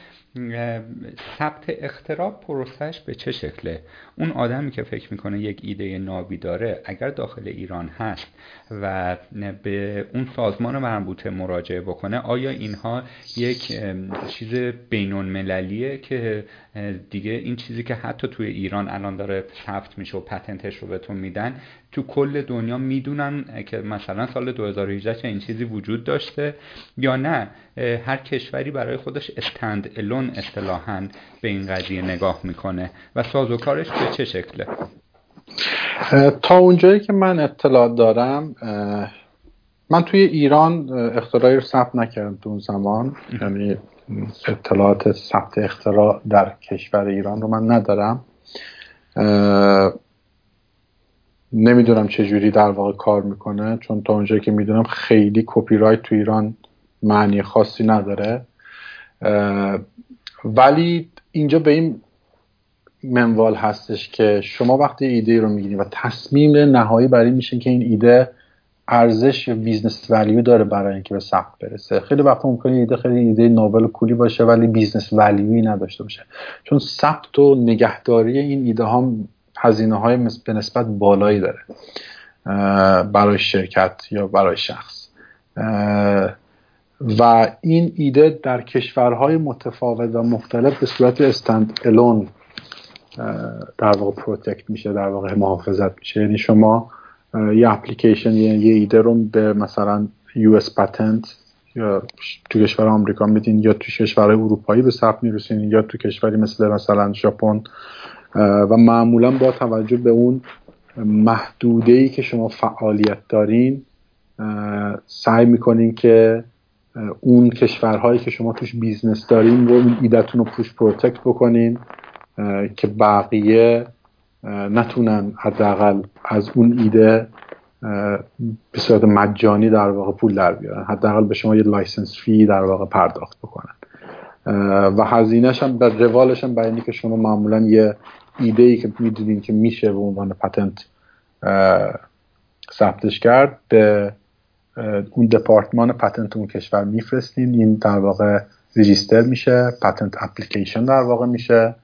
ثبت اختراع پروسش به چه شکله؟ اون آدمی که فکر می‌کنه یک ایده نابی داره اگر داخل ایران هست و به اون سازمان مربوطه مراجعه بکنه آیا اینها یک چیز بینون مللیه که دیگه این چیزی که حتی توی ایران الان داره ثبت میشه و پتنتش رو بهتون میدن تو کل دنیا می‌دونن که مثلا سال 2018 چه این چیزی وجود داشته یا نه؟ هر کشوری برای خودش استند الون اصطلاحا به این قضیه نگاه می‌کنه. و سازوکارش به چه شکله؟ تا اونجایی که من اطلاع دارم من توی ایران اختراعی رو ثبت نکردم تو اون زمان. یعنی اطلاعات ثبت اختراع در کشور ایران رو من ندارم. نمی‌دونم چه جوری در واقع کار می‌کنه چون تا اونجایی که می‌دونم خیلی کپی رایت تو ایران معنی خاصی نداره. ولی اینجا به این منوال هستش که شما وقتی ایده رو می‌گیرید و تصمیم نهایی برای میشه که این ایده ارزش business value داره برای اینکه به ثبت برسه. خیلی وقتا ممکنه ایده خیلی ایده novel cool ی باشه ولی business value ی نداشته باشه. چون ثبت و نگهداری این ایده ها هزینه های به نسبت بالایی داره برای شرکت یا برای شخص. و این ایده در کشورهای متفاوت و مختلف به صورت stand alone در واقع protect میشه در واقع محافظت میشه. یعنی شما یه اپلیکیشن یه, ایده رو به مثلا US patent یا تو کشور آمریکا میدین یا تو کشورهای اروپایی به ثبت می‌رسونین یا تو کشوری مثل مثلا ژاپن و معمولا با توجه به اون محدوده ای که شما فعالیت دارین سعی می‌کنین که اون کشورهایی که شما توش business دارین رو ایدتون رو پوش protect بکنین که بقیه نتونن حداقل از اون ایده به صورت مجانی در واقع پول در بیارن. حداقل به شما یه license fee در واقع پرداخت بکنن. و هزینهش هم در روالش هم برای که شما معمولا یه ایده ای که می‌دونین که میشه به عنوان patent ثبتش کرد به اون دپارتمان patent اون کشور میفرستین این در واقع ریجیستر میشه پتنت اپلیکیشن در واقع میشه.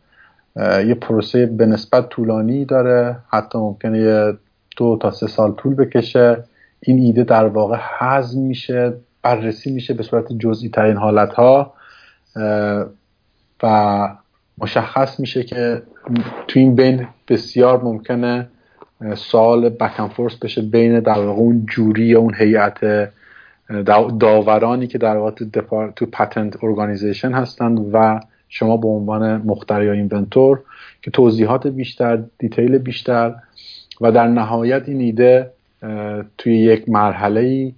یه پروسه به نسبت طولانی داره. حتی ممکنه یه دو تا سه سال طول بکشه. این ایده در واقع حزم میشه بررسی میشه به صورت جزئی ترین حالت ها و مشخص میشه که تو این بین بسیار ممکنه سال بکن فورس بشه بین در واقع اون جوری یا اون هیئت داورانی که در واقع تو, تو patent organization هستند و شما به عنوان مخترع یا inventor که توضیحات بیشتر detail بیشتر و در نهایت این ایده توی یک مرحله ای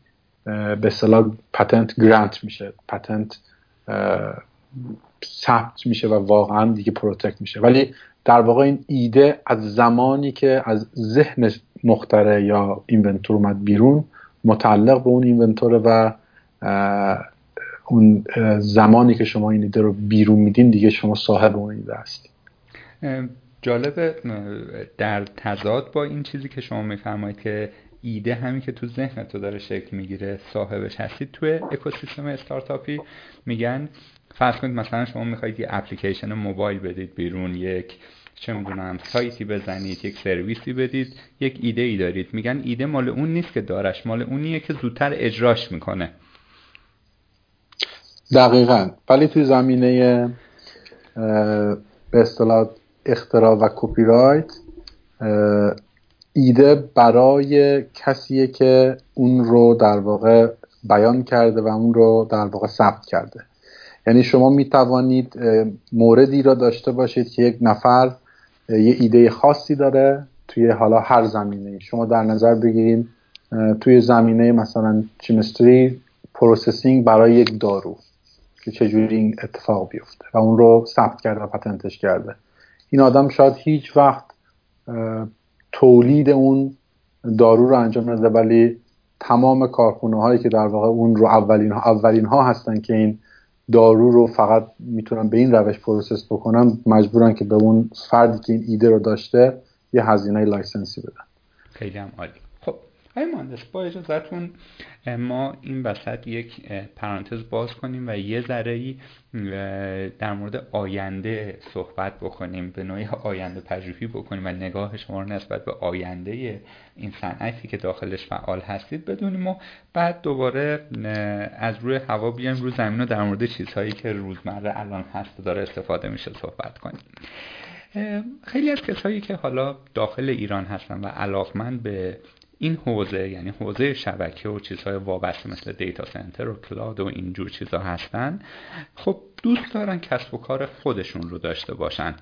به اصطلاح patent grant میشه. patent ثبت میشه و واقعا دیگه protect میشه. ولی در واقع این ایده از زمانی که از ذهن مختره یا اینونتور اومد بیرون متعلق به اون اینونتوره و اون زمانی که شما این ایده رو بیرون میدین دیگه شما صاحب اون ایده هستید جالب در تضاد با این چیزی که شما میفرمایید که ایده همین که تو ذهن تو داره شکل می‌گیره صاحبش هستید توی اکوسیستم استارتاپی میگن فرض کنید مثلا شما می‌خواید یه اپلیکیشن موبایل بدید بیرون یک چه می‌دونم سایتی بزنید یک سرویسی بدید یک ایده ای دارید. میگن ایده مال اون نیست که دارش مال اونیه که زودتر اجراش می‌کنه. دقیقا. ولی توی زمینه به اصطلاح اختراع و کپی رایت ایده برای کسیه که اون رو در واقع بیان کرده و اون رو در واقع ثبت کرده. یعنی شما می توانید موردی را داشته باشید که یک نفر یه ایده خاصی داره توی حالا هر زمینه شما در نظر بگیرید توی زمینه مثلا chemistry processing برای یک دارو که چجوری این اتفاق بیفته و اون رو ثبت کرده و patent ش کرده. این آدم شاید هیچ وقت تولید اون دارو رو انجام نده ولی تمام کارخونه هایی که در واقع اون رو اولین ها, اولین ها هستن که این دارو رو فقط می‌تونن به این روش process بکنن مجبورن که به اون فردی که این ایده رو داشته یه هزینه license ی بدن. خیلی هم عالی. آقای مهندس با اجازتون ما این وسط یک پرانتز باز کنیم و یه ذره در مورد آینده صحبت بکنیم به نوعی آینده پژوهی بکنیم و نگاه شما رو نسبت به آینده این صنعتی که داخلش فعال هستید بدونیم و بعد دوباره از روی هوا بیایم روی زمین و در مورد چیزهایی که روزمره الان هست و داره استفاده میشه صحبت کنیم. خیلی از کسایی که حالا داخل ایران هستن و علاقمند به این حوزه یعنی حوزه شبکه و چیزهای وابسته مثل دیتا سنتر و کلاد و اینجور چیزها هستن خب دوست دارن کسب و کار خودشون رو داشته باشن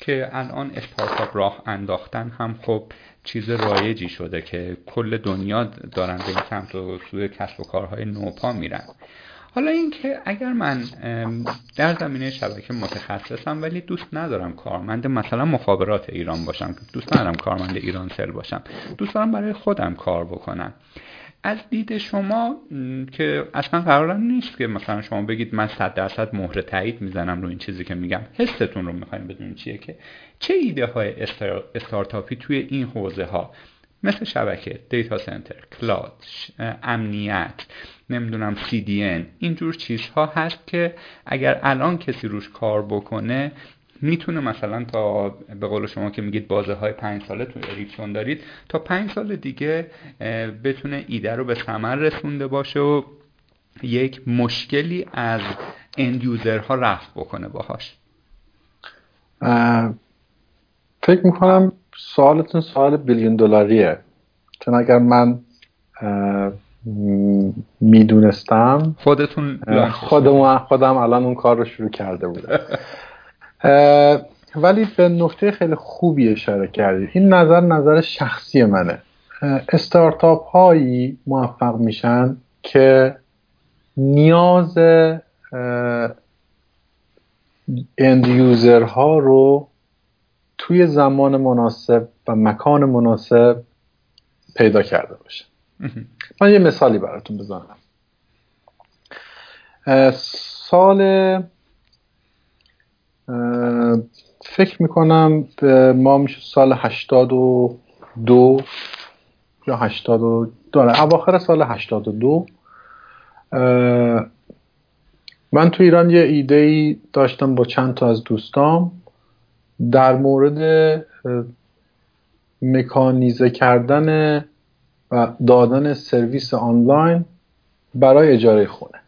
که الان استارتاپ راه انداختن هم خب چیز رایجی شده که کل دنیا دارن به این سمت و سوی کسب و کارهای نوپا میرن. حالا اینکه اگر من در زمینه شبکه متخصصم ولی دوست ندارم کارمند مثلا مخابرات ایران باشم دوست ندارم کارمند ایران سل باشم دوست دارم برای خودم کار بکنم. از دید شما که اصلا قرار نیست که مثلا شما بگید من صد درصد مهر تایید می‌زنم رو این چیزی که میگم. حستون رو می‌خوایم بدونیم چیه که چه ایده های استارتاپی توی این حوزه ها مثل شبکه data center cloud امنیت نمی‌دونم CDN اینجور چیزها هست که اگر الان کسی روش کار بکنه می‌تونه مثلا تا به قول شما که میگید بازه های پنج ساله تو اریکسون دارید تا پنج سال دیگه بتونه ایده رو به ثمر رسونده باشه و یک مشکلی از اند ها رفت بکنه باهاش. فکر می‌کنم سوالتون سوال بیلیون دلاریه. چون اگر من می‌دونستم. خودتون خودم خودم الان اون کار رو شروع کرده بودم. ولی به نکته خیلی خوبی اشاره کردید. این نظر نظر شخصی منه. استارتاپ هایی موفق میشن که نیاز اند یوزر ها رو توی زمان مناسب و مکان مناسب پیدا کرده باشه من یه مثالی براتون بزنم. سال فکر می‌کنم ما میشه سال هشتاد و دو یا هشتاد و داره اواخر سال هشتاد و دو. من تو ایران یه ایده ای داشتم با چند تا از دوستام در مورد مکانیزه کردن و دادن سرویس آنلاین برای اجاره خونه.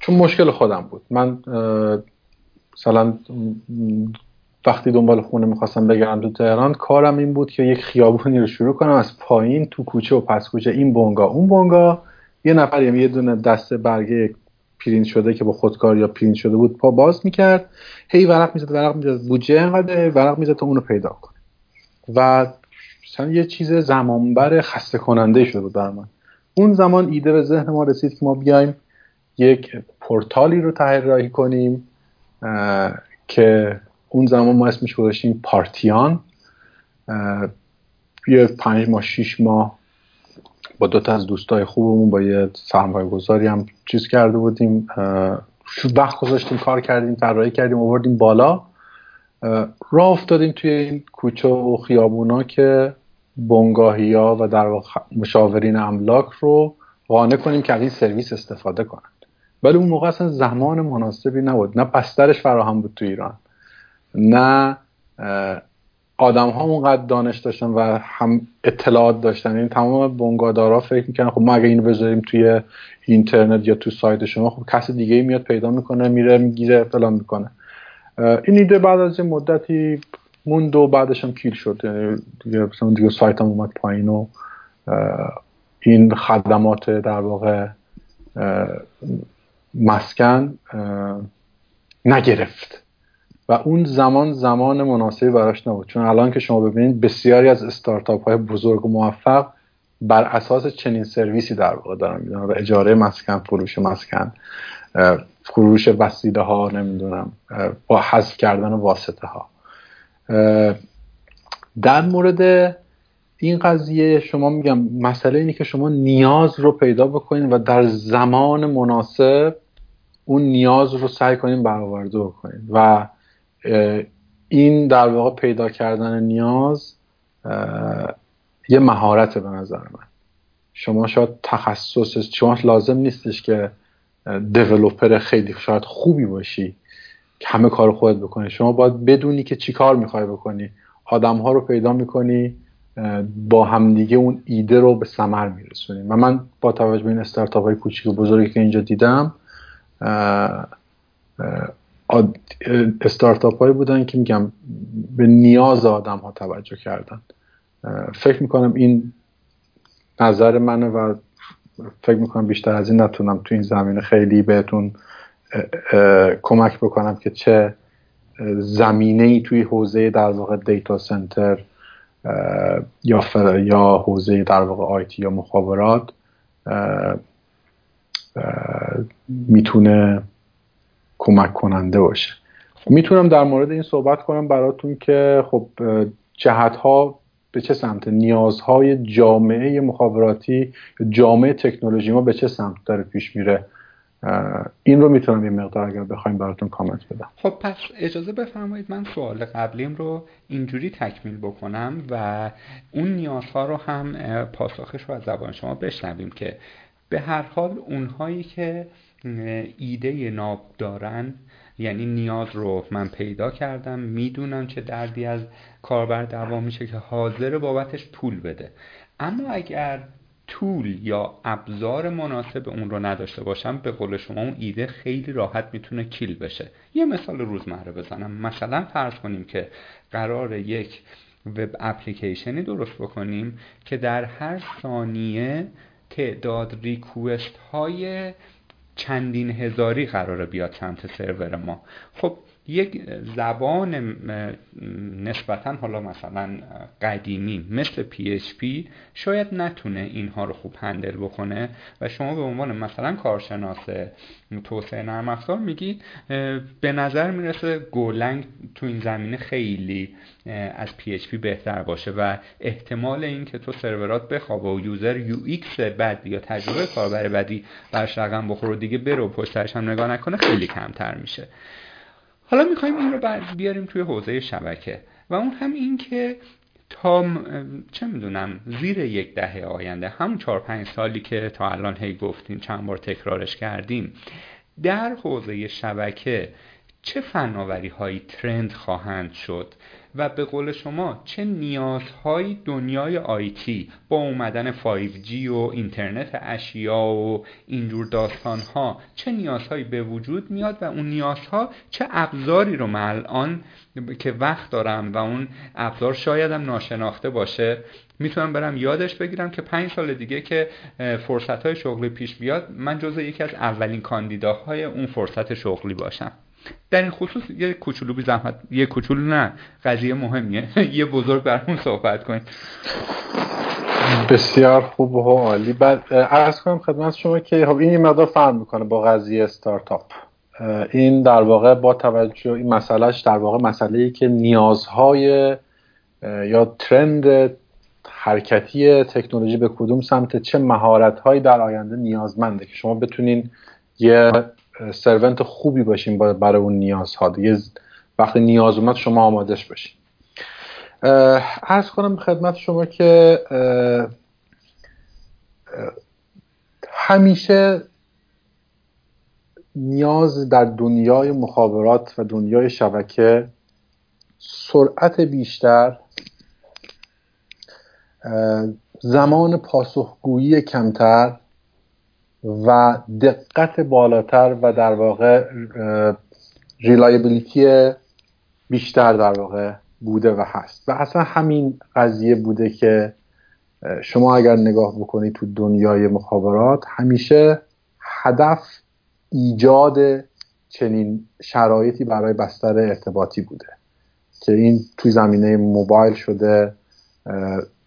چون مشکل خودم بود. من مثلا وقتی دنبال خونه می‌خواستم بگردم تو تهران کارم این بود که یک خیابونی رو شروع کنم از پایین تو کوچه و پس کوچه. این بونگا اون بونگا یه نفر یه دونه دسته برگه پرینت شده که با خودکار یا پرینت شده بود پا باز می‌کرد. هی ورق می‌زد ورق می‌زد بودجه انقدر ورق می‌زد تا اونو پیدا کنه. و مثلا یه چیز زمانبر خسته کننده شده بود در من. اون زمان ایده به ذهن ما رسید که ما بیایم یک پورتالی رو طراحی کنیم که اون زمان ما اسمش گذاشتیم پارتیان. یه پنج ماه شیش ماه با دو تا از دوستای خوبمون با یه سرمایه گذاری هم چیز کرده بودیم. وقت گذاشتیم کار کردیم طراحی کردیم آوردیم بالا. راه افتادیم توی این کوچه و خیابونا که بنگاهی ها و در واقع مشاورین املاک رو قانع کنیم که از این سرویس استفاده کنند. ولی اون موقع اصلا زمان مناسبی نبود. نه بسترش فراهم بود تو ایران. نه آدم ها اونقدر دانش داشتن و هم اطلاعات داشتن. این یعنی تمام بنگادارا فکر می‌کنن خب ما اگه اینو بذاریم توی اینترنت یا تو سایت شما خب کسی دیگه میاد پیدا می‌کنه میره می‌گیره فلان می‌کنه. این ایده بعد از مدتی موند و بعدش هم کیل شد. یعنی دیگه دیگه سایت هم اومد پایین و این خدمات در واقع مسکن نگرفت. و اون زمان زمان مناسبی براش نبود. چون الان که شما ببینید بسیاری از استارتاپ های بزرگ و موفق بر اساس چنین سرویسی در واقع دارن می‌دونن و اجاره مسکن فروش مسکن فروش وسیله ها نمی‌دونم با حذف کردن واسطه ها در مورد این قضیه شما میگم مسئله اینه که شما نیاز رو پیدا بکنید و در زمان مناسب اون نیاز رو سعی کنید برآورده بکنید و این در واقع پیدا کردن نیاز یه مهارت به نظر من. شما شاید تخصص شما لازم نیستش که دیولوپر خیلی شاید خوبی باشی. همه کار خودت بکنی. شما باید بدونی که چی کار می‌خوای بکنی. آدم ها رو پیدا می‌کنی با همدیگه اون ایده رو به ثمر میرسونی. و من با توجه به این استارتاپ های کوچیک و بزرگی که اینجا دیدم استارتاپ هایی بودن که میگم به نیاز آدم ها توجه کردن. فکر می‌کنم این نظر منه و فکر می‌کنم بیشتر از این نتونم تو این زمینه خیلی بهتون کمک بکنم که چه زمینه ای توی حوزه در واقع دیتا سنتر یا یا حوزه در واقع آیتی یا مخابرات می‌تونه کمک کننده باشه. می‌تونم در مورد این صحبت کنم براتون که خب جهت ها به چه سمت؟ نیازهای جامعه مخابراتی جامعه تکنولوژی ما به چه سمت داره پیش میره؟ این رو می‌تونم یه مقدار اگر بخوایم براتون کامنت بدم. خب پس اجازه بفرمایید من سوال قبلیم رو اینجوری تکمیل بکنم و اون نیازها رو هم پاسخش رو از زبان شما بشنویم که به هر حال اونهایی که ایده ناب دارن یعنی نیاز رو من پیدا کردم می‌دونم چه دردی از کاربر دوا میشه که حاضر بابتش پول بده. اما اگر طول یا ابزار مناسب اون رو نداشته باشم به قول شما اون ایده خیلی راحت می‌تونه کیل بشه. یه مثال روزمره بزنم. مثلا فرض کنیم که قرار یک وب اپلیکیشنی درست بکنیم که در هر ثانیه تعداد ریکوست های چندین هزاری قراره بیاد سمت سرور ما. خب یک زبان نسبتا حالا مثلا قدیمی مثل PHP شاید نتونه اینها رو خوب handle بکنه و شما به عنوان مثلا کارشناس توسعه نرم افزار میگی به نظر می‌رسه Golang تو این زمینه خیلی از PHP بهتر باشه و احتمال این که تو سرورات بخوابه و user UX بد یا تجربه کاربر بدی برش رقم بخوره و دیگه برو پشترش هم نگاه نکنه خیلی کمتر میشه. حالا می‌خوایم این رو بیاریم توی حوزه شبکه. و اون هم این که تا چه می‌دونم زیر یک دهه آینده همون چهار پنج سالی که تا الان هی گفتیم چند بار تکرارش کردیم در حوزه شبکه چه فناوری هایی ترند خواهند شد؟ و به قول شما چه نیازهایی دنیای آیتی با اومدن 5G و اینترنت اشیا و اینجور داستانها چه نیازهایی به وجود میاد و اون نیازها چه ابزاری رو من الان که وقت دارم و اون ابزار شایدم ناشناخته باشه. می‌تونم برم یادش بگیرم که پنج سال دیگه که فرصت های شغلی پیش بیاد من جزء یکی از اولین کاندیداهای اون فرصت شغلی باشم. در این خصوص یه کوچولو بی زحمت یه کوچولو نه قضیه مهمیه. یه بزرگ برمون صحبت کنید بسیار خوب و عالی. بعد عرض کنم خدمت شما که خب این مقدار فرق می‌کنه با قضیه استارتاپ. این در واقع با توجه این مسئلهش در واقع مسئله ای که نیازهای یا ترند حرکتی تکنولوژی به کدوم سمت چه مهارت هایی در آینده نیازمنده که شما بتونین یه سرونت خوبی باشیم برای اون نیازها. دیگه وقتی نیاز اومد شما آمادش باشین. ارز کنم خدمت شما که همیشه نیاز در دنیای مخابرات و دنیای شبکه سرعت بیشتر زمان پاسخگویی کمتر و دقت بالاتر و در واقع ریلایبیلیتی بیشتر در واقع بوده و هست. و اصلا همین قضیه بوده که شما اگر نگاه بکنید تو دنیای مخابرات همیشه هدف ایجاد چنین شرایطی برای بستر ارتباطی بوده که این توی زمینه موبایل شده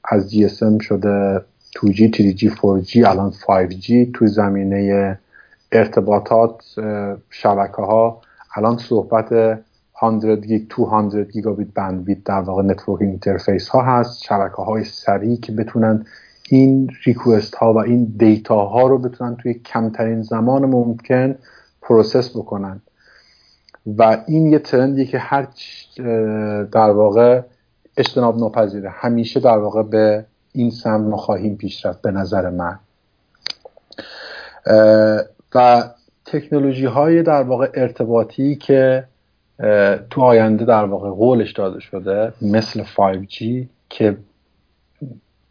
از GSM شده 2G 3G 4G الان 5G توی زمینه ارتباطات شبکه ها الان صحبت 100 گیگ 200 گیگابیت bandwidth در واقع network interface ها هست. شبکه های سریع که بتونن این request ها و این data ها رو بتونن توی کمترین زمان ممکن process بکنن. و این یه trend ی که هر در واقع اجتناب ناپذیره. همیشه در واقع به این سمت ما خواهیم پیش رفت به نظر من. و تکنولوژی های در واقع ارتباطی که تو آینده در واقع قولش داده شده مثل 5G که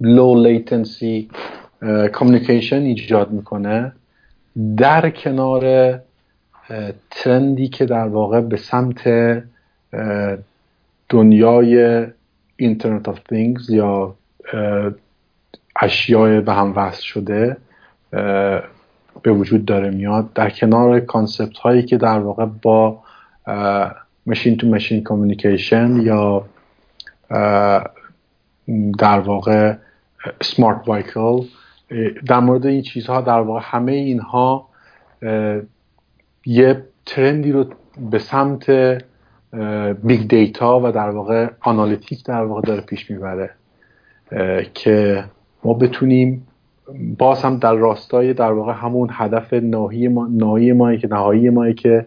low latency communication ایجاد می‌کنه در کنار trend ی که در واقع به سمت دنیای internet of things یا اشیاء به هم وصل شده به وجود داره میاد. در کنار concept هایی که در واقع با machine to machine communication یا در واقع smart vehicle در مورد این چیزها در واقع همه اینها یه trend ی رو به سمت big data و در واقع analytic در واقع داره پیش می‌بره. که ما بتونیم باز هم در راستای در واقع همون هدف نهایی ما نهایی ما که نهایی ما که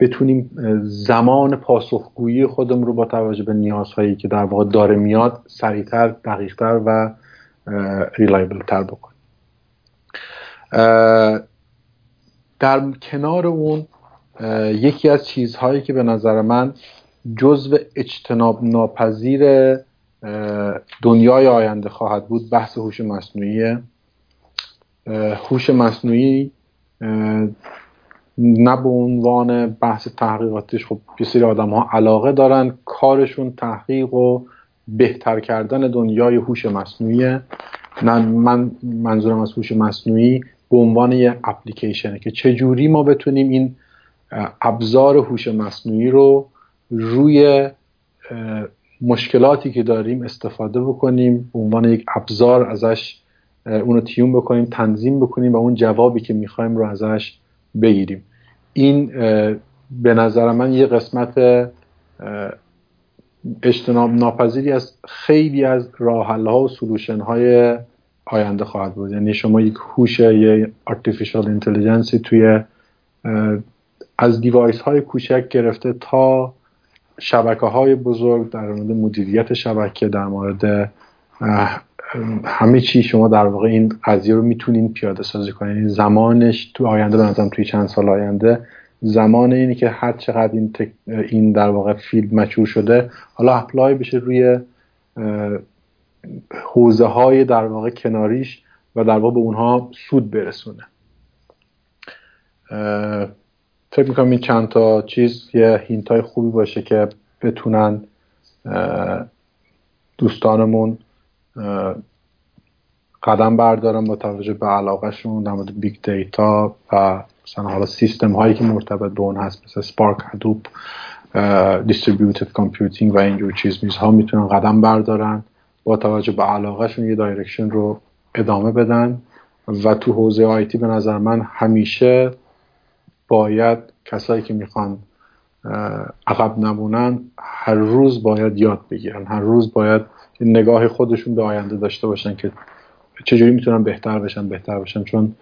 بتونیم زمان پاسخگویی خودمون رو با توجه به نیازهایی که در واقع داره میاد سریعتر دقیقتر و ریلایبل تر بکنیم. در کنار اون یکی از چیزهایی که به نظر من جزو اجتناب ناپذیر دنیای آینده خواهد بود. بحث هوش مصنوعی هوش مصنوعی نه به عنوان بحث تحقیقاتش خب یه سری آدم ها علاقه دارن کارشون تحقیق و بهتر کردن دنیای هوش مصنوعی نه من منظورم از هوش مصنوعی به عنوان یه اپلیکیشنه که چجوری ما بتونیم این ابزار هوش مصنوعی رو روی مشکلاتی که داریم استفاده بکنیم به عنوان یک ابزار ازش اونو تیون بکنیم تنظیم بکنیم و اون جوابی که می‌خوایم رو ازش بگیریم. این به نظر من یه قسمت اجتناب ناپذیری از خیلی از راه ها و سلوشن های آینده خواهد بود. یعنی شما یک هوش یه artificial intelligence توی از دیوایس های کوچک گرفته تا شبکه های بزرگ در مورد مدیریت شبکه در مورد همه چی شما در واقع این قضیه رو می‌تونین پیاده سازی کنین. یعنی زمانش تو آینده به نظرم توی چند سال آینده زمان اینی که هر چقدر این, این در واقع field mature شده حالا apply بشه روی حوزه های در واقع کناریش و در واقع به اونها سود برسونه. فکر می‌کنم این چند تا چیز یه hint های خوبی باشه که بتونن دوستانمون قدم بردارن با توجه به علاقهشون در مورد big data و مثلا حالا سیستم هایی که مرتبط به اون هست مثل Spark Hadoop distributed computing و اینجور چیز میزها می‌تونن قدم بردارن با توجه به علاقهشون یه direction رو ادامه بدن. و تو حوزه IT به نظر من همیشه باید کسایی که می‌خوان عقب نمونن هر روز باید یاد بگیرن. هر روز باید نگاه خودشون به آینده داشته باشن که چجوری می‌تونن بهتر بشن بهتر بشن. چون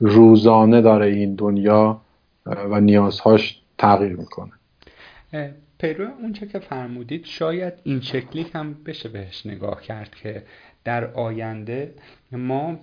روزانه داره این دنیا و نیازهاش تغییر می‌کنه. پیرو اونچه که فرمودید شاید این شکلی هم بشه بهش نگاه کرد که در آینده ما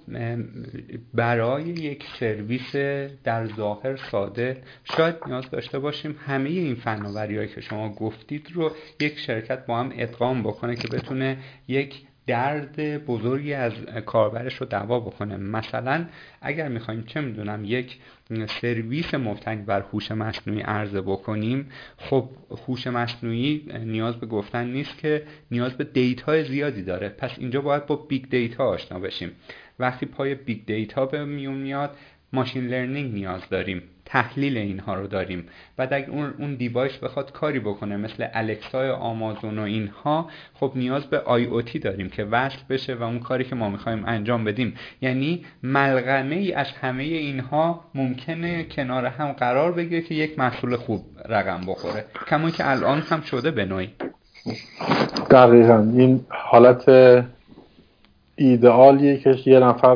برای یک سرویس در ظاهر ساده شاید نیاز داشته باشیم همه این فناوری که شما گفتید رو یک شرکت با هم ادغام بکنه که بتونه یک درد بزرگی از کاربرش رو دوا بکنه. مثلا اگر می‌خوایم چه می‌دونم یک سرویس مبتنی بر هوش مصنوعی عرضه بکنیم خب هوش مصنوعی نیاز به گفتن نیست که نیاز به data زیادی داره. پس اینجا باید با big data آشنا بشیم. وقتی پای big data به میون میاد machine learning نیاز داریم. تحلیل اینها رو داریم. بعد اگر اون, device بخواد کاری بکنه مثل الکسای آمازون و اینها خب نیاز به IoT داریم که وصل بشه و اون کاری که ما می‌خوایم انجام بدیم. یعنی ملغمه ای از همه اینها ممکنه کنار هم قرار بگیره که یک محصول خوب رقم بخوره. کمون که الان هم شده به نوعی. دقیقا. این حالت ایدئالیه که یه نفر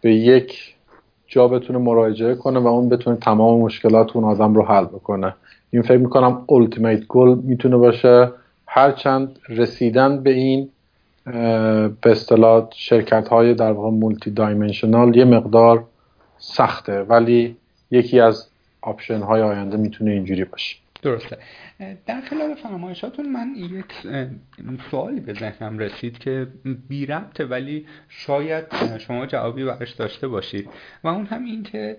به یک جا بتونه مراجعه کنه و اون بتونه تمام مشکلات اون آدم رو حل بکنه. این فکر می‌کنم ultimate گل می‌تونه باشه. هرچند رسیدن به این به اصطلاح شرکت های در واقع مولتی دایمنشنال یه مقدار سخته ولی یکی از option های آینده می‌تونه اینجوری باشه. درسته. در خلال فرمایشاتون من یک سوالی به ذهنم رسید که بی ربطه ولی شاید شما جوابی براش داشته باشید. و اون هم این که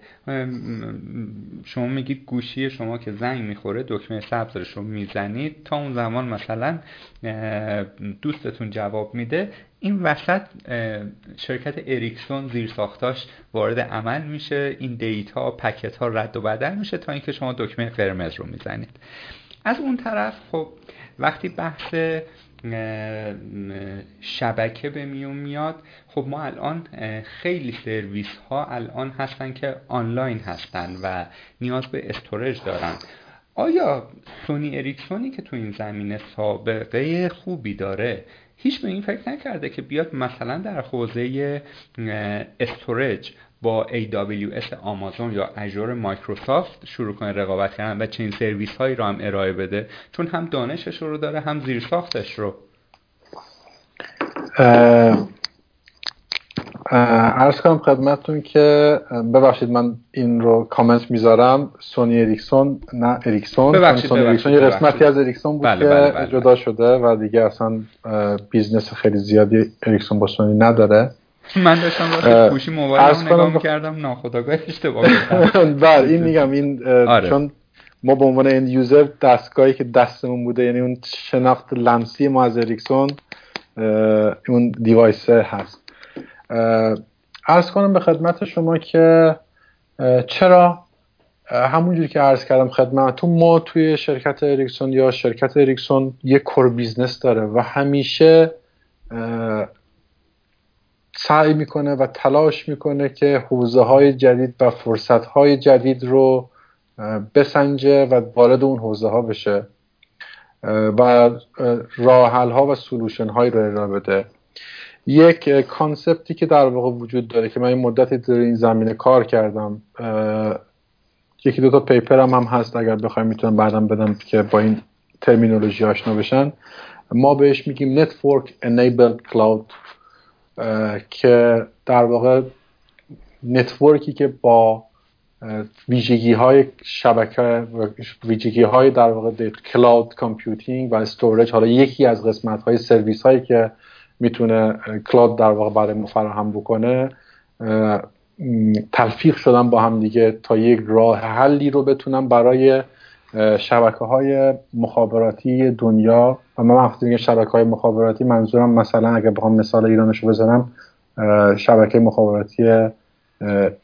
شما میگید گوشی شما که زنگ می‌خوره دکمه سبزش رو می‌زنید. تا اون زمان مثلا دوستتون جواب میده. این وسط شرکت اریکسون زیر ساختاش وارد عمل میشه. این دیتا پکت ها رد و بدل میشه تا اینکه شما دکمه قرمز رو می‌زنید. از اون طرف خب وقتی بحث شبکه به میون میاد خب ما الان خیلی سرویس ها الان هستن که آنلاین هستن و نیاز به استورج دارن. آیا سونی اریکسونی که تو این زمینه سابقه خوبی داره هیچ به این فکر نکرده که بیاد مثلا در حوزه storage با AWS آمازون یا Azure مایکروسافت شروع کنه رقابت کردن و چنین سرویس هایی رو هم ارائه بده. چون هم دانشش رو داره هم زیر ساختش رو عرض کنم خدمتتون که ببخشید من این رو کامنت می‌ذارم. سونی اریکسون نه اریکسون. ببخشید سونی اریکسون. یه قسمتی از اریکسون بود بله، که بله، بله. جدا شده و دیگه اصلا business خیلی زیادی اریکسون با سونی نداره. من داشتم وقتی گوشی خودم نگاه می‌کردم ناخودآگاه اشتباه کردم بله این میگم این آره. چون ما به عنوان این user دستگاهی که دستمون بوده یعنی اون شناخت لمسی ما از اریکسون اون device هست عرض کنم به خدمت شما که چرا اه، همونجوری که عرض کردم خدمتتون ما توی شرکت اریکسون یا شرکت اریکسون یک core business داره و همیشه سعی می‌کنه و تلاش می‌کنه که حوزه های جدید و فرصت های جدید رو بسنجه و وارد اون حوزه ها بشه و راه حل ها و solution هایی رو ارائه بده. یک concept ی که در واقع وجود داره که من این مدتی در این زمینه کار کردم یکی دو تا paper هم, هست اگر بخوایم می‌تونم بعدم بدم که با این terminology آشنا بشن. ما بهش میگیم Network Enabled اه، که در واقع network ی که با ویژگی های شبکه ویژگی های در واقع cloud computing و storage حالا یکی از قسمت های سرویس هایی که می‌تونه cloud در واقع برای ما فراهم بکنه تلفیق شدن با هم دیگه تا یک راه حلی رو بتونن برای شبکه های مخابراتی دنیا و من وقتی میگم شبکه های مخابراتی منظورم مثلا اگه بخوام مثال ایرانشو بزنم شبکه مخابراتی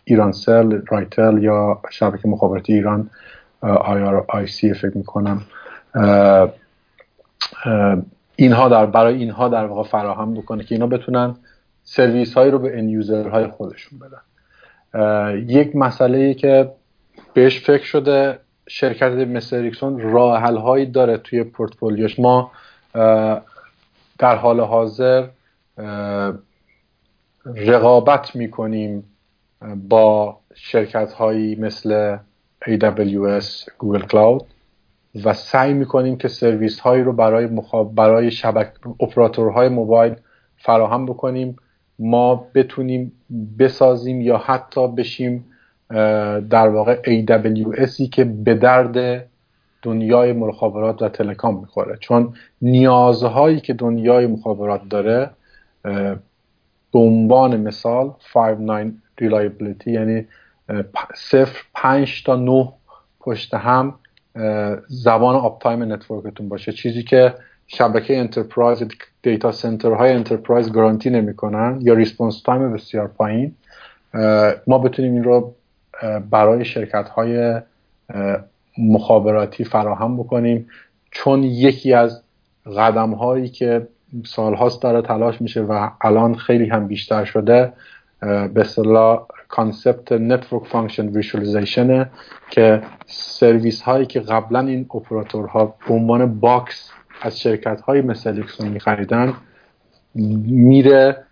ایرانسل رایتل یا شبکه مخابراتی ایران آی آر آی سی فکر می‌کنم. اینها در برای اینها در واقع فراهم بکنه که اینا بتونن سرویس هایی رو به end user های خودشون بدن. یک مسئله ای که بهش فکر شده شرکت مثل اریکسون راه هایی داره توی پورتفولیوش. ما در حال حاضر رقابت می‌کنیم با شرکت هایی مثل AWS Google Cloud و سعی می‌کنیم که سرویس هایی رو برای مخاب... برای شبک اپراتورهای موبایل فراهم بکنیم. ما بتونیم بسازیم یا حتی بشیم در واقع AWS ی که به درد دنیای مخابرات و telecom می‌خوره. چون نیازهایی که دنیای مخابرات داره به عنوان مثال 5.9 reliability یعنی صفر پنج تا نه پشت هم زبان uptime network تون باشه. چیزی که شبکه enterprise data center های enterprise گارانتی نمی‌کنن یا response time بسیار پایین ما بتونیم این رو برای شرکت های مخابراتی فراهم بکنیم. چون یکی از قدم هایی که سالهاست داره تلاش میشه و الان خیلی هم بیشتر شده به اصطلاح concept network function virtualization که سرویس هایی که قبلا این اپراتورها به عنوان box از شرکت های مثل اریکسون میخریدن میره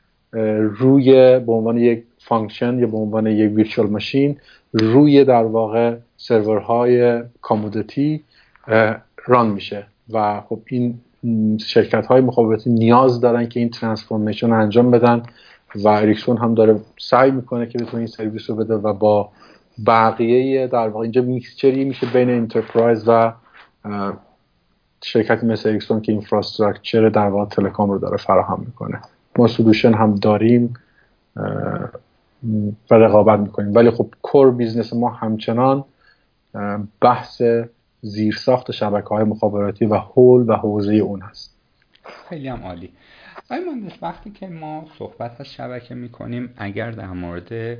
روی به عنوان یک function یا به عنوان یک virtual machine روی در واقع سرورهای commodity run میشه. و خب این شرکت های مخابراتی نیاز دارن که این transformation رو انجام بدن و اریکسون هم داره سعی می‌کنه که بتونه این سرویس رو بده و با بقیه در واقع اینجا mixture ی میشه بین enterprise و شرکتی مثل اریکسون که infrastructure در واقع telecom رو داره فراهم می‌کنه. ما solution هم داریم. و رقابت می‌کنیم. ولی خب core business ما همچنان بحث زیرساخت شبکه های مخابراتی و حول و حوزه اون هست. خیلی هم عالی. آیا مهندس وقتی که ما صحبت از شبکه می‌کنیم اگر در مورد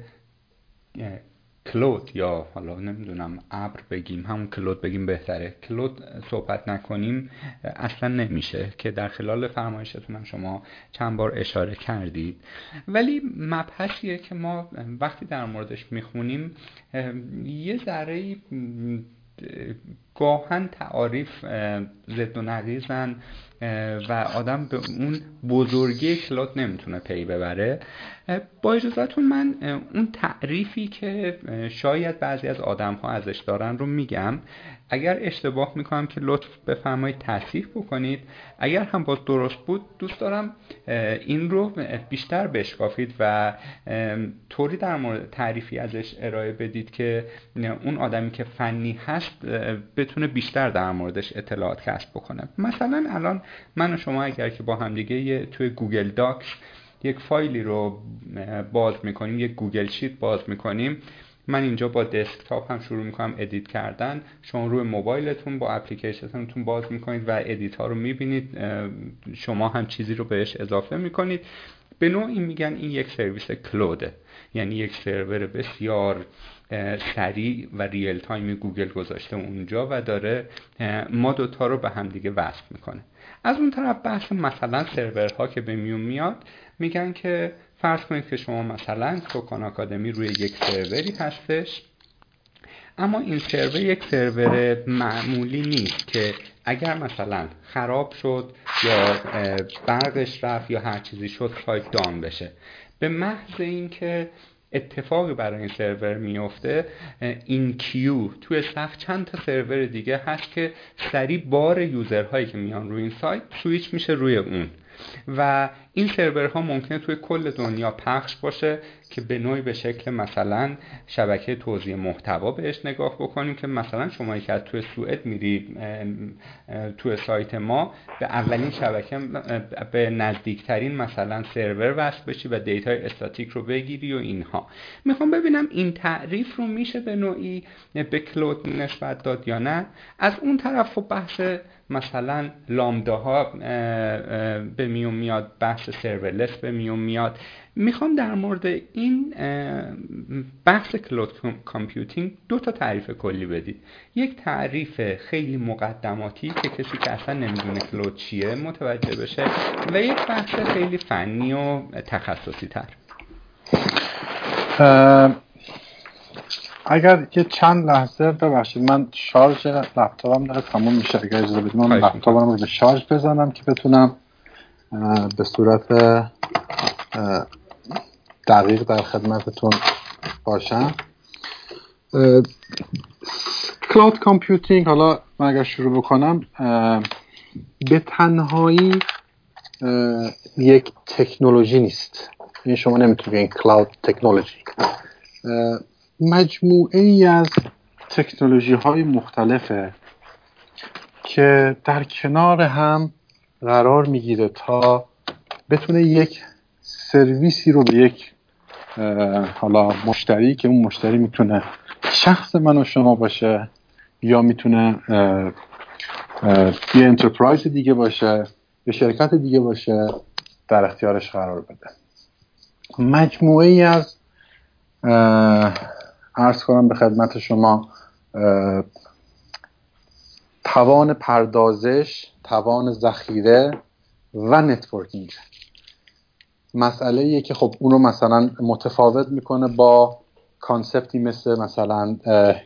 cloud یا حالا نمی‌دونم ابر بگیم همون cloud بگیم بهتره. cloud صحبت نکنیم اصلا نمیشه که در خلال فرمایشتون هم شما چند بار اشاره کردید. ولی مبحثیه که ما وقتی در موردش می‌خونیم یه ذره گاهن تعاریف زد و نقیزن. و آدم به اون بزرگی کلاد نمی‌تونه پی ببره. با اجازتون من اون تعریفی که شاید بعضی از آدم ها ازش دارن رو میگم. اگر اشتباه می‌کنم که لطف بفرمایید تصحیح بکنید اگر هم باز درست بود دوست دارم این رو بیشتر بشکافید و طوری در مورد تعریفی ازش ارائه بدید که اون آدمی که فنی هست بتونه بیشتر در موردش اطلاعات کسب بکنه. مثلا الان من و شما اگر که با همدیگه توی Google Docs یک فایلی رو باز می‌کنیم یک Google Sheet باز می‌کنیم من اینجا با desktop هم شروع می‌کنم edit کردن. شما روی موبایلتون با اپلیکیشنتون باز می‌کنید و edit ها رو می‌بینید. شما هم چیزی رو بهش اضافه می‌کنید. به نوعی میگن این یک سرویس cloud ه. یعنی یک سرور بسیار سریع و real time گوگل گذاشته اونجا و داره ما دوتا رو به همدیگه وصل می‌کنه. از اون طرف بحث مثلا سرورها که به میون میاد میگن که فرض کنید که شما مثلا کوکان آکادمی روی یک سروری هستش اما این سرور یک سرور معمولی نیست که اگر مثلا خراب شد یا برقش رفت یا هر چیزی شد سایت دان بشه. به محض اینکه اتفاقی برای این سرور میفته این کیو توی صف چند تا سرور دیگه هست که سریع بار user هایی که میان روی این سایت سویچ میشه روی اون. و این سرورها ممکنه توی کل دنیا پخش باشه که به نوعی به شکل مثلا شبکه توزیع محتوا بهش نگاه بکنیم که مثلا شما که از توی سوئد میری توی سایت ما به اولین شبکه به نزدیکترین مثلا سرور وصل بشی و data ی static رو بگیری و اینها. می‌خوام ببینم این تعریف رو میشه به نوعی به کلود نسبت داد یا نه؟ از اون طرف و بحث مثلا لامداها به میون میاد بحث سرورلس به میون میاد. می‌خوام در مورد این بحث کلود کامپیوتینگ دو تا تعریف کلی بدید. یک تعریف خیلی مقدماتی که کسی که اصلا نمی‌دونه کلود چیه متوجه بشه و یک بحث خیلی فنی و تخصصی تر. اگر یه چند لحظه ببخشید من شارژ لپتاپم داره تموم میشه اگر اجازه بدید من لپتاپم رو به شارژ بزنم که بتونم به صورت دقیق در خدمتتون باشم. cloud computing حالا من اگر شروع بکنم به تنهایی یک تکنولوژی نیست. یعنی شما نمی‌تونید این کلاود تکنولوژی مجموعه ای از تکنولوژی های مختلفه که در کنار هم قرار می‌گیره تا بتونه یک سرویسی رو به یک حالا مشتری که اون مشتری می‌تونه شخص من و شما باشه یا می‌تونه یه انترپرایز دیگه باشه یه شرکت دیگه باشه در اختیارش قرار بده. مجموعه ای از عرض کنم به خدمت شما توان پردازش توان ذخیره و networking مسئله که خب اونو مثلا متفاوت می‌کنه با concept ی مثل مثلا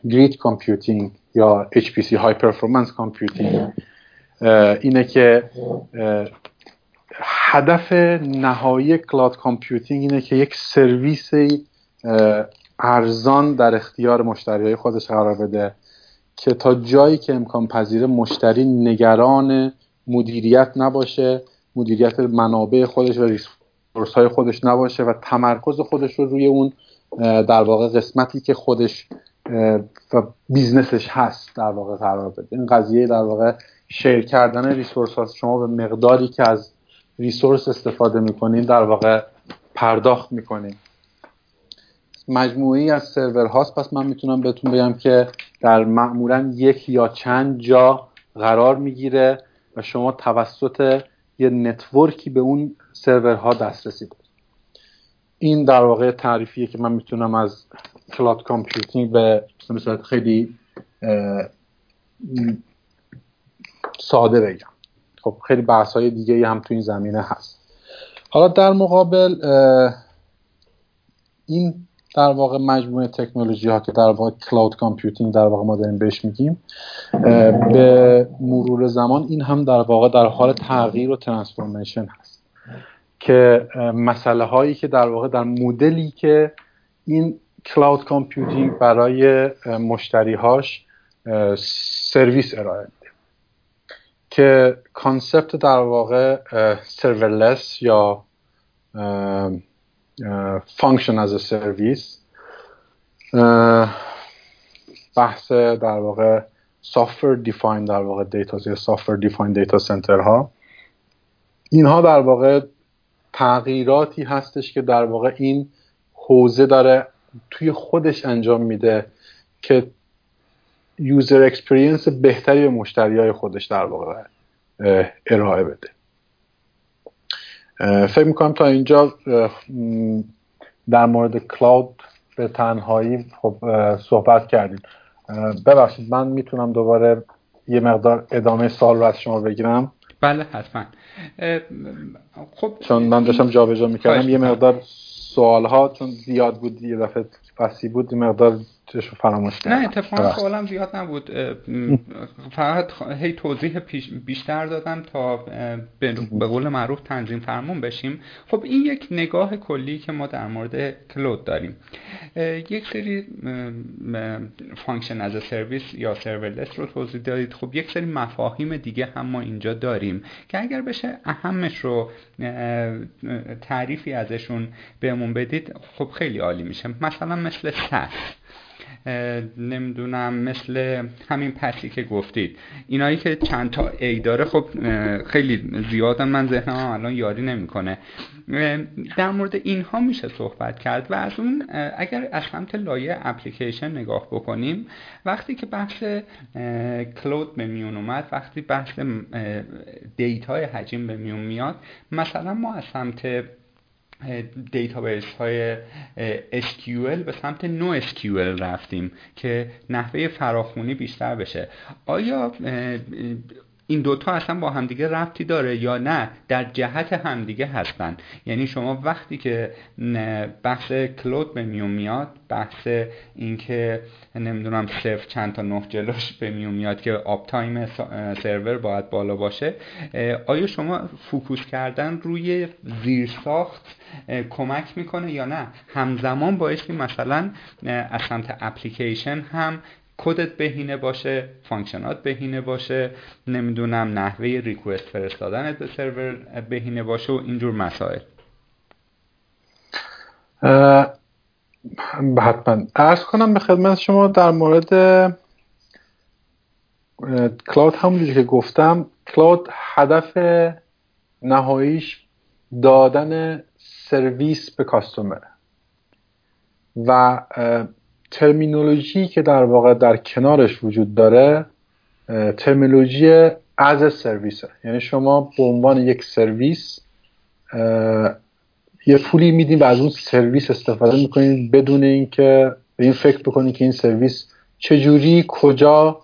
grid computing یا HPC high performance computing اینه که هدف نهایی cloud computing اینه که یک سرویس ارزان در اختیار مشتری های خودش قرار بده. که تا جایی که امکان پذیر مشتری نگران مدیریت نباشه مدیریت منابع خودش و resource های خودش نباشه و تمرکز خودش رو روی اون در واقع قسمتی که خودش و business ش هست در واقع قرار بده. این قضیه در واقع share کردن resource هاست. شما به مقداری که از resource استفاده می‌کنین در واقع پرداخت می‌کنین. مجموعی از سرور هاست. پس من می‌تونم بهتون بگم که در معمولا یک یا چند جا قرار می‌گیره و شما توسط یه network ی به اون سرورها دسترسی دارید این در واقع تعریفیه که من می‌تونم از cloud computing به مثلا خیلی ساده بگم. خب خیلی بحث های دیگه هم تو این زمینه هست. حالا در مقابل این در واقع مجموعه تکنولوژی ها که در واقع cloud computing در واقع ما داریم بهش میگیم به مرور زمان این هم در واقع در حال تغییر و transformation هست. که مسئله هایی که در واقع در مدلی که این cloud computing برای مشتریهاش سرویس ارائه میده. که concept در واقع serverless یا function as a service بحث در واقع software defined در واقع data software defined data center ها اینها در واقع تغییراتی هستش که در واقع این حوزه داره توی خودش انجام میده که user experience بهتری به مشتری های خودش در واقع ارائه بده. فکر می‌کنم تا اینجا در مورد cloud به تنهایی خب صحبت کردیم. ببخشید من می‌تونم دوباره یه مقدار ادامه سال رو از شما بگیرم؟ بله حتما. خب چون من داشتم جابجا می‌کردم یه مقدار سوال ها چون زیاد بود یه دفعه فسی بود یه مقدار فراموش نه اتفاقا سوالم زیاد نبود. فقط هی توضیح بیشتر دادم تا به قول معروف تنظیم فرمون بشیم. خب این یک نگاه کلی که ما در مورد کلود داریم. یک سری function as a service یا serverless رو توضیح دادید. خب یک سری مفاهیم دیگه هم ما اینجا داریم که اگر بشه اهمش رو تعریفی ازشون بهمون بدید خب خیلی عالی میشه. مثلا مثل SaaS نمی‌دونم مثل همین PaaS ی که گفتید. اینایی که چند تا a داره خب خیلی زیادن من ذهنم الان یاری نمی‌کنه. در مورد اینها میشه صحبت کرد و از اون اگر از سمت لایه اپلیکیشن نگاه بکنیم وقتی که بحث cloud به میون اومد وقتی بحث data ی حجیم به میون میاد مثلا ما از سمت database های SQL به سمت NoSQL رفتیم که نحوه فراخونی بیشتر بشه. آیا این دوتا اصلا با همدیگه ربطی داره یا نه در جهت همدیگه هستن. یعنی شما وقتی که بحث cloud به میون میاد بحث اینکه نمی‌دونم صفر چند تا نه جلوش به میون میاد که uptime سرور باید بالا باشه آیا شما focus کردن روی زیرساخت کمک می‌کنه یا نه؟ همزمان بایستی مثلا از سمت اپلیکیشن هم کدت بهینه باشه function ات بهینه باشه نمی‌دونم نحوه ریکوست فرستادنت به سرور بهینه باشه و اینجور مسائل. حتما. ارز کنم به خدمت شما در مورد کلاود همونجوری که گفتم کلاود هدف نهاییش دادن سرویس به کاستومر و ترمینولوژی که در واقع در کنارش وجود داره terminology as a service یعنی شما به عنوان یک سرویس یه پولی میدین و از اون سرویس استفاده می‌کنید بدون اینکه به این فکر بکنید که این سرویس چجوری کجا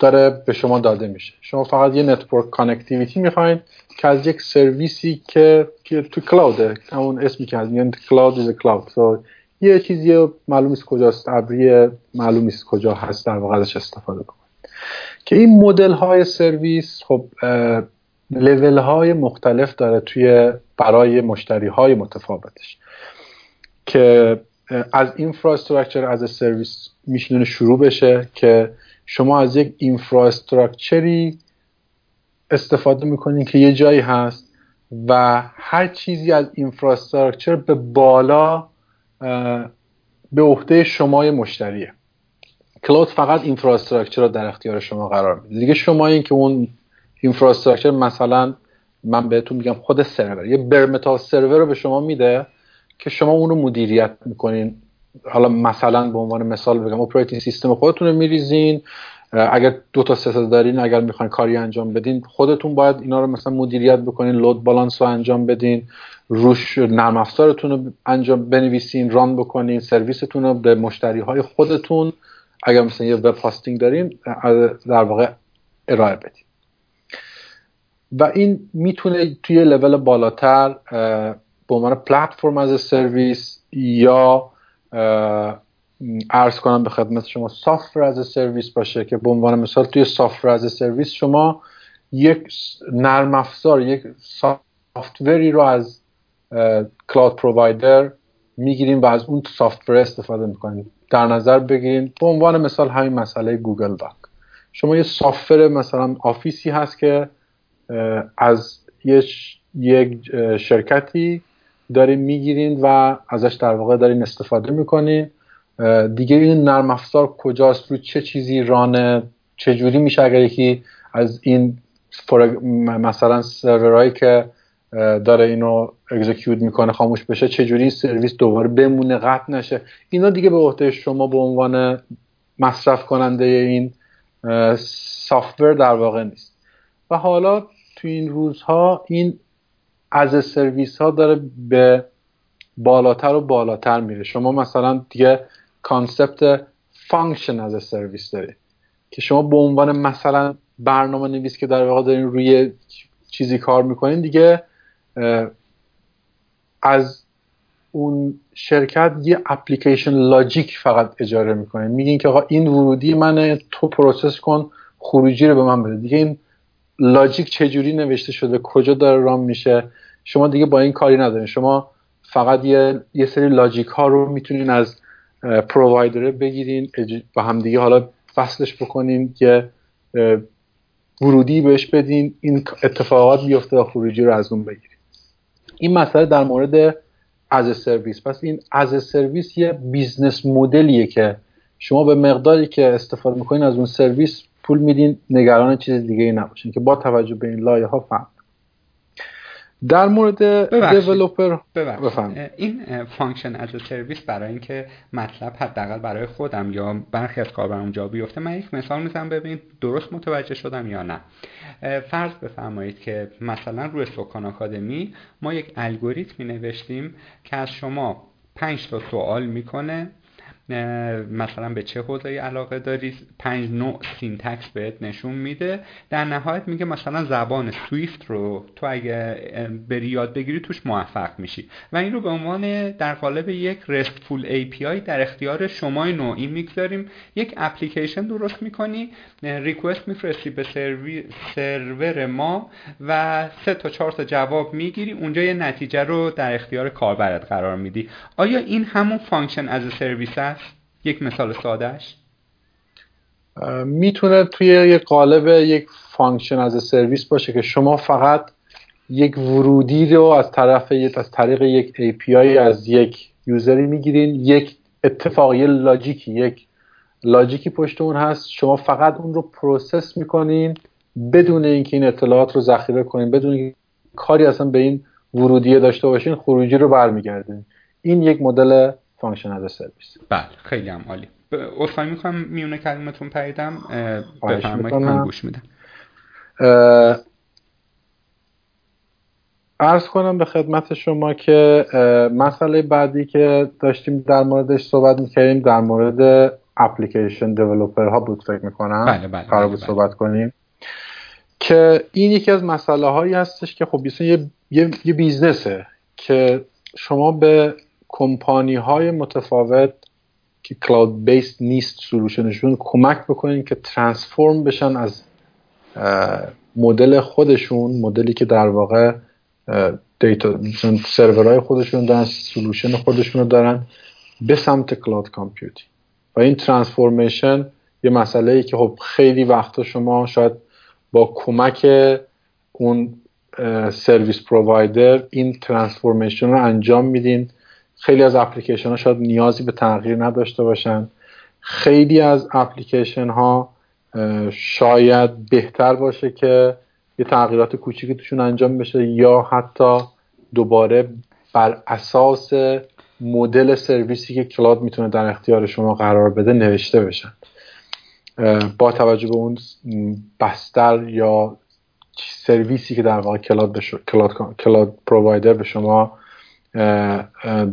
داره به شما داده میشه. شما فقط یه network connectivity می‌خواین که از یک سرویسی که, که تو cloud ه همون اسمی که از میگن cloud از cloud یه چیزی معلوم نیست کجاست ابری معلوم است کجا هست در واقع ازش استفاده کنید که این مدل های سرویس خب لول های مختلف داره توی برای مشتری های متفاوتش که از اینفراستراکچر از سرویس میشونه شروع بشه که شما از یک اینفراستراکچری استفاده می‌کنید که یه جایی هست و هر چیزی از اینفراستراکچر به بالا به عهده شمای مشتریه. cloud فقط infrastructure رو در اختیار شما قرار میده. دیگه شما این که اون infrastructure مثلا من بهتون میگم خود سرور یه bare metal سرور رو به شما میده که شما اون رو مدیریت می‌کنین. حالا مثلا به عنوان مثال بگم operating system خودتون رو میریزین اگر دو تا سه دارین اگر می‌خواین کاری انجام بدین خودتون باید اینا رو مثلا مدیریت بکنین load balance رو انجام بدین روش نرم افزارتون رو انجام بنویسین run بکنین سرویستون رو به مشتری های خودتون اگر مثلا یه web hosting دارین در واقع ارائه بدین. و این می‌تونه توی لول بالاتر به عنوان platform as a service یا عرض کنم به خدمت شما software as a service باشه که به عنوان مثال توی software as a service شما یک نرم افزار یک software ی رو از cloud provider می‌گیریم و از اون software استفاده می‌کنیم. در نظر بگیریم به عنوان مثال همین مسئله Google Doc شما یه software مثلا office ی هست که از یک شرکتی دارین می‌گیرین و ازش در واقع دارین استفاده می‌کنین. دیگه این نرم افزار کجاست؟ رو چه چیزی run ه؟ چه جوری میشه اگر یکی از این مثلا سرورهایی که داره اینو اگزیکیوت می‌کنه خاموش بشه چه جوری سرویس دوباره بمونه قطع نشه؟ اینا دیگه به عهده شما به عنوان مصرف کننده این سافتور در واقع نیست. و حالا تو این روزها این از سرویس ها داره به بالاتر و بالاتر میره. شما مثلا دیگه concept function as a service داره که شما به عنوان مثلا برنامه نویس که در واقع دارین روی چیزی کار می‌کنین دیگه از اون شرکت یه application logic فقط اجاره می‌کنین میگین که آقا این ورودی منه تو process کن خروجی رو به من بده. دیگه این logic چجوری نوشته شده کجا داره run میشه شما دیگه با این کاری ندارین. شما فقط یه, یه سری logic ها رو می‌تونین از provider بگیرین با هم دیگه حالا وصلش بکنین که ورودی بهش بدین این اتفاقات بیفته و خروجی رو از اون بگیرین. این مسئله در مورد as a service پس این as a service یه business model یه که شما به مقداری که استفاده می‌کنین از اون سرویس پول میدین نگران چیز دیگه ای نباشین که با توجه به این لایه ها فهم. در مورد developer این function as a service برای اینکه مطلب حداقل برای خودم یا برخی از کاربران جا بیفته من یک مثال می‌زنم ببینید درست متوجه شدم یا نه. فرض بفرمایید که مثلا روی سکان آکادمی ما یک الگوریتمی نوشتیم که از شما پنج تا سوال می‌کنه. مثلا به چه حوزه علاقه داری؟ پنج نوع syntax بهت نشون میده. در نهایت میگه مثلا زبان Swift رو تو اگه بری یاد بگیری توش موفق میشی. و این رو به عنوان در قالب یک RESTful API در اختیار شما نوعی می‌گذاریم. یک اپلیکیشن درست می‌کنی request میفرستی به سرور ما و سه تا چهار تا جواب می‌گیری. اونجا یه نتیجه رو در اختیار کاربرت قرار میدی. آیا این همون function as a service یک مثال سادهش می‌تونه توی یک قالب یک function as a service باشه که شما فقط یک ورودی رو از طرف از طریق یک API از یک user ی می‌گیرین. یک اتفاقی logic ی یک logic ی پشت اون هست. شما فقط اون رو process می‌کنین بدون اینکه این اطلاعات رو ذخیره کنین بدون کاری اصلا به این ورودیه داشته باشین خروجی رو برمیگردین این یک مدل function as a service بله خیلی هم عالی. اصفایی می‌کنم میونه کلمتون پریدم بفرمایید من گوش میدم. عرض کنم به خدمت شما که مسئله بعدی که داشتیم در موردش صحبت می‌کردیم در مورد اپلیکیشن developer ها بود فکر می‌کنم. بله بله, بله, بله, صحبت کنیم. که این یکی از مسئله هایی هستش که خب یه, یه, یه business ه که شما به کمپانی های متفاوت که cloud base نیست solution شون کمک بکنین که transform بشن از مدل خودشون مدلی که در واقع data server های خودشون دارن solution خودشون دارن به سمت cloud computing و این transformation یه مسئله ای که خب خیلی وقتا شما شاید با کمک اون service provider این transformation رو انجام میدین. خیلی از اپلیکیشن ها شاید نیازی به تغییر نداشته باشن. خیلی از اپلیکیشن ها شاید بهتر باشه که یه تغییرات کوچیکی توشون انجام بشه یا حتی دوباره بر اساس مدل سرویسی که cloud می‌تونه در اختیار شما قرار بده نوشته بشن. با توجه به اون بستر یا سرویسی که در واقع cloud, cloud, cloud provider به شما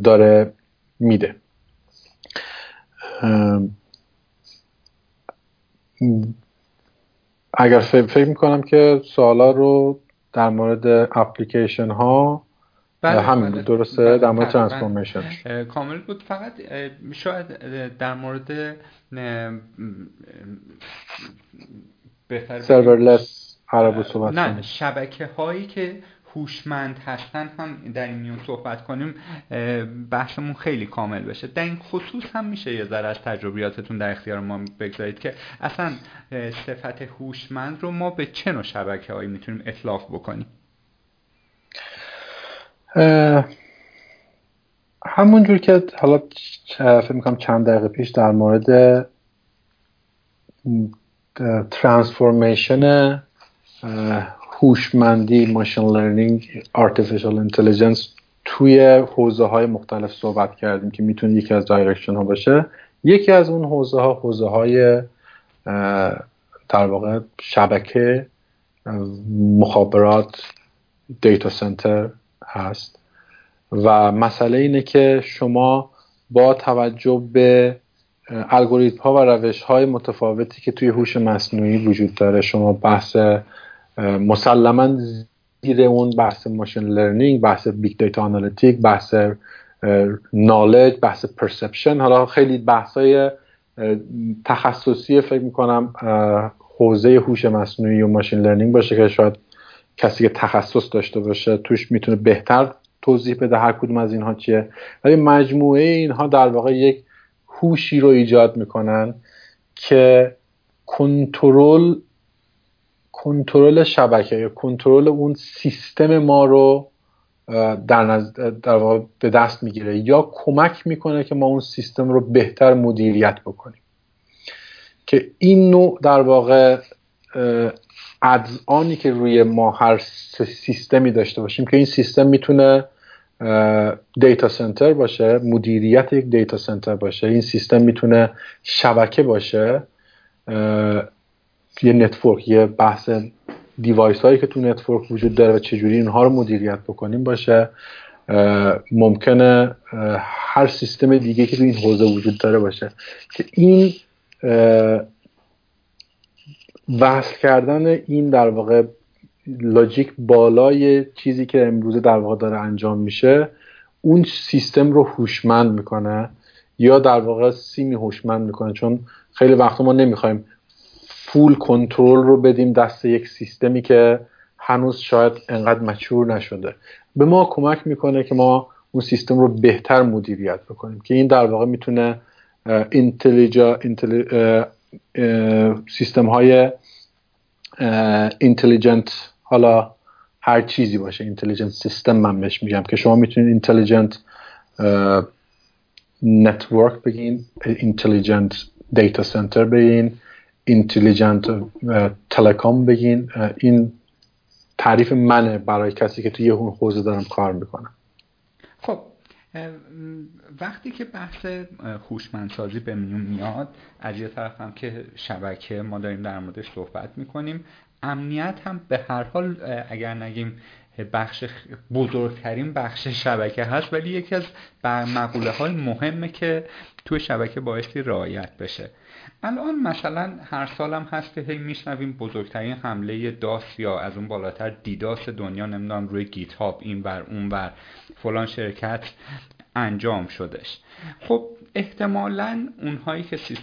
داره میده. اگر فکر می‌کنم که سوالا رو در مورد اپلیکیشن ها بله همین بله. درسته؟ بله. در مورد transformation کامل بود. فقط شاید در مورد بهتر سرورلس عربو صحبت نه شبکه هایی که هوشمند هستن هم در این میون صحبت کنیم بحثمون خیلی کامل بشه. در این خصوص هم میشه یه ذره از تجربیاتتون در اختیار ما بگذارید که اصلا صفت هوشمند رو ما به چه نوع شبکه هایی می‌تونیم اطلاق بکنیم؟ همونجور که حالا فکر می‌کنم چند دقیقه پیش در مورد transformation هوشمندی machine learning artificial intelligence توی حوزه های مختلف صحبت کردیم که می‌تونه یکی از direction ها باشه. یکی از اون حوزه ها حوزه های در واقع شبکه مخابرات data center هست. و مسئله اینه که شما با توجه به الگوریتم ها و روش های متفاوتی که توی هوش مصنوعی وجود داره شما بحث مسلما زیر اون بحث machine learning بحث big data analytic بحث knowledge بحث perception حالا خیلی بحث های تخصصی فکر می‌کنم حوزه هوش مصنوعی و ماشین لرنینگ باشه که شاید کسی که تخصص داشته باشه توش می‌تونه بهتر توضیح بده هر کدوم از اینها چیه. ولی مجموعه اینها در واقع یک هوشی رو ایجاد می‌کنن که کنترل کنترل شبکه یا کنترل اون سیستم ما رو در, در واقع به دست می‌گیره یا کمک می‌کنه که ما اون سیستم رو بهتر مدیریت بکنیم. که این نوع در واقع add-on ی که روی ما هر سیستمی داشته باشیم که این سیستم می‌تونه data center باشه مدیریت یک data center باشه این سیستم می‌تونه شبکه باشه یه network یه بحث device هایی که تو network وجود داره و چجوری اینها رو مدیریت بکنیم باشه. ممکنه هر سیستم دیگه که تو این حوزه وجود داره باشه که این وصل کردن این در واقع لاجیک بالای چیزی که امروزه در واقع داره انجام میشه اون سیستم رو هوشمند می‌کنه یا در واقع سیمی هوشمند می‌کنه. چون خیلی وقت ما نمی‌خوایم فول کنترل رو بدیم دست یک سیستمی که هنوز شاید انقدر مچور نشده. به ما کمک می‌کنه که ما اون سیستم رو بهتر مدیریت بکنیم که این در واقع می‌تونه intelli- سیستم های intelligent حالا هر چیزی باشه intelligent system من بهش میگم که شما می‌تونید intelligent network بگین intelligent data center بگین. intelligent تلکام بگین این تعریف منه برای کسی که توی اون حوزه دارم کار می‌کنم. خب وقتی که بحث هوشمندسازی به میون میاد از یه طرف هم که شبکه ما داریم در موردش صحبت می‌کنیم امنیت هم به هر حال اگر نگیم بخش بزرگترین بخش شبکه هست ولی یکی از مقوله های مهمه که توی شبکه بایستی رعایت بشه. الان مثلا هر سالم هست که هی میشنویم بزرگترین حمله DoS یا از اون بالاتر DDoS دنیا نمی‌دونم روی GitHub این بر اون بر فلان شرکت. انجام شدش. خب احتمالا اونهایی که سی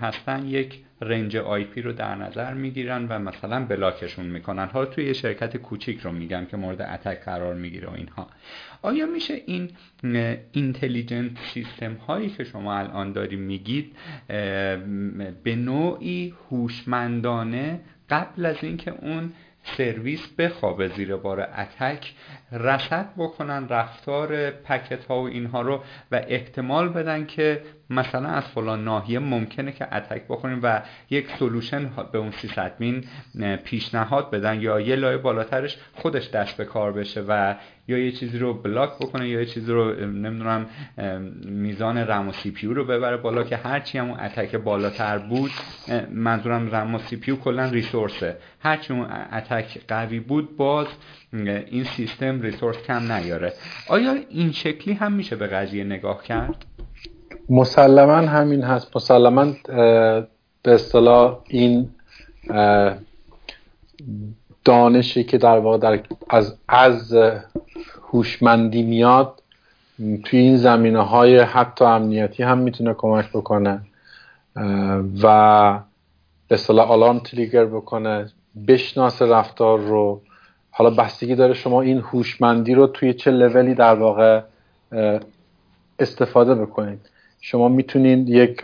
هستن یک range IP رو در نظر می‌گیرن و مثلا block شون می‌کنن. حالا توی یه شرکت کوچیک رو میگم که مورد attack قرار می‌گیره و اینها. آیا میشه این intelligent system هایی که شما الان داری میگید به نوعی هوشمندانه قبل از اینکه اون سرویس بخوابه زیر بار attack رصد بکنن رفتار packet ها و اینها رو و احتمال بدن که مثلا از فلان ناحیه ممکنه که attack بخوریم و یک solution به اون sysadmin پیشنهاد بدن یا یه لایه بالاترش خودش دست به کار بشه و یا یه چیزی رو بلاک بکنه یا یه چیزی رو نمی‌دونم میزان رم و سی پیو رو ببره بالا که هرچی همون اتک بالاتر بود منظورم رم و سی پیو کلا ریسورسه. هرچی اون اتک قوی بود باز این سیستم ریسورس کم نیاره. آیا این شکلی هم میشه به قضیه نگاه کرد؟ مسلما همین هست. مسلما به اصطلاح این دانشی که در واقع در از از هوشمندی میاد توی این زمینه های حتی امنیتی هم می‌تونه کمک بکنه و به اصطلاح آلارم تریگر بکنه بشناس رفتار رو. حالا بستگی داره شما این هوشمندی رو توی چه لولی در واقع استفاده بکنید. شما می‌تونید یک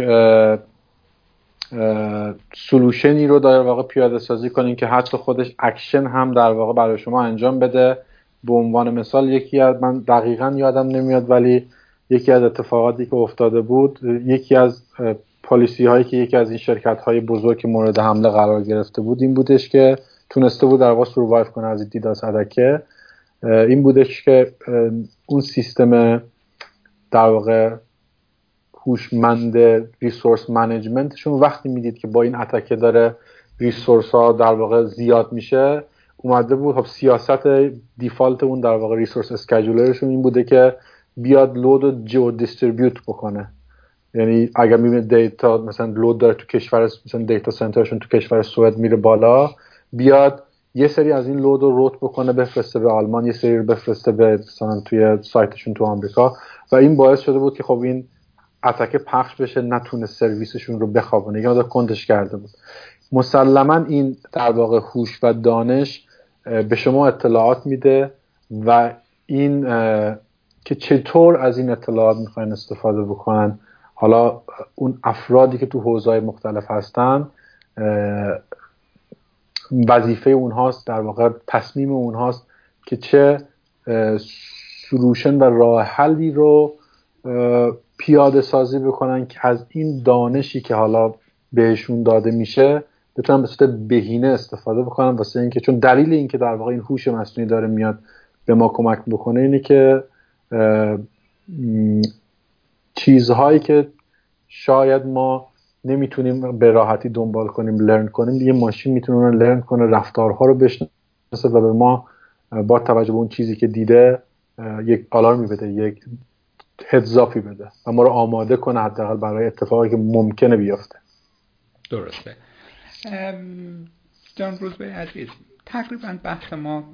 solution ی رو در واقع پیاده سازی کنید که حتی خودش اکشن هم در واقع برای شما انجام بده. به عنوان مثال یکی از من دقیقا یادم نمیاد ولی یکی از اتفاقاتی که افتاده بود یکی از policy هایی که یکی از این شرکت های بزرگ مورد حمله قرار گرفته بود این بودش که تونسته بود در واقع survive کنه از DDoS attack ه این بودش که اون سیستم در واقع هوشمند resource management شون وقتی می‌دید که با این attack ه داره resource ها در واقع زیاد میشه اومده بود خب سیاست default اون در واقع resource scheduler شون این بوده که بیاد load رو geo distribute بکنه. یعنی اگر می‌بینید data مثلا load داره تو کشور مثلا data center شون تو کشور سوئد میره بالا بیاد یه سری از این load رو route بکنه بفرسته به آلمان یه سری رو بفرسته به مثلا توی سایتشون تو آمریکا. و این باعث شده بود که خب این اتکه پخش بشه نتونه سرویسشون رو بخوابونه. یا کندش کرده بود. مسلما این در واقع هوش و دانش به شما اطلاعات میده و این که چطور از این اطلاعات می‌خواین استفاده بکنن. حالا اون افرادی که تو حوزه‌های مختلف هستن وظیفه اونهاست در واقع تصمیم اونهاست که چه سلوشن و راه حلی رو پیاده سازی بکنن که از این دانشی که حالا بهشون داده میشه بتونن به صورت بهینه استفاده بکنن. واسه اینکه چون دلیل اینکه در واقع این هوش مصنوعی داره میاد به ما کمک بکنه اینه که چیزهایی که شاید ما نمی‌تونیم به راحتی دنبال کنیم لرن کنیم یه ماشین می‌تونه لرن کنه رفتارها رو بشناسه و به ما با توجه به اون چیزی که دیده یک آلارمی بده یک هدزافی بده و ما رو آماده کنه حداقل برای اتفاقی که ممکنه بیفته. درسته. جان روزبه عزیز تقریبا بحث ما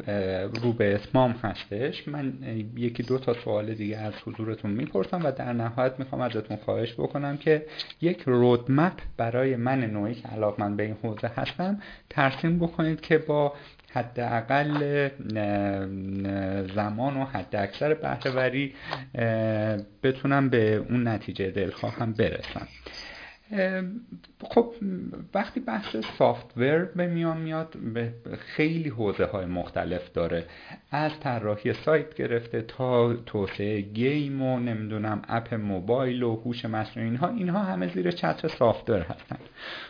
رو به اتمام هستش. من یکی دو تا سوال دیگه از حضورتون می‌پرسم و در نهایت می‌خوام ازتون خواهش بکنم که یک رودمپ برای من نوعی که من به این حوزه هستم ترسیم بکنید که با حداقل زمان و حد اکثر بهرهوری بتونم به اون نتیجه دلخواهم برسم. خب وقتی بحث سافتور به میان میاد به خیلی حوزه های مختلف داره. از طراحی سایت گرفته تا توسعه گیم و نمی‌دونم اپ موبایل و هوش مصنوعی اینها اینها همه زیر چتر سافتور هستن.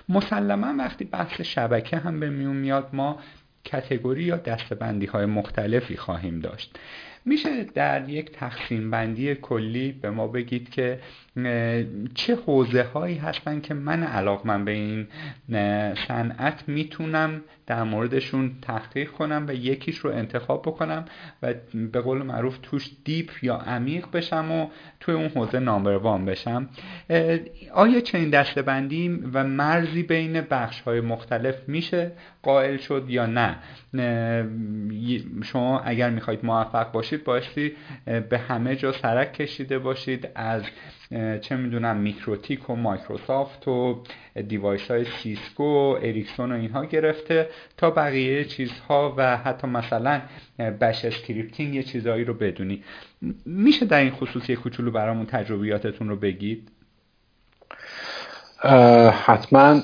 مسلما وقتی بحث شبکه هم به میون میاد ما کتگوری یا دستبندی های مختلفی خواهیم داشت. میشه در یک تقسیم بندی کلی به ما بگید که چه حوزه هایی هستن که من علاقمند به این صنعت می‌تونم در موردشون تحقیق کنم و یکیش رو انتخاب بکنم و به قول معروف توش دیپ یا عمیق بشم و توی اون حوزه نامبر بشم. آیا چنین دسته‌بندی و مرزی بین بخش های مختلف میشه؟ قائل شد یا نه؟ شما اگر می‌خواید موفق باشید باشید به همه جا سرک کشیده باشید از چه می‌دونم MikroTik و مایکروسافت و device های سیسکو اریکسون و اینها گرفته تا بقیه چیزها و حتی مثلا bash scripting یه چیزهایی رو بدونی. میشه در این خصوص یه کوچولو برامون تجربیاتتون رو بگید؟ حتما.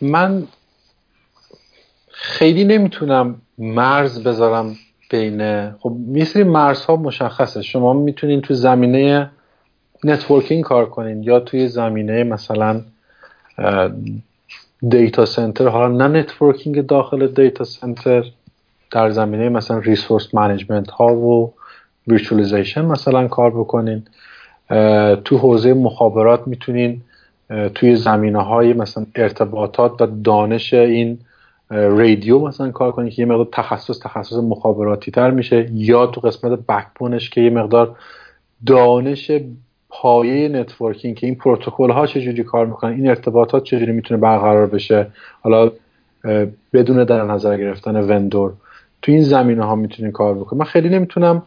من خیلی نمی‌تونم مرز بذارم بین خب مثل مرزها مشخصه. شما می‌تونین تو زمینه networking کار کنین یا توی زمینه مثلا data center حالا نه networking داخل data center در زمینه مثلا resource management ها و virtualization مثلا کار بکنین. تو حوزه مخابرات می‌تونین توی زمینه های مثلا ارتباطات و دانش این رادیو مثلا کار کنین که یه مقدار تخصص تخصص مخابراتی تر میشه. یا تو قسمت backbone ش که یه مقدار دانش پایه networking که این پروتکل ها چجوری کار می‌کنن این ارتباطات چجوری می‌تونه برقرار بشه حالا بدون در نظر گرفتن vendor تو این زمینه ها می‌تونین کار بکنین. من خیلی نمی‌تونم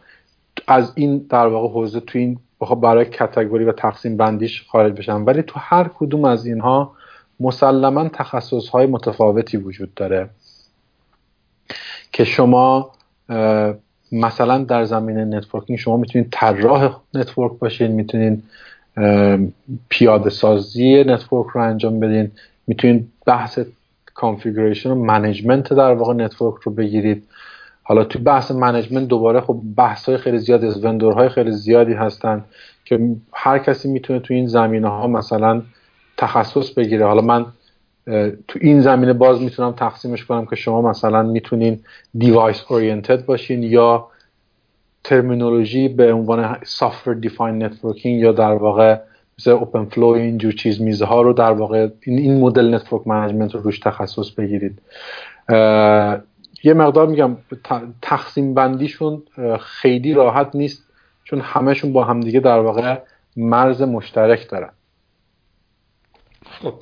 از این در واقع حوزه تو این برای category و تقسیم بندیش خارج بشم ولی تو هر کدوم از اینها مسلما تخصص های متفاوتی وجود داره که شما مثلا در زمینه networking شما می‌تونید طراح network باشین می‌تونید پیاده سازی network رو انجام بدین می‌تونید بحث configuration و management در واقع network رو بگیرید. حالا تو بحث management دوباره خب بحث های خیلی زیادی از vendor های خیلی زیادی هستن که هر کسی می‌تونه تو این زمینه ها مثلا تخصص بگیره. حالا من تو این زمینه باز می‌تونم تقسیمش کنم که شما مثلا می‌تونین device oriented باشین یا terminology به عنوان software defined networking یا در واقع مثل OpenFlow اینجور چیز میزه ها رو در واقع این, این مدل network management رو روش تخصص بگیرید. یه مقدار میگم تقسیم بندیشون خیلی راحت نیست چون همهشون با همدیگه در واقع مرز مشترک دارن. خب.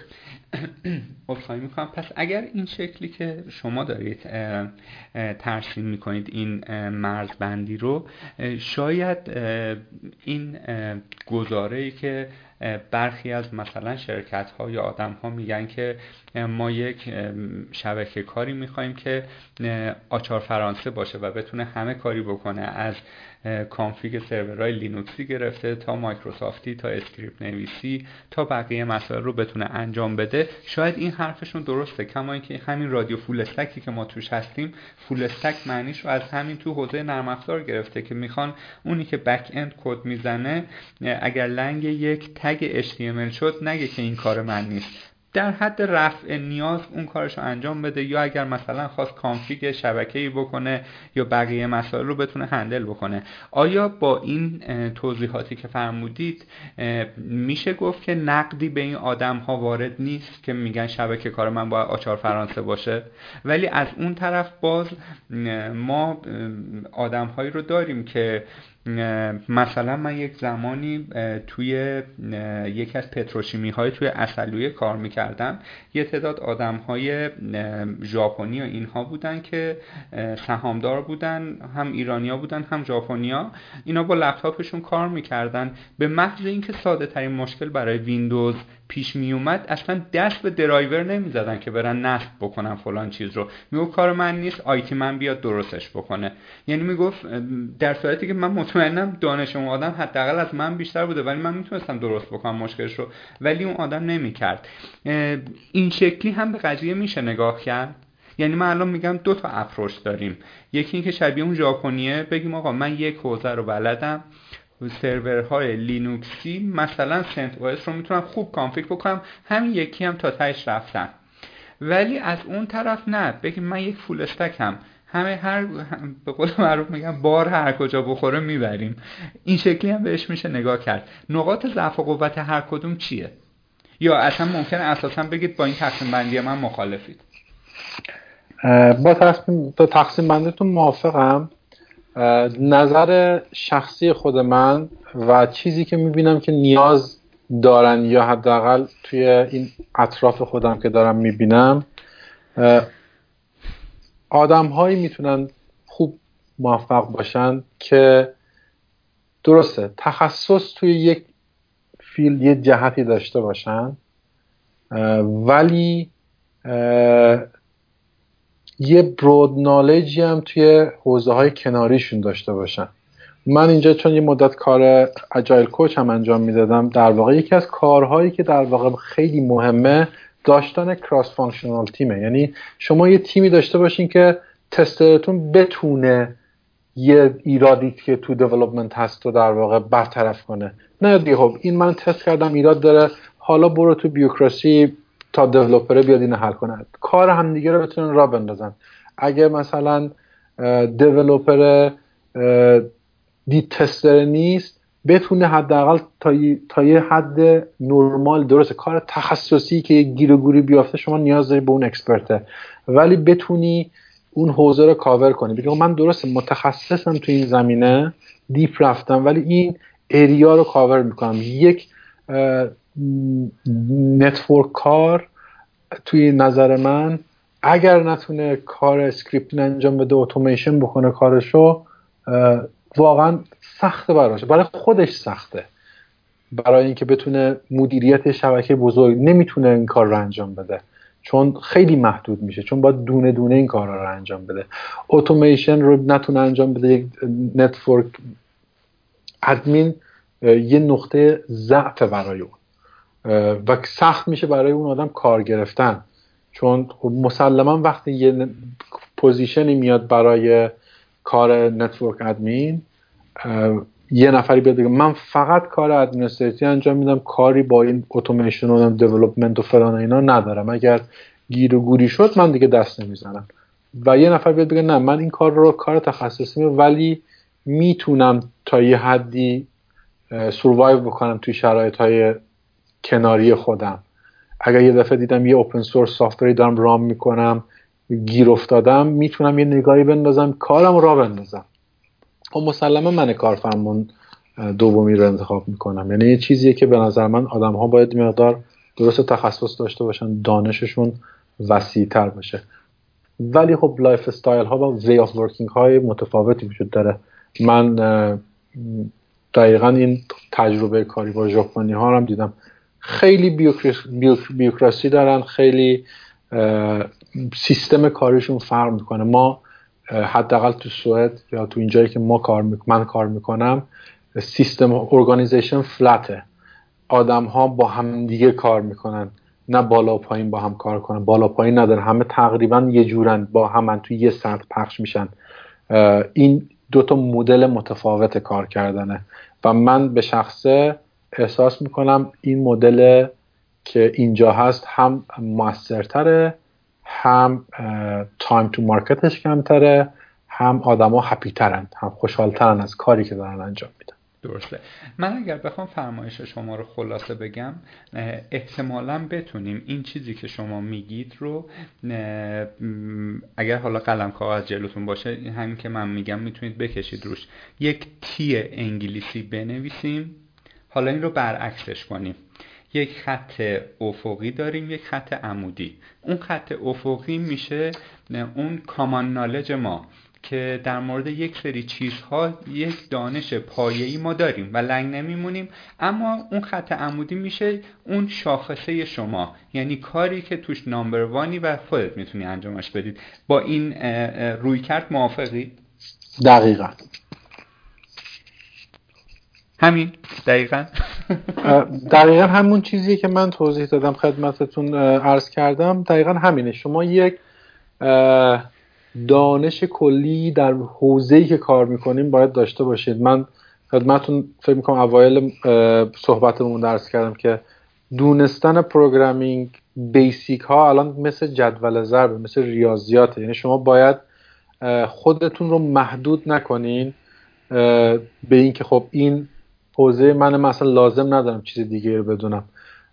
عذرخواهی می‌کنم. پس اگر این شکلی که شما دارید ترسیم می‌کنید این مرزبندی رو شاید این گزاره ای که برخی از مثلا شرکت ها یا آدم ها میگن که ما یک شبکه کاری می‌خوایم که آچار فرانسه باشه و بتونه همه کاری بکنه از config سرورهای لینوکسی گرفته تا مایکروسافتی تا script نویسی تا بقیه مسائل رو بتونه انجام بده. شاید این حرفشون درسته. کما اینکه همین رادیو full stack ی که ما توش هستیم full stack معنیش رو از همین تو حوزه نرم افزار گرفته که می‌خوان اونی که back-end کد می‌زنه اگر لنگ یک tag HTML شد نگه که این کار من نیست. در حد رفع نیاز اون کارش رو انجام بده یا اگر مثلا خواست config ای بکنه یا بقیه مسائل رو بتونه handle بکنه. آیا با این توضیحاتی که فرمودید میشه گفت که نقدی به این آدم ها وارد نیست که میگن شبکه کار من باید آچار فرانسه باشه؟ ولی از اون طرف باز ما آدم هایی رو داریم که مثلا من یک زمانی توی یکی از پتروشیمی های توی اصلویه کار می‌کردم. یه تعداد آدم های ژاپنی و اینها بودن که سهامدار بودن هم ایرانیا بودن هم ژاپنیا اینا با لپتاپشون کار می‌کردن. به محض اینکه ساده ترین مشکل برای ویندوز پیش می اومد اصلا دست به درایور نمی‌زدن که برن نصب بکنن فلان چیز رو. میگه کار من نیست IT من بیاد درستش بکنه. یعنی می‌گفت در صورتی که من مطمئنم دانش اون آدم حداقل از من بیشتر بوده ولی من می‌تونستم درست بکنم مشکلش رو. ولی اون آدم نمی‌کرد. این شکلی هم به قضیه میشه نگاه کرد. یعنی من الان میگم دو تا approach داریم. یکی اینکه شبیه اون ژاپنیه بگیم آقا من یک حوزه رو بلدم. سرورهای لینوکسی مثلا CentOS رو می‌تونم خوب config بکنم. همین یکی هم تا تهش رفتم ولی از اون طرف نه. بگیم من یک فول استک همه هر به قول معروف میگم بار هر کجا بخوره می‌بریم. این شکلی هم بهش میشه نگاه کرد. نقاط ضعف و قوت هر کدوم چیه؟ یا اصلا ممکنه اساسا بگید با این تقسیم بندی من مخالفید. با تقسیم, با تقسیم بندیتون موافقم. نظر شخصی خود من و چیزی که می‌بینم که نیاز دارن یا حداقل توی این اطراف خودم که دارم می‌بینم آدم هایی می‌تونن خوب موفق باشن که درسته تخصص توی یک فیلد یه جهتی داشته باشن ولی یه برود نالجی هم توی حوزه های کناریشون داشته باشن. من اینجا چون یه مدت کار agile coach هم انجام می‌دادم در واقع یکی از کارهایی که در واقع خیلی مهمه داشتن cross functional تیمه یعنی شما یه تیمی داشته باشین که tester تون بتونه یه ایرادی که تو development هست رو در واقع برطرف کنه. نه دیگه خب این من تست کردم ایراد داره حالا برو تو بوروکراسی تا developer بیاد اینو حل کنه. کار همدیگه رو بتونن راه بندازن. اگه مثلا developer دی tester نیست بتونه حداقل تا یه حد نرمال درسته. کار تخصصی که یه گیر و گوری بیافته شما نیاز داری به اون expert ه. ولی بتونی اون حوزه رو کاور کنی. بگی من درسته متخصصم تو این زمینه deep رفتم ولی این area رو کاور می‌کنم. یک network کار توی نظر من اگر نتونه کار script انجام بده اتوماسیون بکنه کارشو واقعا سخته براش. برای خودش سخته. برای اینکه بتونه مدیریت شبکه بزرگ نمی‌تونه این کار رو انجام بده. چون خیلی محدود میشه. چون باید دونه دونه این کار رو انجام بده. اتوماسیون رو نتونه انجام بده. یک network admin یه نقطه ضعف برای اون. و سخت میشه برای اون آدم کار گرفتن. چون خب مسلما وقتی یه position ی میاد برای کار network admin یه نفری بیاد بگه من فقط کار administrative ی انجام میدم کاری با این اتوماسیون و development و فلان اینا ندارم. اگر گیر و گوری شد من دیگه دست نمی‌زنم. و یه نفر بیاد بگه نه من این کار رو کار تخصصی ولی می‌تونم تا یه حدی survive بکنم توی شرایط های کناری خودم. اگر یه دفعه دیدم یه open source software ی دارم run می‌کنم گیر افتادم می‌تونم یه نگاهی بندازم کارم راه بندازم. خب مسلما من کارفرمون دومی رو انتخاب می‌کنم. یعنی یه چیزیه که به نظر من آدم ها باید مقدار درست تخصص داشته باشن دانششون وسیع تر باشه ولی خب lifestyle ها و way of working های متفاوتی وجود داره. من دقیقا این تجربه کاری با ژاپنی ها هم دیدم. خیلی بیوکراسی دارن خیلی سیستم کاریشون فرق می‌کنه. ما حداقل تو سوئد یا تو اینجایی که ما کار من کار می‌کنم سیستم ارگانیزیشن فلته. آدم ها با هم دیگه کار می‌کنن. نه بالا و پایین با هم کار کنن. بالا پایین نداره. همه تقریبا یه جورن با هم توی یه سطح پخش میشن. این دوتا مدل متفاوت کار کردنه. و من به شخصه احساس می‌کنم این مدل که اینجا هست هم موثرتره هم تایم تو مارکتش کمتره هم آدما هپی ترند هم خوشحالترن از کاری که دارن انجام میدن. درسته. من اگر بخوام فرمایش شما رو خلاصه بگم احتمالا بتونیم این چیزی که شما میگید رو اگر حالا قلم کاغذ جلوتون باشه همین که من میگم می‌تونید بکشید روش. یک تی انگلیسی بنویسیم. حالا این رو برعکسش کنیم. یک خط افقی داریم یک خط عمودی. اون خط افقی میشه اون کامان نالج ما که در مورد یک سری چیزها یک دانش پایه‌ای ما داریم و لنگ نمیمونیم اما اون خط عمودی میشه اون شاخصه شما. یعنی کاری که توش نامبر وانی و خودت می‌تونی انجامش بدید. با این روی کرد موافقی؟ دقیقا. همین دقیقا. دقیقا همون چیزی که من توضیح دادم خدمتتون عرض کردم. دقیقا همینه. شما یک دانش کلی در حوزه‌ای که کار می‌کنیم باید داشته باشید. من خدمتتون فکر می‌کنم اوایل صحبتمون درس کردم که دونستن پروگرامینگ بیسیک ها الان مثل جدول ضرب مثل ریاضیات یعنی شما باید خودتون رو محدود نکنین به اینکه خب این حوزه من مثلا لازم ندارم چیز دیگه رو بدونم.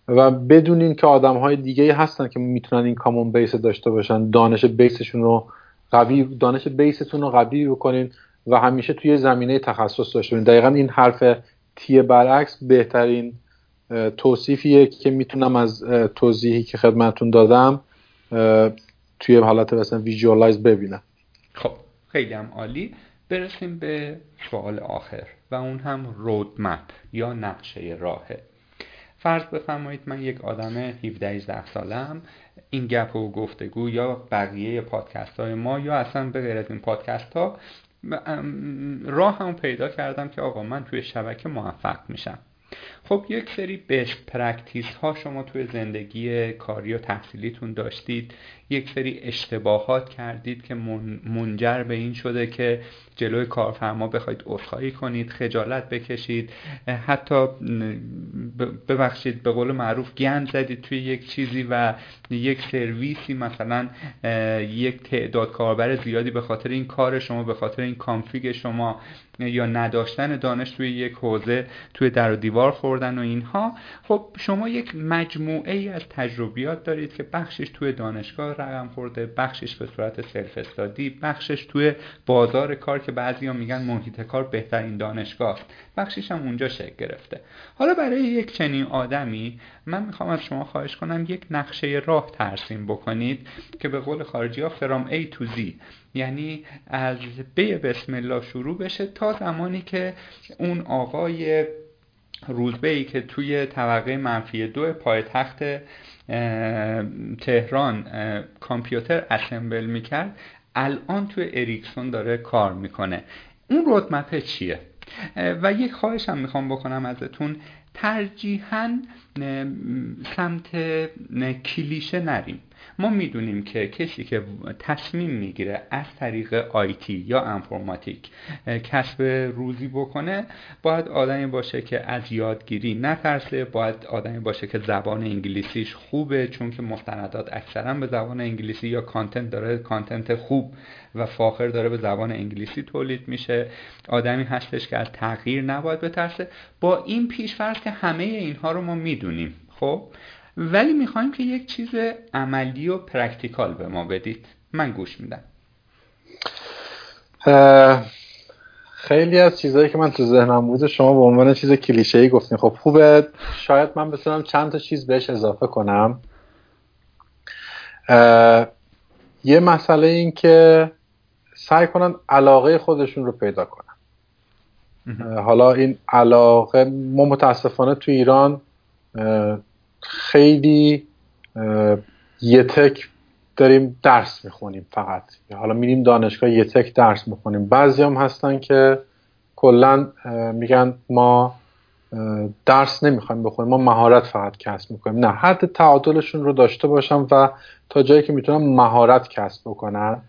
و بدونین که آدم های دیگه هستن که می‌تونن این کامون بیس داشته باشن دانش بیسشون رو قوی دانش بیستون رو قوی بکنین و همیشه توی زمینه تخصص داشته باشین. دقیقا این حرف تی برعکس بهترین توصیفیه که می‌تونم از توضیحی که خدمتون دادم توی حالت مثلا ویژوالایز ببینم. خب خیلی هم عالی. برسیم به سوال آخر. و اون هم رودمپ یا نقشه راهه فرض بفرمایید من یک آدم 17 سالم این گپ و گفتگو یا بقیه پادکست های ما یا اصلا به غیر از این پادکست ها راه هم پیدا کردم که آقا من توی شبکه موفق میشم. خب یک سری best practice ها شما توی زندگی کاری و تحصیلیتون داشتید. یک سری اشتباهات کردید که منجر به این شده که جلوی کارفرما بخواید عذرخواهی کنید خجالت بکشید حتی ببخشید به قول معروف گند زدید توی یک چیزی و یک سرویسی مثلا یک تعداد کاربر زیادی به خاطر این کار شما به خاطر این config شما یا نداشتن دانش توی یک حوزه توی در و دیوار خوردن و اینها. خب شما یک مجموعه ای از تجربیات دارید که بخشش توی دانشگاه رقم خورده بخشش به صورت سلف استادی بخشش توی بازار کار که بعضیا میگن محیط کار بهترین دانشگاه. بخشش هم اونجا شکل گرفته. حالا برای یک چنین آدمی من می‌خوام از شما خواهش کنم یک نقشه راه ترسیم بکنید که به قول خارجی ها فرام A to Z. یعنی از بی بسم الله شروع بشه تا زمانی که اون آقای روزبه ای که توی طبقه منفی دو پایتخت تهران کامپیوتر اسمبل می‌کرد. الان توی اریکسون داره کار می‌کنه. اون رودمپه چیه؟ و یک خواهش هم می‌خوام بکنم ازتون. ترجیحاً سمت کلیشه نریم. ما می‌دونیم که کسی که تصمیم می‌گیره از طریق آیتی یا انفرماتیک کسب روزی بکنه باید آدمی باشه که از یادگیری نترسه باید آدمی باشه که زبان انگلیسیش خوبه چون که مستندات اکثرا به زبان انگلیسی یا کانتنت داره کانتنت خوب و فاخر داره به زبان انگلیسی تولید میشه. آدمی هستش که از تغییر نباید بترسه. با این پیشفرض که همه اینها رو ما می‌دونیم خب؟ ولی می‌خوایم که یک چیز عملی و practical به ما بدید. من گوش میدم. خیلی از چیزهایی که من تو ذهنم بوده شما به عنوان چیز کلیشه ای گفتین. خب خوبه. شاید من بتونم چند تا چیز بهش اضافه کنم. یه مسئله این که سعی کنن علاقه خودشون رو پیدا کنن. حالا این علاقه ما متاسفانه تو ایران خیلی یه تک داریم درس می‌خونیم فقط. حالا میریم دانشگاه یه تک درس می‌خونیم. بعضی هم هستن که کلا میگن ما درس نمی‌خوایم بخونیم ما مهارت فقط کسب می‌کنیم. نه حد تعادلشون رو داشته باشم و تا جایی که می‌تونم مهارت کسب بکنن.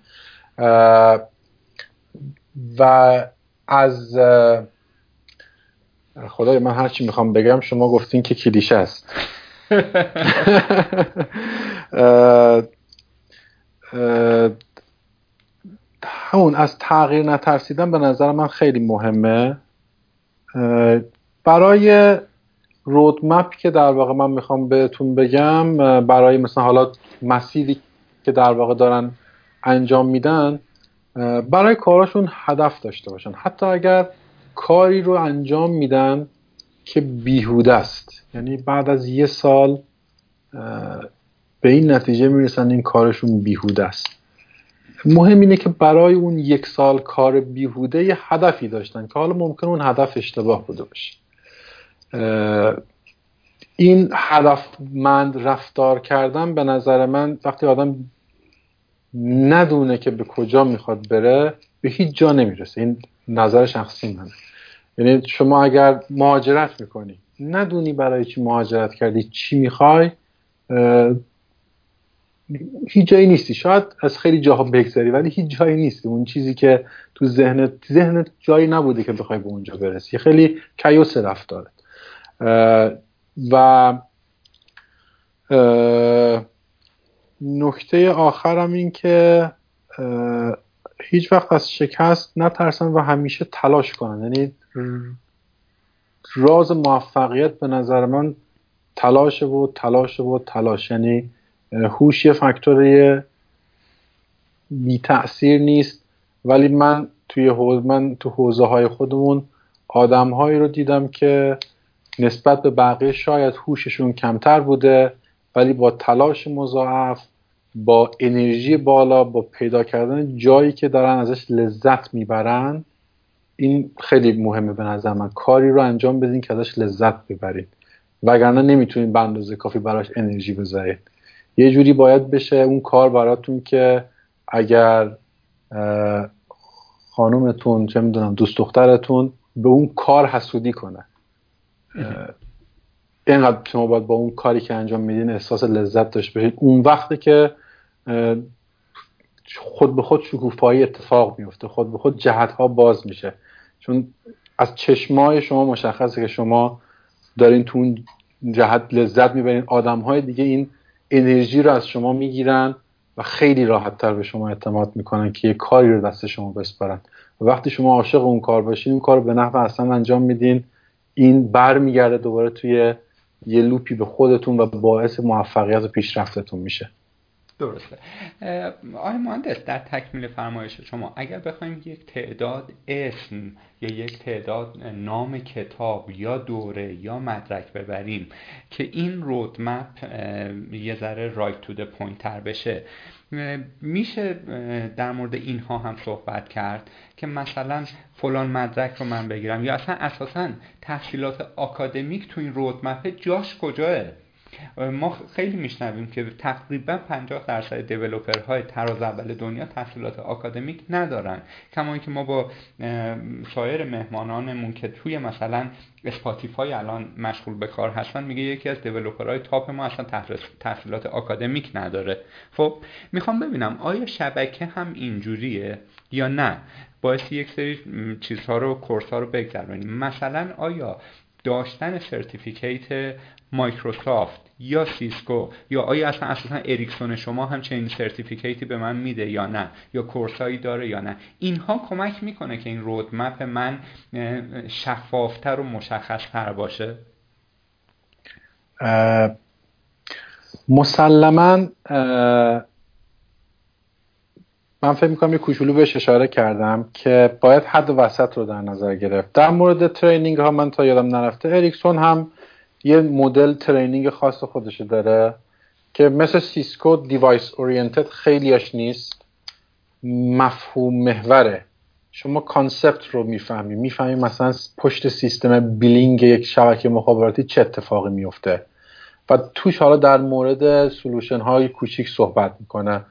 و از خدای من هرچی می‌خوام بگم شما گفتین که کلیشه است. همون از تغییر نترسیدن به نظر من خیلی مهمه. برای رودمپ که در واقع من می‌خوام بهتون بگم برای مثلا حالا مسیری که در واقع دارن انجام میدن برای کاراشون هدف داشته باشن. حتی اگر کاری رو انجام میدن که بیهوده است. یعنی بعد از یه سال به این نتیجه می‌رسن این کارشون بیهوده است. مهم اینه که برای اون یک سال کار بیهوده یه هدفی داشتن که حالا ممکن اون هدف اشتباه بوده باشه. این هدفمند رفتار کردن به نظر من وقتی آدم ندونه که به کجا می‌خواد بره به هیچ جا نمی‌رسه. این نظر شخصی منه. یعنی شما اگر مهاجرت می‌کنی ندونی برای چی مهاجرت کردی چی می‌خوای هیچ جایی نیستی. شاید از خیلی جاها بگذری ولی هیچ جایی نیستی. اون چیزی که تو ذهنت ذهنت جایی نبوده که بخوای به اونجا برسی. خیلی کیوس رفتارت. و نکته آخرم این که هیچ وقت از شکست نترسن و همیشه تلاش کنن. یعنی راز موفقیت به نظر من تلاش و تلاش و تلاش. یعنی هوش یه فاکتور بی تأثیر نیست. ولی من توی حوز من تو حوزه های خودمون آدم هایی رو دیدم که نسبت به بقیه شاید هوششون کمتر بوده ولی با تلاش مضاعف با انرژی بالا با پیدا کردن جایی که دارن ازش لذت می‌برن این خیلی مهمه به نظر من. کاری رو انجام بدین که ازش لذت ببرید وگرنه نمی‌تونید به اندازه کافی براش انرژی بذارید یه جوری باید بشه اون کار براتون که اگر خانومتون چه می‌دونم دوست دخترتون به اون کار حسودی کنه. اینقدر شما باید با اون کاری که انجام میدین احساس لذت داشته باشید اون وقتی که خود به خود شکوفایی اتفاق میفته خود به خود جهت ها باز میشه. چون از چشمای شما مشخصه که شما دارین تو اون جهت لذت می‌برین. آدم های دیگه این انرژی رو از شما می‌گیرن و خیلی راحت تر به شما اعتماد می‌کنن که یه کاری رو دست شما بسپارن. و وقتی شما عاشق اون کار باشین اون کار رو به نحو اصلا انجام میدین. این بر میگرده دوباره توی یه لوپی به خودتون و باعث موفقیت و پیشرفتتون میشه. درسته. آقای مهندس در تکمیل فرمایش شما اگر بخوایم یک تعداد اسم یا یک تعداد نام کتاب یا دوره یا مدرک ببریم که این roadmap یه ذره right to point تر بشه میشه در مورد اینها هم صحبت کرد که مثلا فلان مدرک رو من بگیرم یا اصلا اساسا تحصیلات آکادمیک تو این roadmap جاش کجاه؟ ما خیلی میشنویم که تقریبا 50 درصد developer های تراز اول دنیا تحصیلات آکادمیک ندارن. کما اینکه ما با سایر مهمانانمون که توی مثلا اسپاتیفای الان مشغول به کار هستن میگه یکی از developer های top ما اصلا تحصیلات آکادمیک نداره. خب می‌خوام ببینم آیا شبکه هم اینجوریه یا نه؟ باعث یک سری چیزها رو course ها رو بگذرونیم. مثلا آیا داشتن certificate مایکروسافت یا سیسکو یا آیا اصلا اساسا اریکسون شما هم چنین certificate ی به من میده یا نه؟ یا course ایی داره یا نه؟ اینها کمک می‌کنه که این roadmap من شفافتر و مشخصتر باشه. مسلما من فکر می‌کنم یه کوچولو بهش اشاره کردم که باید حد وسط رو در نظر گرفت. در مورد training ها من تا یادم نرفته اریکسون هم یه مدل training خاص خودش داره که مثل سیسکو device oriented خیلیش نیست مفهوم محوره. شما concept رو می‌فهمی. می‌فهمی مثلا پشت سیستم billing یک شبکه مخابراتی چه اتفاقی میفته و توش حالا در مورد solution های کوچیک صحبت می‌کنه.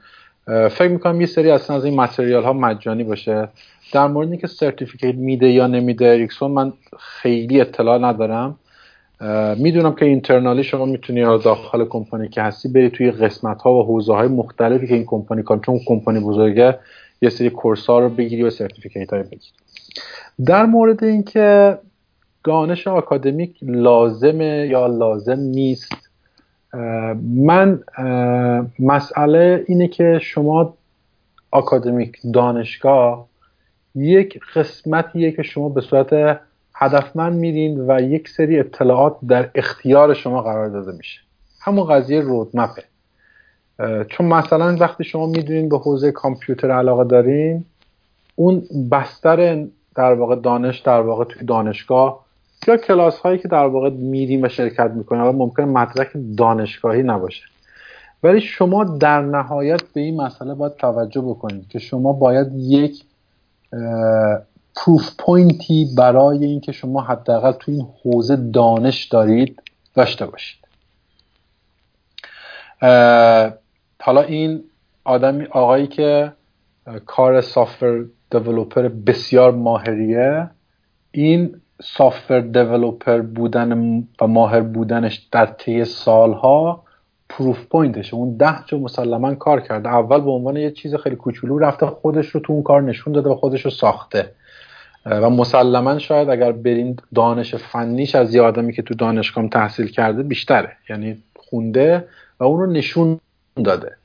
فکر می‌کنم یه سری اصلا از این material ها مجانی باشه. در مورد اینکه certificate میده یا نمیده اریکسون من خیلی اطلاع ندارم. می‌دونم که internally شما می‌تونی داخل کمپانی که هستی بری توی قسمت ها و حوزه های مختلفی که این کمپانی کار چون کمپانی بزرگه یه سری کورس ها رو بگیری و سرتیفیکیت های بگیری. در مورد اینکه دانش آکادمیک لازمه یا لازم نیست من مسئله اینه که شما آکادمیک دانشگاه یک قسمتیه که شما به صورت هدفمند میرین و یک سری اطلاعات در اختیار شما قرار داده میشه. همون قضیه رودمپه چون مثلا وقتی شما می‌دونین به حوزه کامپیوتر علاقه دارین اون بستر در واقع دانش در واقع توی دانشگاه یا کلاس هایی که در واقع میریم و شرکت می‌کنیم و ممکن مدرک دانشگاهی نباشه. ولی شما در نهایت به این مسئله باید توجه بکنید که شما باید یک پروف پوینتی برای اینکه شما حداقل تو این حوزه دانش دارید داشته باشید. حالا این آدمی آقایی که کار software developer بسیار ماهریه این software developer بودن و ماهر بودنش در طی سالها proof point شه اون ده جا مسلما کار کرده. اول به عنوان یه چیز خیلی کوچولو رفته خودش رو تو اون کار نشون داده و خودش رو ساخته. و مسلما شاید اگر برین دانش فنیش از یه آدمی که تو دانشگاه تحصیل کرده بیشتره. یعنی خونده و اون رو نشون داده.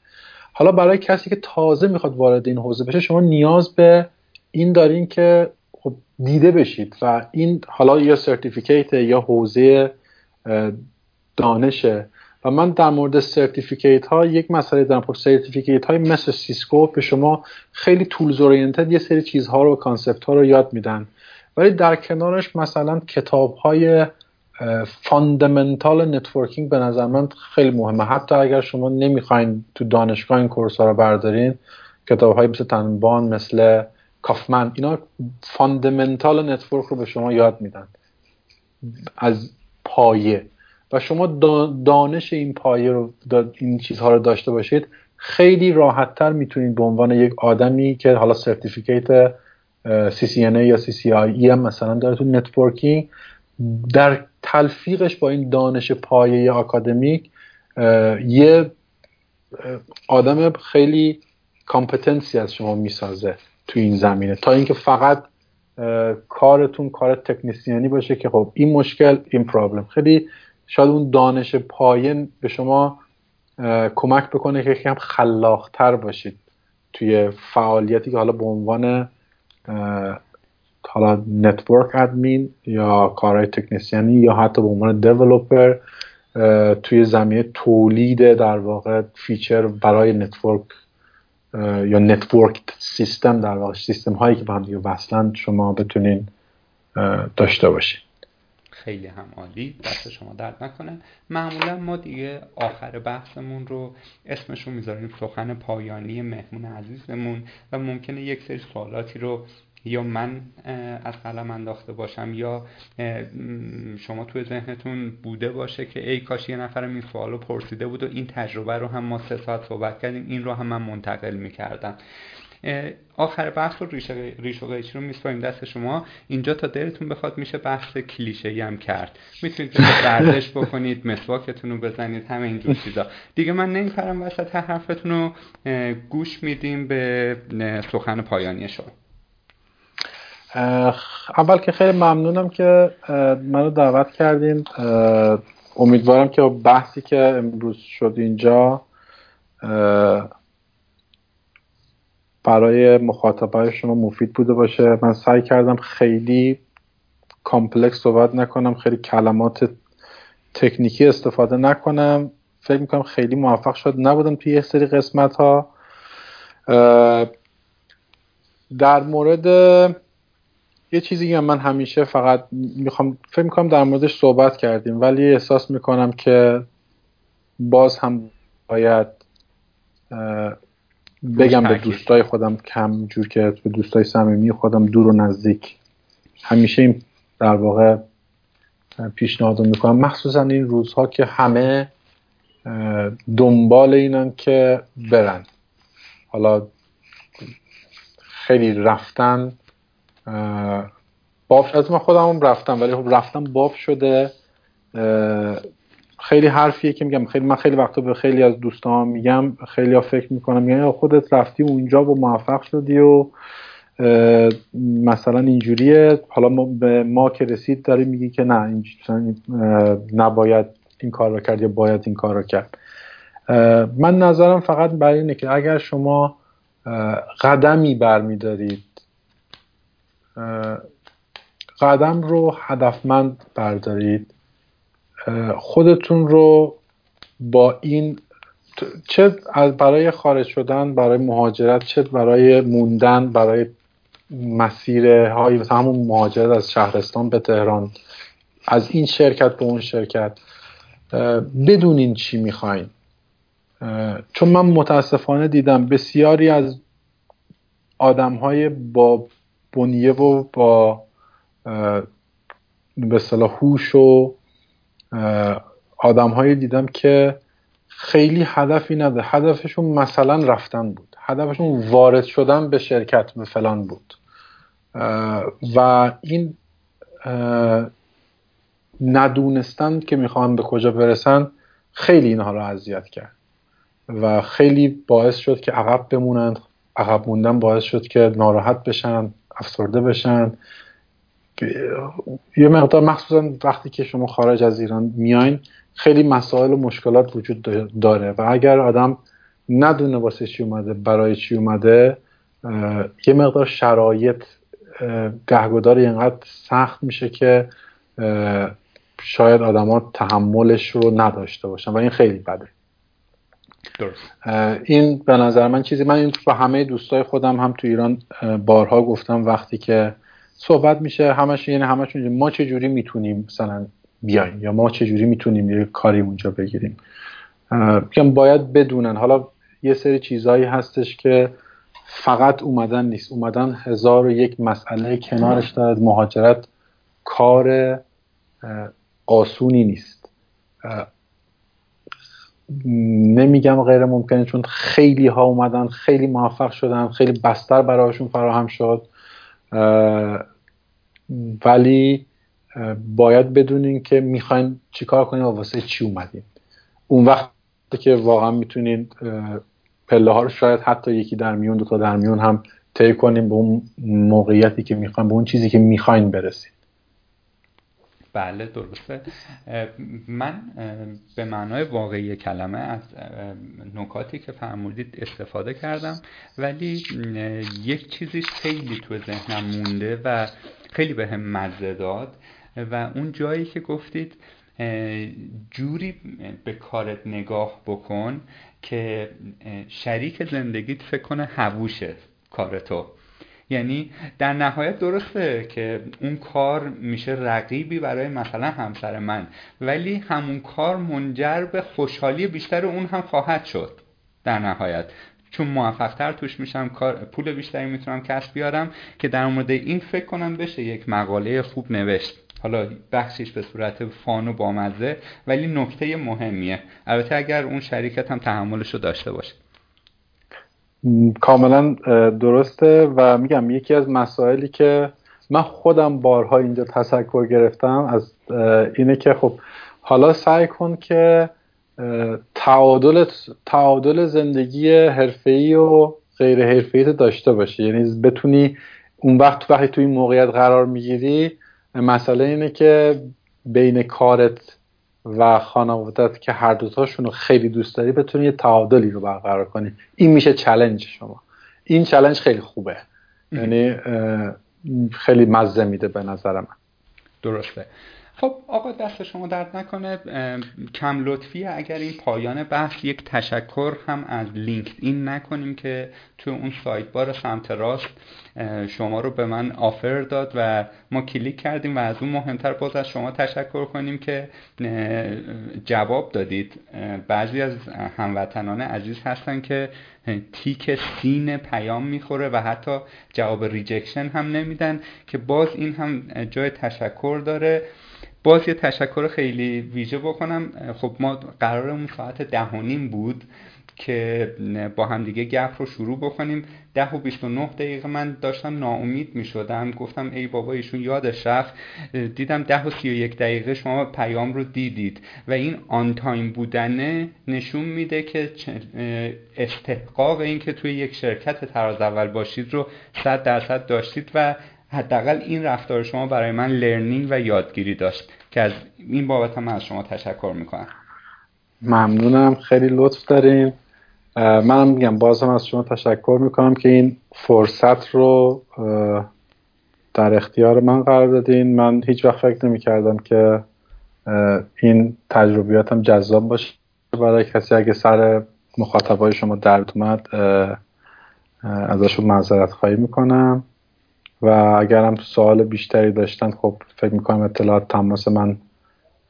حالا برای کسی که تازه می‌خواد وارد این حوزه بشه شما نیاز به این دارین که خب دیده بشید و این حالا یا certificate یا حوزه دانشه و من در مورد certificate ها یک مسئله دارم. خب certificate های مثل سیسکو به شما خیلی tools oriented یه سری چیزها رو concept ها رو یاد میدن. ولی در کنارش مثلا کتاب های fundamental networking به نظر من خیلی مهمه. حتی اگر شما نمی‌خواین تو دانشگاه این course ها رو بردارین کتاب های مثل تننبام مثل کافمن اینا fundamental network رو به شما یاد میدن. از پایه. و شما دانش این پایه رو این چیزها رو داشته باشید خیلی راحتتر می‌تونید به عنوان یک آدمی که حالا certificate CCNA یا CCIE هم مثلا داره تو networking در تلفیقش با این دانش پایه آکادمیک یه آدم خیلی competent ی از شما می‌سازه تو این زمینه. تا اینکه فقط کارتون کار تکنیسیانی باشه که خب این مشکل این problem. خیلی شاید اون دانش پایه به شما کمک بکنه که یکم خلاقتر باشید توی فعالیتی که حالا به عنوان حالا network admin یا کارهای تکنیسیانی یا حتی به عنوان developer توی زمینه تولید در واقع feature برای network یا network system در واقع سیستم هایی که با هم دیگه شما بتونین داشته باشین. خیلی هم عالی دست شما درد نکنه. معمولا ما دیگه آخر بحثمون رو اسمشون می‌ذاریم سخن پایانی مهمون عزیزمون و ممکنه یک سری سوالاتی رو یا من از قلم انداخته باشم یا شما توی ذهنتون بوده باشه که ای کاش یه نفرم این سوال رو پرسیده بود و این تجربه رو هم ما سه ساعت صحبت کردیم این رو هم من منتقل می‌کردم. آخر بحث رو ریش و قیچی رو میسپاریم دست شما. اینجا تا دلتون بخواد میشه بحث کلیشه هم کرد. می‌تونید ورزش بکنید مسواکتون رو بزنید همه اینجور چیزا. دیگه من نمیپرم وسط حرفتون رو گوش میدیم به سخن پایانی شما. اول که خیلی ممنونم که منو دعوت کردین. امیدوارم که بحثی که امروز شد اینجا برای مخاطبای شما مفید بوده باشه. من سعی کردم خیلی کامپلکس صحبت نکنم خیلی کلمات تکنیکی استفاده نکنم. فکر می‌کنم خیلی موفق شد. نبودم توی یه سری قسمت ها در مورد یه چیزی که من همیشه فقط می‌خوام فکر می‌کنم در موردش صحبت کردیم ولی احساس می‌کنم که باز هم باید بگم به دوستای خودم کم جور که به دوستای صمیمی خودم دور و نزدیک. همیشه این در واقع پیشنهاد می‌کنم. مخصوصا این روزها که همه دنبال اینن که برن. حالا خیلی رفتن باف از من خودم هم رفتم ولی خب رفتم باف شده. خیلی حرفیه که میگم. خیلی من خیلی وقتا به خیلی از دوستان میگم خیلی ها فکر می‌کنم یعنی خودت رفتی اونجا و موفق شدی و مثلا اینجوریه. حالا ما به ما که رسید داری میگی که نه نباید این کار رو کرد یا باید این کار رو کرد. من نظرم فقط برای اینه که اگر شما قدمی برمیدارید قدم رو هدفمند بردارید. خودتون رو با این چه برای خارج شدن برای مهاجرت چه برای موندن برای مسیر های همون مهاجرت از شهرستان به تهران از این شرکت به اون شرکت بدونین چی می‌خواین. چون من متاسفانه دیدم بسیاری از آدم های با بنیه و با به صلاح هوش و آدم هایی دیدم که خیلی هدفی نداره هدفشون مثلا رفتن بود. هدفشون وارد شدن به شرکت به فلان بود. و این ندونستن که می‌خوان به کجا برسن خیلی اینها رو اذیت کرد. و خیلی باعث شد که عقب بمونند عقب موندن باعث شد که ناراحت بشن افسرده بشن. یه مقدار مخصوصا وقتی که شما خارج از ایران میاین خیلی مسائل و مشکلات وجود داره و اگر آدم ندونه واسه چی اومده برای چی اومده یه مقدار شرایط گهگدار اینقدر سخت میشه که شاید آدما تحملش رو نداشته باشن و این خیلی بده. این به نظر من چیزی من این به همه دوستای خودم هم تو ایران بارها گفتم وقتی که صحبت میشه همش یعنی همشون ما چه جوری می‌تونیم مثلا بیایم؟ یا ما چه جوری می‌تونیم یه کاری اونجا بگیریم؟ میگم باید بدونن. حالا یه سری چیزهایی هستش که فقط اومدن نیست. اومدن هزار و یک مسئله کنارش دارد مهاجرت کار آسونی نیست. نمیگم غیر ممکنه چون خیلی ها اومدن خیلی موفق شدن خیلی بستر برایشون فراهم شد. ولی باید بدونین که می‌خواین چیکار کنین و واسه چی اومدین. اون وقت که واقعا می‌تونین پله ها رو شاید حتی یکی در میون دو تا در میون هم طی کنیم به اون موقعیتی که می‌خواین به اون چیزی که می‌خواین برسید بله درسته. من به معنای واقعی کلمه از نکاتی که فرمودید استفاده کردم ولی یک چیزی خیلی تو ذهنم مونده و خیلی به هم مزه داد و اون جایی که گفتید جوری به کارت نگاه بکن که شریک زندگیت فکر کنه هووشه کار تو. یعنی در نهایت درسته که اون کار میشه رقیبی برای مثلا همسر من ولی همون کار منجر به خوشحالی بیشتر اون هم خواهد شد در نهایت. چون موفقتر توش میشم پول بیشتری می‌تونم کسب بیارم که در مورد این فکر کنم بشه یک مقاله خوب نوشت. حالا بخشش به صورت فان و بامزه ولی نکته مهمیه. البته اگر اون شریکت هم تحملش رو داشته باشه. کاملا درسته و میگم یکی از مسائلی که من خودم بارها اینجا تذکر گرفتم از اینه که خب حالا سعی کن که تعادل تعادل زندگی حرفه‌ای و غیر حرفه‌ای داشته باشی. یعنی بتونی اون وقت وقتی تو این موقعیت قرار می‌گیری مسئله اینه که بین کارت و خانوادت که هر دوتاشون رو خیلی دوست داری بتونی یه تعادلی رو برقرار کنی. این میشه challenge شما. این challenge خیلی خوبه. یعنی خیلی مزه میده به نظر من. درسته. خب آقا دست شما درد نکنه. کم لطفی اگر این پایان بحث یک تشکر هم از LinkedIn نکنیم که تو اون sidebar سمت راست شما رو به من offer داد و ما کلیک کردیم و از اون مهمتر باز از شما تشکر کنیم که جواب دادید. بعضی از هموطنان عزیز هستن که تیک seen پیام می‌خوره و حتی جواب rejection هم نمیدن که باز این هم جای تشکر داره. باز یه تشکر خیلی ویژه بکنم. خب ما قرارمون ساعت ده بود که با هم دیگه گپ رو شروع بکنیم. ده و 29 دقیقه من داشتم ناامید می شدم گفتم ای بابا ایشون یادش رفت. دیدم ده و 31 دقیقه شما پیام رو دیدید و این on time بودنه نشون میده که استحقاق این که توی یک شرکت تراز اول باشید رو 100 درصد داشتید و حداقل این رفتار شما برای من learning و یادگیری داشت. که از این بابت هم از شما تشکر می‌کنم. ممنونم. خیلی لطف دارین. منم میگم بازم از شما تشکر می‌کنم که این فرصت رو در اختیار من قرار دادین. من هیچ وقت فکر نمی کردم که این تجربیاتم جذاب باشه. برای کسی اگه سر مخاطبای شما درد اومد ازشون معذرت خواهی می‌کنم. و اگرم سوال بیشتری داشتن خب فکر می‌کنم اطلاعات تماس من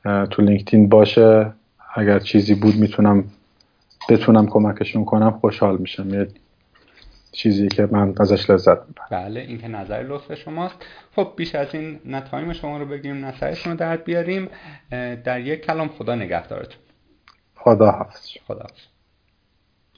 تو لینکدین باشه. اگر چیزی بود می‌تونم بتونم کمکشون کنم خوشحال میشم. یه چیزی که من ازش لذت می‌برم. بله این که نظر لطف شماست. خب بیش از این نتایم شما رو بگیریم نظرشون رو درد بیاریم. در یک کلام خدا نگهدارتون. خدا حافظ خدا حافظ